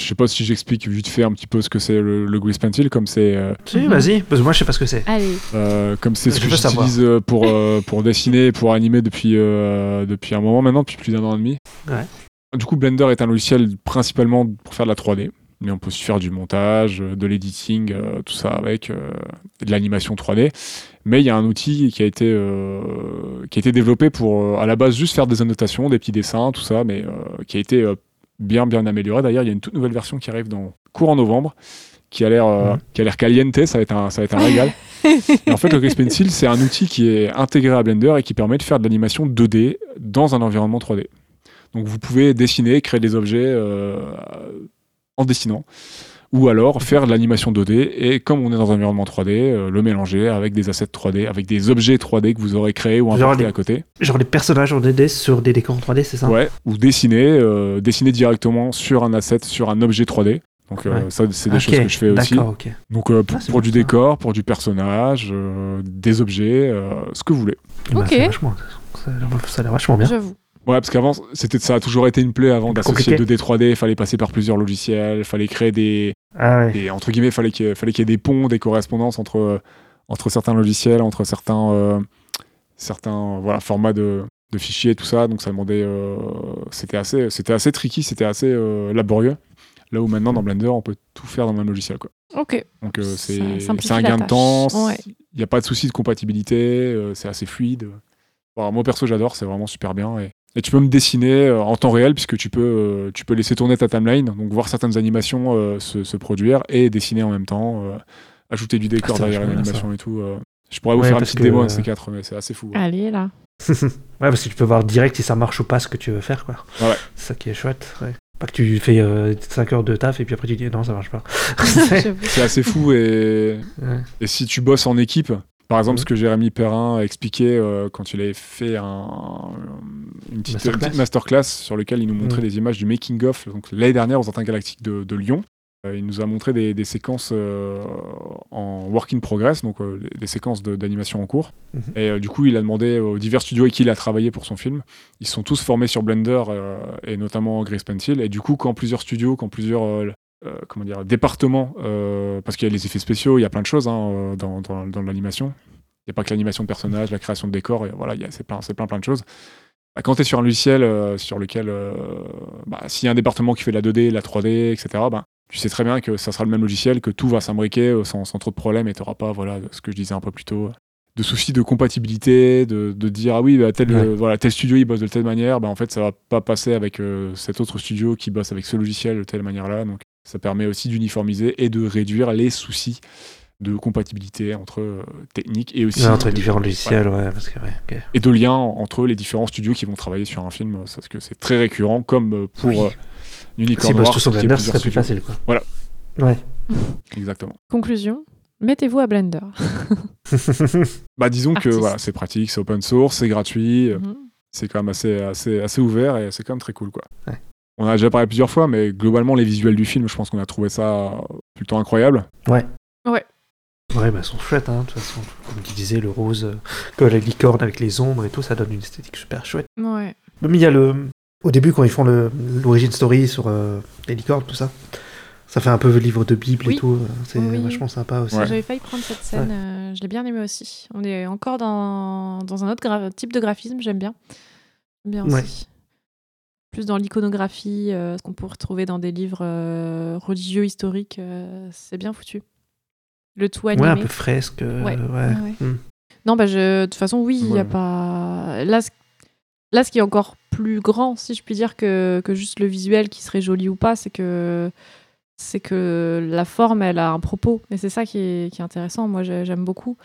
Speaker 5: Je sais pas si j'explique vite fait un petit peu ce que c'est le, le Grease Pencil, comme c'est euh,
Speaker 7: Si, vas-y, parce que moi je sais pas ce que c'est.
Speaker 6: Allez.
Speaker 5: euh, comme c'est ce que j'utilise euh, pour euh, pour dessiner, et pour animer depuis euh, depuis un moment maintenant, depuis plus d'un an et demi.
Speaker 7: Ouais.
Speaker 5: Du coup, Blender est un logiciel principalement pour faire de la 3D. Mais on peut aussi faire du montage, de l'editing, euh, tout ça avec, euh, de l'animation 3D. Mais il y a un outil qui a été, euh, qui a été développé pour, euh, à la base, juste faire des annotations, des petits dessins, tout ça, mais euh, qui a été euh, bien, bien amélioré. D'ailleurs, il y a une toute nouvelle version qui arrive dans courant novembre, qui a l'air, euh,
Speaker 7: Mhm.
Speaker 5: qui a l'air caliente, ça va être un, ça va être un régal. *laughs* Et en fait, le Grease Pencil, c'est un outil qui est intégré à Blender et qui permet de faire de l'animation 2D dans un environnement 3D. Donc vous pouvez dessiner, créer des objets euh, en dessinant, ou alors faire de l'animation 2D et comme on est dans un environnement 3D, euh, le mélanger avec des assets 3D, avec des objets 3D que vous aurez créés ou importés
Speaker 7: les-
Speaker 5: à côté.
Speaker 7: Genre les personnages en 2D sur des décors en 3D, c'est ça?
Speaker 5: Ouais, ou dessiner, euh, dessiner directement sur un asset, sur un objet 3D. Donc euh,
Speaker 7: Ouais.
Speaker 5: ça, c'est des choses que je fais aussi.
Speaker 7: D'accord, ok.
Speaker 5: Donc euh, pour,
Speaker 7: Ah,
Speaker 5: pour du
Speaker 7: ça.
Speaker 5: décor, pour du personnage, euh, des objets, euh, ce que vous voulez.
Speaker 6: Ok.
Speaker 7: vachement- ça a l'air- ça a l'air vachement bien.
Speaker 6: J'avoue.
Speaker 5: Ouais, parce qu'avant, c'était, ça a toujours été une plaie avant d'associer
Speaker 7: Compliqué.
Speaker 5: 2D, 3D, il fallait passer par plusieurs logiciels, il fallait créer des,
Speaker 7: Ah ouais.
Speaker 5: des- entre guillemets, il fallait qu'il y ait, fallait qu'il y ait des ponts, des correspondances entre, entre certains logiciels, entre certains, euh, certains voilà, formats de, de fichiers, tout ça, donc ça demandait, euh, c'était assez, c'était assez tricky, c'était assez euh, laborieux. Là où maintenant, dans Blender, on peut tout faire dans le même logiciel, quoi.
Speaker 6: Ok.
Speaker 5: Donc euh, c'est, un gain de temps,
Speaker 6: Ouais.
Speaker 5: il n'y a pas de souci de compatibilité, euh, c'est assez fluide. Moi perso j'adore, c'est vraiment super bien. Et, et tu peux me dessiner euh, en temps réel puisque tu peux, euh, tu peux laisser tourner ta timeline, donc voir certaines animations euh, se, se produire et dessiner en même temps, euh, ajouter du décor
Speaker 7: Ah,
Speaker 5: derrière l'animation et tout. euh. Je pourrais vous
Speaker 7: Ouais,
Speaker 5: faire une petite
Speaker 7: que,
Speaker 5: démo
Speaker 7: euh,
Speaker 5: de ces quatre, mais c'est assez fou. ouais.
Speaker 6: Allez, là. *laughs*
Speaker 7: Ouais, parce que tu peux voir direct si ça marche ou pas ce que tu veux faire, quoi.
Speaker 5: Ouais.
Speaker 7: C'est ça qui est chouette, ouais. Pas que tu fais 5 heures de taf et puis après tu dis non, ça marche pas. *laughs* *laughs*
Speaker 5: C'est assez fou et,
Speaker 7: Ouais.
Speaker 5: et si tu bosses en équipe, par exemple
Speaker 7: Mhm.
Speaker 5: ce que Jérémy Perrin a expliqué euh, quand il avait fait un, une, petite,
Speaker 7: Masterclass.
Speaker 5: sur lequel il nous montrait
Speaker 7: Mhm.
Speaker 5: des images du making of donc l'année dernière aux Antennes Galactiques de, de Lyon. Euh, il nous a montré des, des séquences euh, en work in progress, donc des séquences de- d'animation en cours.
Speaker 7: Mhm.
Speaker 5: Et du coup, il a demandé aux divers studios avec qui il a travaillé pour son film. Ils sont tous formés sur Blender et notamment Grace Pencil. Et du coup, quand plusieurs studios, quand plusieurs euh, comment dire, départements, euh, parce qu'il y a les effets spéciaux, il y a plein de choses hein, euh, dans, dans, dans l'animation. Il n'y a pas que l'animation de personnages, la création de décors, et voilà, c'est plein, plein, plein de choses. Bah, quand tu es sur un logiciel euh, sur lequel, bah, s'il y a un département qui fait de la 2D, la 3D, etc., bah, tu sais très bien que ça sera le même logiciel, que tout va s'imbriquer sans, sans trop de problèmes et tu n'auras pas, voilà, ce que je disais un peu plus tôt, de soucis de compatibilité, de, de dire ah oui, bah, tel,
Speaker 7: Ouais.
Speaker 5: euh, voilà, tel studio il bosse de telle manière, bah, en fait ça va pas passer avec euh, cet autre studio qui bosse avec ce logiciel de telle manière-là. Donc ça permet aussi d'uniformiser et de réduire les soucis de compatibilité entre euh, techniques et aussi
Speaker 7: Ouais, entre les
Speaker 5: de-
Speaker 7: différents logiciels, ouais, parce que, ouais, ok.
Speaker 5: et de liens entre les différents studios qui vont travailler sur un film, parce que c'est très récurrent, comme euh, pour
Speaker 7: Oui.
Speaker 5: euh, Unicorn
Speaker 7: Si
Speaker 5: Noir, est
Speaker 7: Blender, ce serait plus facile, quoi.
Speaker 5: Voilà.
Speaker 7: Ouais.
Speaker 5: Exactement.
Speaker 6: Conclusion, mettez-vous à Blender. *laughs*
Speaker 5: Bah disons que voilà, c'est pratique, c'est open source, c'est gratuit, euh,
Speaker 6: Mhm.
Speaker 5: c'est quand même assez, assez, assez ouvert et c'est quand même très cool quoi.
Speaker 7: Ouais.
Speaker 5: On a déjà parlé plusieurs fois, mais globalement les visuels du film, je pense qu'on a trouvé ça plutôt incroyable.
Speaker 7: Ouais, bah, elles sont chouettes, hein, de toute façon. Comme tu disais, le rose, euh, comme la licorne avec les ombres et tout, ça donne une esthétique super chouette.
Speaker 6: Ouais.
Speaker 7: Mais il y a le. Au début, quand ils font le- l'origine story sur euh, les licornes, tout ça, ça fait un peu livre de Bible
Speaker 6: Oui.
Speaker 7: et tout. euh, C'est
Speaker 6: Oui.
Speaker 7: vachement sympa aussi.
Speaker 5: Ouais.
Speaker 6: J'avais failli prendre cette scène, euh, je l'ai bien aimé aussi. On est encore dans, dans un autre gra- type de graphisme, j'aime bien. Bien
Speaker 7: Ouais.
Speaker 6: Plus dans l'iconographie, euh, ce qu'on peut retrouver dans des livres euh, religieux, historiques, euh, c'est bien foutu. Le tout animé.
Speaker 7: Ouais, un peu fresque. euh,
Speaker 6: Ouais.
Speaker 7: ouais.
Speaker 6: Ouais, ouais.
Speaker 7: Hmm.
Speaker 6: Non, bah je, de toute façon, oui, il y
Speaker 5: Ouais.
Speaker 6: a pas. Là, ce... Là, ce qui est encore plus grand, si je puis dire, que, que juste le visuel qui serait joli ou pas, c'est que c'est que la forme, elle a un propos. Et c'est ça qui est, qui est intéressant. Moi, j'ai- j'aime beaucoup.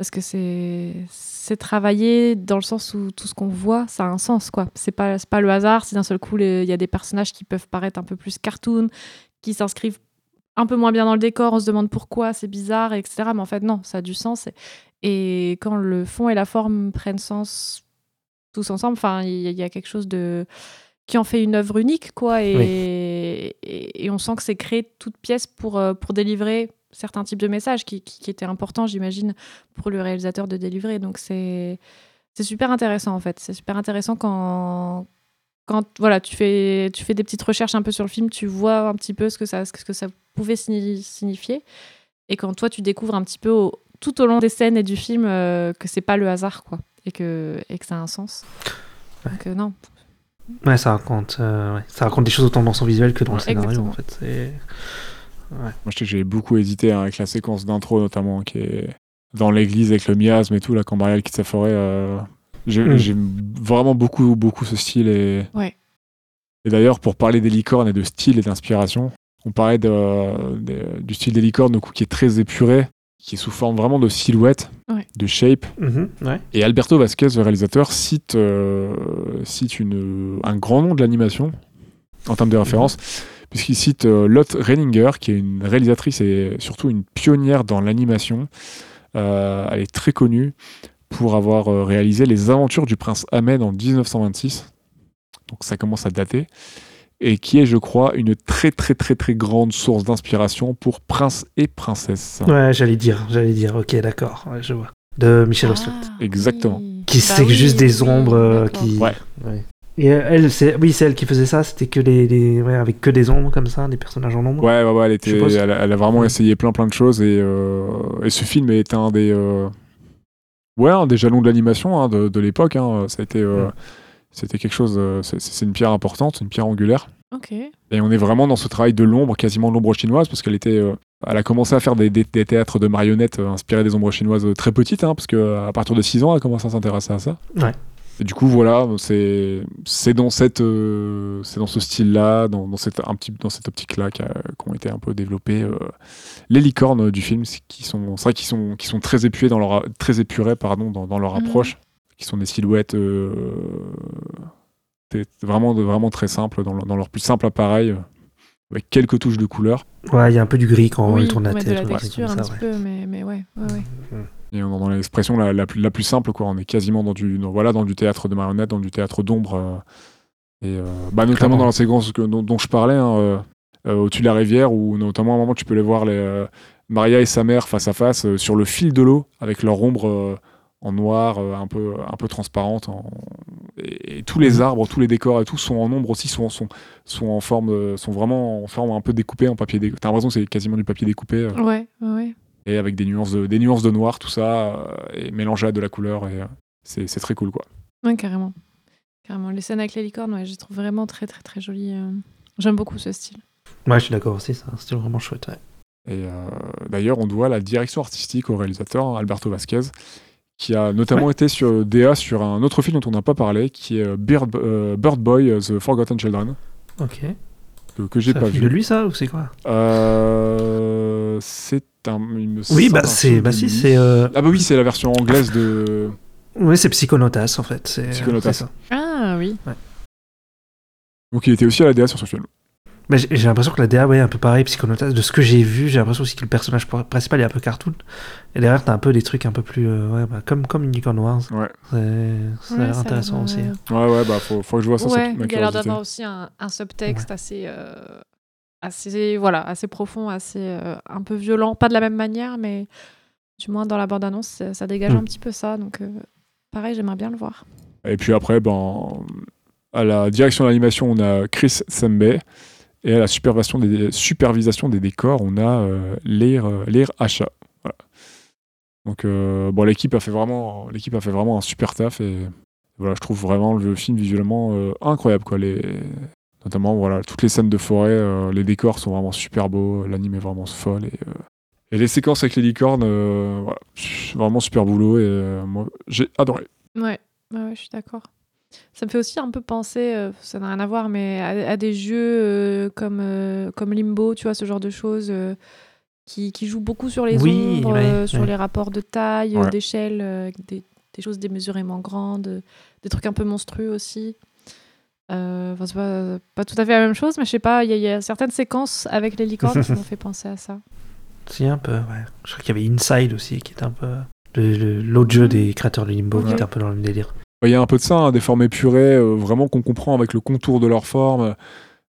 Speaker 6: Parce que c'est c'est travaillé dans le sens où tout ce qu'on voit, ça a un sens. quoi. C'est pas, c'est pas le hasard si d'un seul coup, il y a des personnages qui peuvent paraître un peu plus cartoon, qui s'inscrivent un peu moins bien dans le décor, on se demande pourquoi, c'est bizarre, etc. Mais en fait, non, ça a du sens. Et, et quand le fond et la forme prennent sens tous ensemble, enfin, il y, a- il y a quelque chose de qui en fait une œuvre unique, quoi. Et, et, et on sent que c'est créé toute pièce pour, euh, pour délivrer certains types de messages qui, qui, qui étaient importants, j'imagine, pour le réalisateur de délivrer. Donc c'est super intéressant en fait. C'est super intéressant quand quand voilà tu fais tu fais des petites recherches un peu sur le film, tu vois un petit peu ce que ça ce que ça pouvait signi- signifier. Et quand toi tu découvres un petit peu au- tout au long des scènes et du film euh, que c'est pas le hasard quoi et que et que ça a un sens. Donc euh, non.
Speaker 7: Ouais, ça raconte, euh, ouais. ça raconte des choses autant dans son visuel que dans le
Speaker 5: Ouais,
Speaker 7: scénario,
Speaker 6: exactement.
Speaker 7: en fait.
Speaker 5: Moi, je sais que j'ai beaucoup hésité hein, avec la séquence d'intro, notamment, qui est dans l'église avec le miasme et tout, là, quand Marielle quitte sa forêt. euh, j'ai-
Speaker 7: Mm.
Speaker 5: J'aime vraiment beaucoup, beaucoup ce style. Et,
Speaker 6: Ouais.
Speaker 5: et d'ailleurs, pour parler des licornes et de style et d'inspiration, on parlait de- de- du style des licornes, coup, qui est très épuré, qui est sous forme vraiment de silhouette,
Speaker 6: Ouais.
Speaker 5: de shape.
Speaker 7: Mhm, ouais.
Speaker 5: Et Alberto Vasquez, le réalisateur, cite, euh, cite une, un grand nom de l'animation en termes de référence, puisqu'il cite euh, Lotte Reininger, qui est une réalisatrice et surtout une pionnière dans l'animation. Euh, elle est très connue pour avoir euh, réalisé Les Aventures du Prince Ahmed en 1926. Donc ça commence à dater. Et qui est, je crois, une très très très très grande source d'inspiration pour Prince et Princesse.
Speaker 7: Ouais, j'allais dire, j'allais dire, ok, d'accord, ouais, je vois. De Michel.
Speaker 6: Ah,
Speaker 5: Exactement.
Speaker 6: oui.
Speaker 7: Qui
Speaker 6: Bah
Speaker 7: c'est
Speaker 6: oui,
Speaker 7: juste des ombres euh, qui.
Speaker 5: Ouais.
Speaker 7: Ouais. Et euh, elle, c'est, oui, c'est elle qui faisait ça. C'était que ouais, avec que des ombres comme ça, des personnages en ombre.
Speaker 5: Ouais, ouais, ouais, elle, était, elle, a- elle a vraiment essayé plein plein de choses et, euh, et ce film est un des, euh, ouais, un des jalons de l'animation hein, de, de l'époque. hein. Ça a été, euh, c'était quelque chose, c'est, c'est une pierre importante, une pierre angulaire.
Speaker 6: Ok.
Speaker 5: Et on est vraiment dans ce travail de l'ombre, quasiment l'ombre chinoise, parce qu'elle était, euh, elle a commencé à faire des, des- des théâtres de marionnettes inspirés des ombres chinoises très petites, hein, parce que à partir de 6 ans, elle a commencé à s'intéresser à ça.
Speaker 7: Ouais.
Speaker 5: Et du coup, voilà, c'est c'est dans cette, euh, c'est dans ce style-là, dans, dans cette un petit, dans cette optique-là qu'ont été un peu développées euh, les licornes du film, c'est- qui sont, c'est vrai qu'ils sont, qui sont très épurés dans leur, très épurés, pardon, dans, dans leur
Speaker 6: Mhm.
Speaker 5: approche, qui sont des silhouettes euh, vraiment, vraiment très simples dans, leur- dans leur plus simple appareil, avec quelques touches de couleur.
Speaker 7: Ouais, il y a un peu du gris quand
Speaker 6: oui,
Speaker 7: il tourne la
Speaker 6: on
Speaker 7: tête.
Speaker 6: de la texture un
Speaker 7: ça,
Speaker 6: petit
Speaker 7: ouais.
Speaker 6: peu, mais, mais ouais, ouais, ouais.
Speaker 5: Et on est dans l'expression la, la plus, la plus simple, quoi. On est quasiment dans du, dans- voilà, dans du théâtre de marionnettes, dans du théâtre d'ombre. euh, et euh, bah, notamment
Speaker 7: Clairement.
Speaker 5: dans la séquence que- dont, dont je parlais, hein, euh, au-dessus de la rivière, où notamment à un moment tu peux les voir les, euh, Maria et sa mère face à face euh, sur le fil de l'eau, avec leur ombre euh, en noir, euh, un, peu, un peu transparente. en- Et, et tous les arbres, tous les décors et tout sont en ombre aussi, sont, sont, sont en forme, euh, sont vraiment en forme un peu découpée en papier découpé. T'as l'impression que c'est quasiment du papier découpé. euh,
Speaker 6: Ouais, ouais.
Speaker 5: Et avec des nuances de, des nuances de noir, tout ça, euh, et mélangé à de la couleur. Et euh, c'est c'est très cool, quoi.
Speaker 6: Ouais, carrément. Carrément. Les scènes avec les licornes, ouais, je les trouve vraiment très, très, très jolies. euh. J'aime beaucoup ce style.
Speaker 7: Ouais, je suis d'accord aussi, c'est un style vraiment chouette. ouais.
Speaker 5: Et euh, d'ailleurs, on doit la direction artistique au réalisateur hein, Alberto Vasquez, qui a notamment été sur DA sur un autre film dont on n'a pas parlé, qui est Bird, euh, Bird Boy, The Forgotten Children,
Speaker 7: Ok.
Speaker 5: Que, que j'ai
Speaker 7: C'est un
Speaker 5: pas
Speaker 7: film
Speaker 5: vu.
Speaker 7: de lui, ça, ou c'est quoi
Speaker 5: Euh, c'est un. il me
Speaker 7: Oui, bah c'est, bah si, c'est, euh,
Speaker 5: Ah bah oui, c'est la version anglaise de.
Speaker 7: oui, c'est Psychonautas en fait.
Speaker 5: Psychonautas.
Speaker 7: ça.
Speaker 6: Ah oui.
Speaker 5: Donc il était aussi à la DA sur ce film.
Speaker 7: Mais j'ai, l'impression que la DA, ouais, est un peu pareil, Psychonautas. De ce que j'ai vu, j'ai l'impression aussi que le personnage pr- principal est un peu cartoon. Et derrière, t'as un peu des trucs un peu plus, euh, ouais, bah, comme comme Unicorn Wars.
Speaker 5: Ouais.
Speaker 7: C'est, ça a l'air intéressant aussi.
Speaker 5: Ouais, ouais, bah faut, faut que je vois ça,
Speaker 6: Ouais, il y a l'air d'avoir aussi un, un subtexte assez, euh, assez, voilà, assez profond, assez euh, un peu violent. Pas de la même manière, mais du moins dans la bande-annonce, ça, ça dégage
Speaker 7: Mm.
Speaker 6: un petit peu ça. Donc, euh, pareil, j'aimerais bien le voir.
Speaker 5: Et puis après, ben, à la direction de l'animation, on a Chris Sembe. Et à la supervision des, décors, on a Leir Hacha. Voilà. Donc, euh, bon, l'équipe a, fait vraiment- a fait vraiment un super taf. Et voilà, je trouve vraiment le film visuellement euh, incroyable. Quoi. Notamment, voilà, toutes les scènes de forêt, euh, les décors sont vraiment super beaux. L'anime est vraiment folle. Et, les séquences avec les licornes, voilà, vraiment super boulot. Et moi, j'ai adoré.
Speaker 6: Ouais, ouais, ouais, je suis d'accord. Ça me fait aussi un peu penser, euh, ça n'a rien à voir, mais à, à des jeux euh, comme, euh, comme Limbo, tu vois, ce genre de choses qui, qui jouent beaucoup sur les
Speaker 7: Oui,
Speaker 6: ombres,
Speaker 7: ouais,
Speaker 6: sur
Speaker 7: ouais.
Speaker 6: les rapports de taille,
Speaker 5: Ouais.
Speaker 6: d'échelle, des, des choses démesurément grandes, des trucs un peu monstrueux aussi. Enfin, c'est pas, pas tout à fait la même chose, mais je sais pas, il y, a- il y a certaines séquences avec les licornes qui m'ont fait penser à ça. *laughs*
Speaker 7: Si, un peu, ouais. Je crois qu'il y avait Inside aussi, qui était un peu. L'autre jeu des créateurs de Limbo, qui était un peu dans le même délire.
Speaker 5: Il y a un peu de ça, hein, des formes épurées, euh, vraiment qu'on comprend avec le contour de leur forme,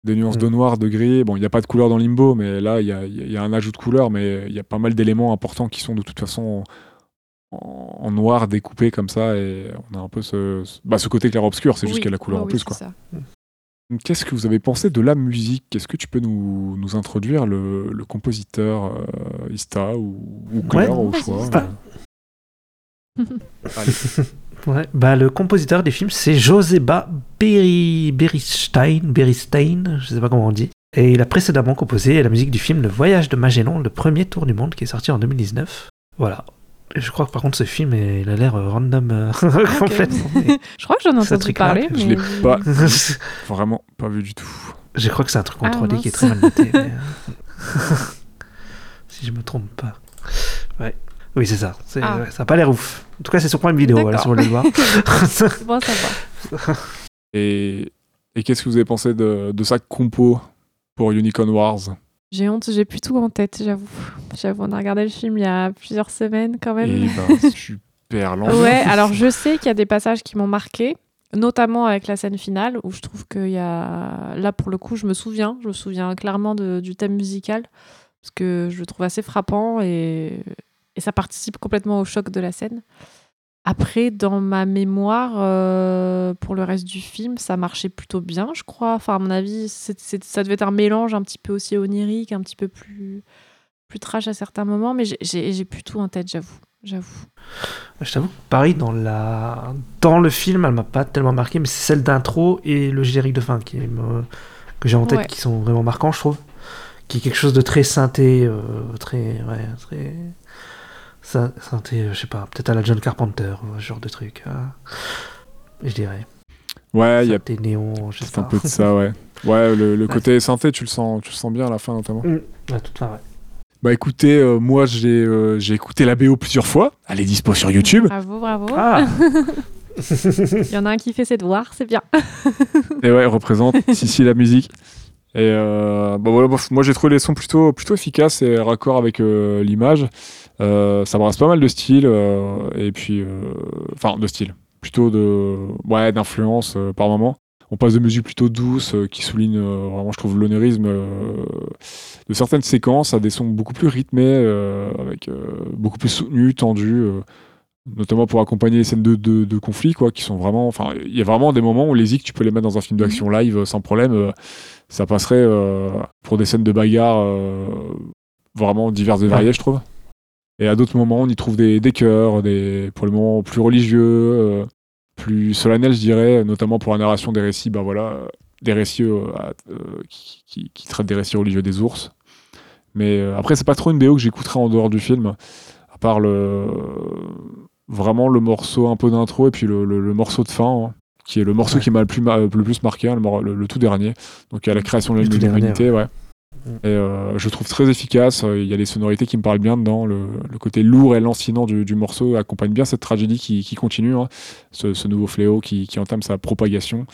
Speaker 5: des nuances
Speaker 7: Mm.
Speaker 5: de noir, de gris. Bon, il n'y a pas de couleur dans Limbo, mais là, il y a, il y a un ajout de couleur, mais il y a pas mal d'éléments importants qui sont de toute façon en, en noir découpés comme ça, et on a un peu ce, ce- bah, ce côté clair-obscur, c'est juste
Speaker 6: Oui,
Speaker 5: qu'il y a la couleur
Speaker 6: ouais,
Speaker 5: en
Speaker 6: oui,
Speaker 5: plus.
Speaker 6: c'est
Speaker 5: Quoi.
Speaker 6: ça.
Speaker 5: Qu'est-ce que vous avez pensé de la musique? Est-ce que tu peux nous, nous introduire le, le compositeur euh, Ista ou, ou Claire
Speaker 7: Ouais,
Speaker 5: au choix euh? *laughs* Allez.
Speaker 7: Ouais, bah le compositeur des films, c'est Joseba Beri... Beristein, Beristein, je sais pas comment on dit. Et il a précédemment composé la musique du film Le Voyage de Magellan, le premier tour du monde, qui est sorti en 2019. Voilà. Je crois que par contre ce film, est- il a l'air euh, random euh, *laughs* complètement. mais- *laughs*
Speaker 6: Je crois que j'en ai
Speaker 7: Ça
Speaker 6: entendu parler,
Speaker 5: je
Speaker 6: mais...
Speaker 5: l'ai pas *laughs* Vraiment pas vu du tout.
Speaker 7: je crois que c'est un truc en
Speaker 6: Ah,
Speaker 7: 3D qui est très mal noté. mais, euh, si je me trompe pas. Ouais. Oui, c'est ça. C'est-
Speaker 6: Ah.
Speaker 7: ouais, ça a pas l'air ouf. En tout cas, c'est sur Prime Vidéo, voilà, si vous voulez le voir.
Speaker 6: C'est *laughs* bon à savoir.
Speaker 5: Et, et qu'est-ce que vous avez pensé de, de sa compo pour Unicorn Wars?
Speaker 6: J'ai honte, j'ai plus tout en tête, j'avoue. J'avoue, on a regardé le film il y a plusieurs semaines quand même.
Speaker 5: Et ben, *laughs* super lent.
Speaker 6: Ouais, alors je sais qu'il y a des passages qui m'ont marqué, notamment avec la scène finale, où je trouve qu'il y a... Là, pour le coup, je me souviens, je me souviens clairement de- du thème musical, parce que je le trouve assez frappant et... et ça participe complètement au choc de la scène. Après, dans ma mémoire, euh, pour le reste du film, ça marchait plutôt bien, je crois. Enfin, à mon avis, ça devait être un mélange un petit peu aussi onirique, un petit peu plus, plus trash à certains moments, mais j'ai- tout en tête, j'avoue. J'avoue.
Speaker 7: Je t'avoue que pareil, dans, la... dans le film, elle m'a pas tellement marqué, mais c'est celle d'intro et le générique de fin qui me- que j'ai en tête
Speaker 6: Ouais.
Speaker 7: qui sont vraiment marquants, je trouve. Qui est quelque chose de très synthé, euh, très. Ouais, très. Synthé, euh, je sais pas, peut-être à la John Carpenter, ou ce genre de truc. hein. Je dirais.
Speaker 5: Ouais, il y a
Speaker 7: Synthé néon, je sais
Speaker 5: c'est un
Speaker 7: pas.
Speaker 5: peu de ça, ouais. *laughs* Ouais, le, le
Speaker 7: Ouais.
Speaker 5: côté synthé, tu le sens, tu le sens bien à la fin notamment.
Speaker 7: Mm. Ouais, toute fin, ouais.
Speaker 5: Bah écoutez, euh, moi j'ai euh, j'ai écouté la BO plusieurs fois. Elle est dispo sur YouTube.
Speaker 6: Bravo, bravo.
Speaker 7: Ah *laughs* *laughs*
Speaker 6: Il y en a un qui fait ses devoirs, c'est bien.
Speaker 5: Et ouais, elle représente Sissi la musique. Et euh, bah voilà, moi j'ai trouvé les sons plutôt, efficaces et raccords avec euh, l'image. Euh, ça brasse pas mal de styles. euh, et puis, enfin, de style. Plutôt d'influence par moment. on passe de musique plutôt douce qui souligne vraiment, je trouve, l'onérisme de certaines séquences à des sons beaucoup plus rythmés, avec beaucoup plus soutenus, tendus, notamment pour accompagner les scènes de, de, de conflit, quoi, qui sont vraiment. Enfin, il y a vraiment des moments où les zik, tu peux les mettre dans un film d'action live euh, sans problème. euh, ça passerait euh, pour des scènes de bagarre euh, vraiment diverses et variées, je trouve. Et à d'autres moments, on y trouve des, des chœurs, des, pour le moment plus religieux, euh, plus solennels, je dirais, notamment pour la narration des récits, ben voilà, des récits qui, qui- qui traitent des récits religieux des ours. Mais après, c'est pas trop une BO que j'écouterai en dehors du film, à part le vraiment le morceau un peu d'intro et puis le, le- le morceau de fin, hein, qui est le morceau
Speaker 7: Ouais.
Speaker 5: qui m'a le plus, ma- le plus marqué, hein, le, tout dernier. Donc à la création de
Speaker 7: Le
Speaker 5: la
Speaker 7: tout dernier,
Speaker 5: divinité, ouais. Et euh, je trouve très efficace. euh, Il y a des sonorités qui me parlent bien dedans. Le, le côté lourd et lancinant du, du morceau accompagne bien cette tragédie qui, qui continue, hein, ce, ce nouveau fléau qui, qui entame sa propagation.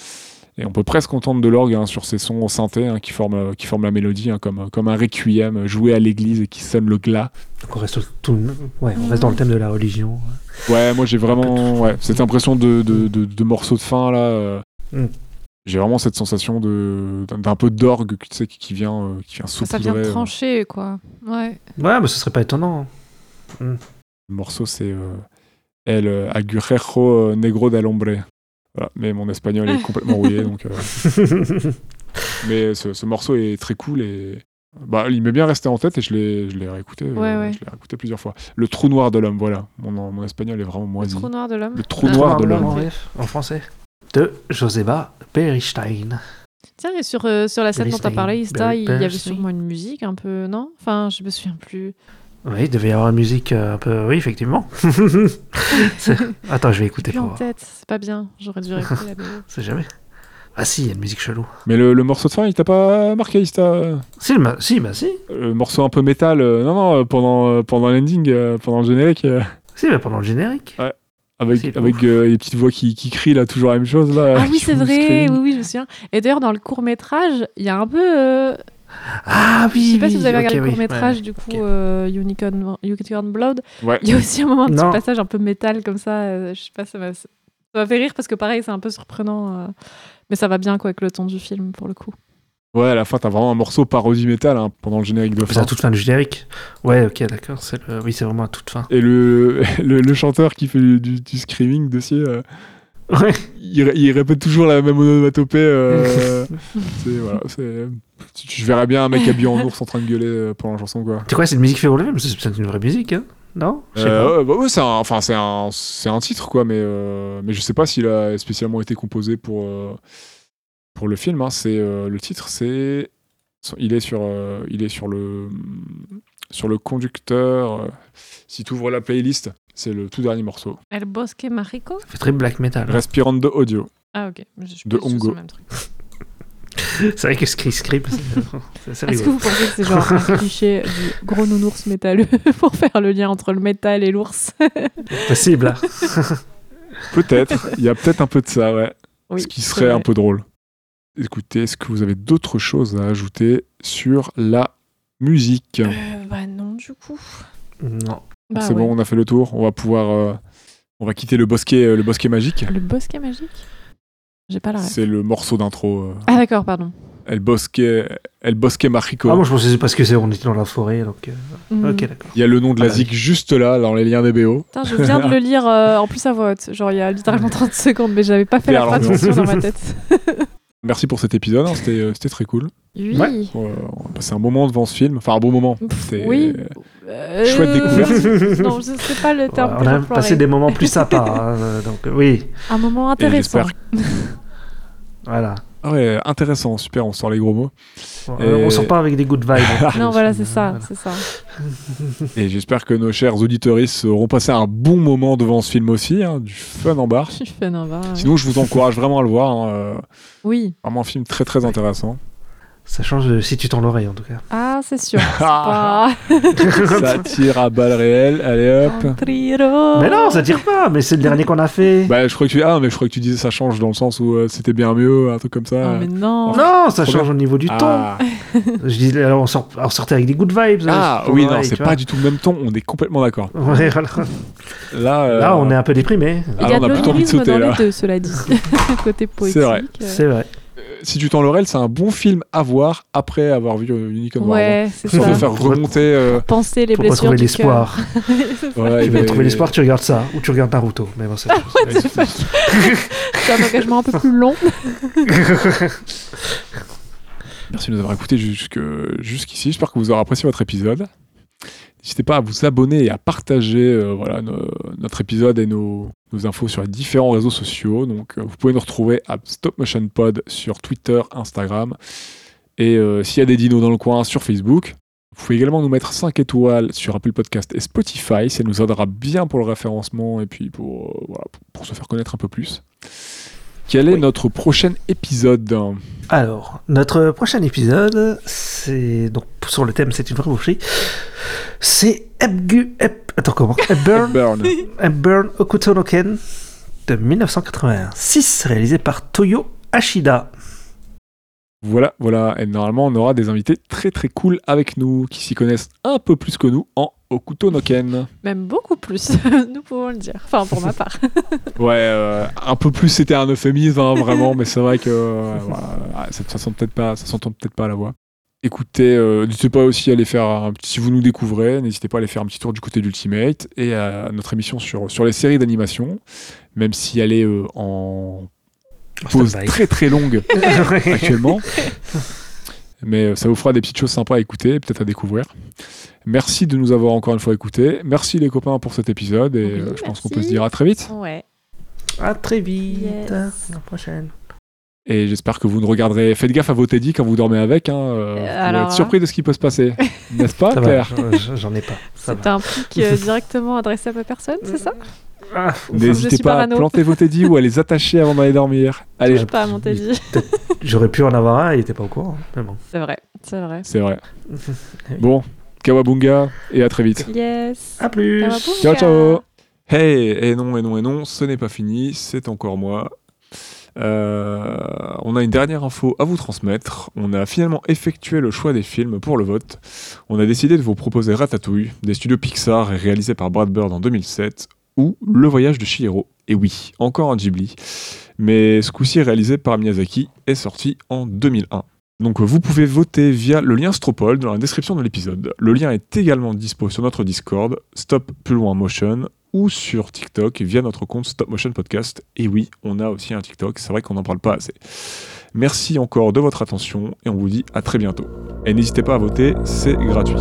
Speaker 5: Et on peut presque entendre de l'orgue hein, sur ces sons au synthé hein, qui, forment, euh, qui forment la mélodie, hein, comme, comme un requiem joué à l'église et qui sonne le glas.
Speaker 7: Donc on reste, tout, ouais, on reste dans le thème de la religion.
Speaker 5: Ouais, moi j'ai vraiment ouais, cette impression de, de, de, de morceau de fin là. euh,
Speaker 7: Mm.
Speaker 5: J'ai vraiment cette sensation de d'un peu d'orgue tu sais, qui, qui vient euh, qui vient
Speaker 6: Ça vient
Speaker 5: euh,
Speaker 6: trancher, quoi. Ouais.
Speaker 7: Ouais, mais ce serait pas étonnant.
Speaker 5: Le morceau c'est euh, El Agujejo Negro del Hombre. Voilà, mais mon espagnol est complètement rouillé *laughs* donc. euh, mais ce, ce morceau est très cool et bah, il m'est bien resté en tête et je l'ai je l'ai réécouté. euh,
Speaker 6: Ouais.
Speaker 5: Je l'ai réécouté plusieurs fois. Le trou noir de l'homme, voilà. Mon, mon espagnol est vraiment
Speaker 6: Le
Speaker 5: moisi.
Speaker 6: trou noir de l'homme.
Speaker 5: Le trou
Speaker 6: Ah.
Speaker 5: noir de l'homme.
Speaker 7: en français. De Joseba Beristein.
Speaker 6: Tiens, et sur, euh, sur la scène dont tu as parlé, Ista, il y avait sûrement une musique un peu, non? Enfin, je me souviens plus.
Speaker 7: Oui, il devait y avoir une musique euh, un peu. Oui, effectivement. *laughs* Attends, je vais écouter pour
Speaker 6: en
Speaker 7: voir.
Speaker 6: tête, c'est pas bien. J'aurais dû *laughs* réécouter la BO.
Speaker 7: C'est jamais. Ah si, il y a une musique chelou.
Speaker 5: Mais le, le morceau de fin, il t'a pas marqué, Ista
Speaker 7: Si, ma- si, bah si.
Speaker 5: Le morceau un peu métal, euh, non, non, euh, pendant, euh, pendant l'ending, euh, pendant le générique, euh,
Speaker 7: Si, mais pendant le générique.
Speaker 5: avec,
Speaker 7: C'est
Speaker 5: avec euh, les petites voix qui, qui crient là, toujours la même chose. Là,
Speaker 6: Ah oui, c'est vrai, oui, oui, je me souviens. Et d'ailleurs, dans le court-métrage, il y a un peu.
Speaker 7: Ah oui,
Speaker 6: je sais pas
Speaker 7: oui,
Speaker 6: si vous avez regardé le court-métrage,
Speaker 7: ouais.
Speaker 6: du coup,
Speaker 7: ok.
Speaker 6: euh, Unicorn, Unicorn Blood.
Speaker 5: Ouais.
Speaker 6: Il y a aussi un moment, un petit passage un peu métal comme ça. euh, je sais pas, ça m'a ça m'a fait rire parce que pareil, c'est un peu surprenant. euh, mais ça va bien quoi avec le ton du film pour le coup.
Speaker 5: Ouais, à la fin, t'as vraiment un morceau parodie métal hein, pendant le générique de
Speaker 7: C'est
Speaker 5: fin.
Speaker 7: à toute fin du générique. Ouais, ok, d'accord. c'est le- Oui, c'est vraiment à toute fin.
Speaker 5: Et le, *laughs* le, le chanteur qui fait du, du, du screaming dessus, euh,
Speaker 7: Ouais.
Speaker 5: il, ré- il répète toujours la même onomatopée. euh, *laughs* c'est, voilà, tu verrais bien un mec habillé en *laughs* ours en train de gueuler euh, pendant la chanson, quoi.
Speaker 7: C'est quoi, c'est une musique qui fait rouler Mais c'est une vraie musique, hein Non? Je
Speaker 5: Euh, bah ouais, c'est un, enfin c'est un, c'est un titre quoi, mais euh, mais je sais pas s'il a spécialement été composé pour euh, pour le film. hein. C'est euh, le titre, c'est il est sur euh, il est sur le sur le conducteur. si tu ouvres la playlist, c'est le tout dernier morceau.
Speaker 6: El Bosque Marico
Speaker 7: Ça fait très black metal.
Speaker 5: Respirando Audio.
Speaker 6: Ah ok. Je suis
Speaker 5: De Hongo.
Speaker 6: le même truc. *laughs* *laughs*
Speaker 7: C'est vrai que Scream Script, c'est
Speaker 6: Est-ce que vous pensez que c'est genre un *laughs* cliché du gros nounours métalleux *laughs* pour faire le lien entre le métal et l'ours
Speaker 7: Possible.
Speaker 5: Peut-être. Il y a peut-être un peu de ça, ouais.
Speaker 6: Oui,
Speaker 5: Ce qui serait un peu drôle. Écoutez, est-ce que vous avez d'autres choses à ajouter sur la musique?
Speaker 6: Euh, bah non du coup.
Speaker 7: Non.
Speaker 6: Bah,
Speaker 5: C'est
Speaker 6: ouais.
Speaker 5: bon, on a fait le tour. On va pouvoir, euh, on va quitter le bosquet, euh, le bosquet magique.
Speaker 6: Le bosquet magique? J'ai pas la ref.
Speaker 5: C'est le morceau d'intro. euh,
Speaker 6: Ah d'accord, pardon.
Speaker 5: El bosquet, El bosquet magico.
Speaker 7: Ah, moi je pensais que c'est parce que c'est on était dans la forêt, donc. euh,
Speaker 6: Hmm.
Speaker 7: Ok, d'accord.
Speaker 5: Il y a le nom de la
Speaker 7: Ah bah
Speaker 5: zik juste là, dans les liens des BO.
Speaker 6: Putain, je viens de le lire euh, en plus à voix haute. Genre il y a littéralement *laughs* 30 secondes, mais j'avais pas fait la
Speaker 5: Vers l'ambiance.
Speaker 6: traduction dans ma tête. *laughs*
Speaker 5: Merci pour cet épisode, hein, c'était, euh, c'était très cool.
Speaker 6: Oui.
Speaker 7: Ouais.
Speaker 5: Euh, on a passé un moment devant ce film, enfin un bon moment. C'était
Speaker 6: Oui.
Speaker 5: chouette découverte. *laughs*
Speaker 6: non, je sais pas le terme
Speaker 7: on a
Speaker 6: j'emploierais.
Speaker 7: passé des moments plus sympas, hein, euh, *laughs* donc euh, oui,
Speaker 6: Un moment
Speaker 5: Et
Speaker 6: intéressant.
Speaker 5: j'espère
Speaker 7: voilà.
Speaker 5: Ah ouais, intéressant, super, on sort les gros mots.
Speaker 7: On,
Speaker 5: Et-
Speaker 7: on sort pas avec des good vibes. *laughs*
Speaker 6: Non, voilà, c'est ça,
Speaker 7: Voilà.
Speaker 6: c'est ça. *laughs*
Speaker 5: Et j'espère que nos chers auditeuristes auront passé un bon moment devant ce film aussi, hein, du fun en barre.
Speaker 6: Suis fan en ouais.
Speaker 5: Sinon, je vous encourage vraiment à le voir. hein, euh,
Speaker 6: Oui.
Speaker 5: vraiment un film très très intéressant.
Speaker 7: Ça change de si tu tends l'oreille en tout cas.
Speaker 6: Ah, c'est sûr. C'est pas. *laughs*
Speaker 5: Ça tire à balles réelles. Allez hop.
Speaker 7: Mais non, ça tire pas, mais c'est le dernier qu'on a fait.
Speaker 5: Bah, je crois que tu ah mais je crois que tu disais ça change dans le sens où euh, c'était bien mieux, un truc comme ça.
Speaker 6: Oh, mais non.
Speaker 7: non, ça change
Speaker 5: bien.
Speaker 7: au niveau du ton.
Speaker 5: Ah, *laughs*
Speaker 7: Je dis, alors on, sort, on sortait avec des good vibes.
Speaker 5: Ah,
Speaker 7: euh, sur
Speaker 5: oui non, c'est pas du tout le même ton. On est complètement d'accord.
Speaker 7: Ouais, voilà.
Speaker 5: Là, euh,
Speaker 7: Là, on est un peu déprimé.
Speaker 6: Il
Speaker 5: Ah,
Speaker 6: y a
Speaker 5: on a
Speaker 6: de
Speaker 5: plutôt envie de sauter,
Speaker 6: dans
Speaker 5: là.
Speaker 6: les deux, cela dit. *laughs* Côté poétique.
Speaker 5: C'est vrai.
Speaker 6: euh,
Speaker 7: C'est vrai.
Speaker 5: Si tu tends l'oreille, c'est un bon film à voir après avoir vu euh, Unicorn War. *laughs*
Speaker 6: Ouais, c'est
Speaker 5: Ça
Speaker 6: ça.
Speaker 5: peut faire remonter. euh,
Speaker 6: Penser les
Speaker 7: Pour
Speaker 6: blessures
Speaker 7: retrouver
Speaker 6: du
Speaker 7: l'espoir.
Speaker 5: voilà,
Speaker 7: Tu veux retrouver l'espoir, tu regardes ça. Ou tu regardes Naruto. Mais bon, c'est
Speaker 6: cœur. C'est un engagement un peu plus long.
Speaker 5: Merci de nous avoir écoutés jusque- jusqu'ici. J'espère que vous aurez apprécié votre épisode. N'hésitez pas à vous abonner et à partager euh, voilà, no- notre épisode et nos, infos sur les différents réseaux sociaux. Donc, euh, vous pouvez nous retrouver à Stop Motion Pod sur Twitter, Instagram. Et euh, s'il y a des dinos dans le coin, sur Facebook. Vous pouvez également nous mettre 5 étoiles sur Apple Podcast et Spotify. Ça nous aidera bien pour le référencement et puis pour, pour se faire connaître un peu plus. Quel est notre prochain épisode
Speaker 7: Alors, notre prochain épisode, c'est donc sur le thème, c'est une vraie boucherie. C'est Ebgu, Eb, attends comment? *laughs* Ebburn,
Speaker 5: Burn.
Speaker 7: Ebburn Okuto no Ken de 1986, réalisé par Toyo Ashida.
Speaker 5: Voilà, voilà. Et normalement, on aura des invités très très cool avec nous, qui s'y connaissent un peu plus que nous en Okuto no Ken.
Speaker 6: Même beaucoup plus, *laughs* nous pouvons le dire. Enfin, pour ma *laughs* part.
Speaker 5: Ouais, euh, un peu plus, c'était un euphémisme, hein, vraiment, mais c'est vrai que euh, voilà, ça, ça s'entend peut-être pas, ça s'entend peut-être pas à la voix. Écoutez, euh, n'hésitez pas aussi à aller faire un petit, si vous nous découvrez, n'hésitez pas à aller faire un petit tour du côté d'Ultimate et à notre émission sur, sur les séries d'animation, même si elle est euh, en pause très très longue *laughs* actuellement. Mais euh, ça vous fera des petites choses sympas à écouter, peut-être à découvrir. Merci de nous avoir encore une fois écoutés. Merci les copains pour cet épisode et
Speaker 6: Oui,
Speaker 5: euh, je pense qu'on peut se dire à très vite.
Speaker 6: Ouais.
Speaker 7: À très vite.
Speaker 6: Yes.
Speaker 7: À la prochaine.
Speaker 5: Et j'espère que vous ne regarderez. Faites gaffe à vos teddy quand vous dormez avec. Hein, euh, vous
Speaker 6: alors
Speaker 5: être
Speaker 6: là.
Speaker 5: surpris de ce qui peut se passer. *laughs* N'est-ce pas,
Speaker 7: Ça
Speaker 5: Claire?
Speaker 7: j'en- ai pas.
Speaker 6: C'est un pic euh, *laughs* directement adressé à ma personne, c'est ça?
Speaker 7: Ah,
Speaker 5: N'hésitez pas à planter vos teddy ou à les attacher avant d'aller dormir. Allez,
Speaker 6: Je pas, mon t'as dit.
Speaker 7: J'aurais pu en avoir un, il était pas au courant. Bon.
Speaker 6: C'est vrai, c'est vrai.
Speaker 5: c'est vrai. *laughs* Bon, Kawabunga et à très vite.
Speaker 6: Yes.
Speaker 7: À plus.
Speaker 6: Kawabunga.
Speaker 5: Ciao, ciao Hey, et non, et non, et non, ce n'est pas fini, c'est encore moi. Euh, on a une dernière info à vous transmettre. On a finalement effectué le choix des films pour le vote. On a décidé de vous proposer Ratatouille, des studios Pixar et réalisé par Brad Bird en 2007, ou Le Voyage de Chihiro. Et oui, encore un Ghibli, mais ce coup-ci réalisé par Miyazaki et sorti en 2001. Donc vous pouvez voter via le lien Stropole dans la description de l'épisode. Le lien est également dispo sur notre Discord, Stop Plus Loin Motion, ou sur TikTok via notre compte Stop Motion Podcast. Et oui, on a aussi un TikTok, c'est vrai qu'on n'en parle pas assez. Merci encore de votre attention et on vous dit à très bientôt. Et n'hésitez pas à voter, c'est gratuit.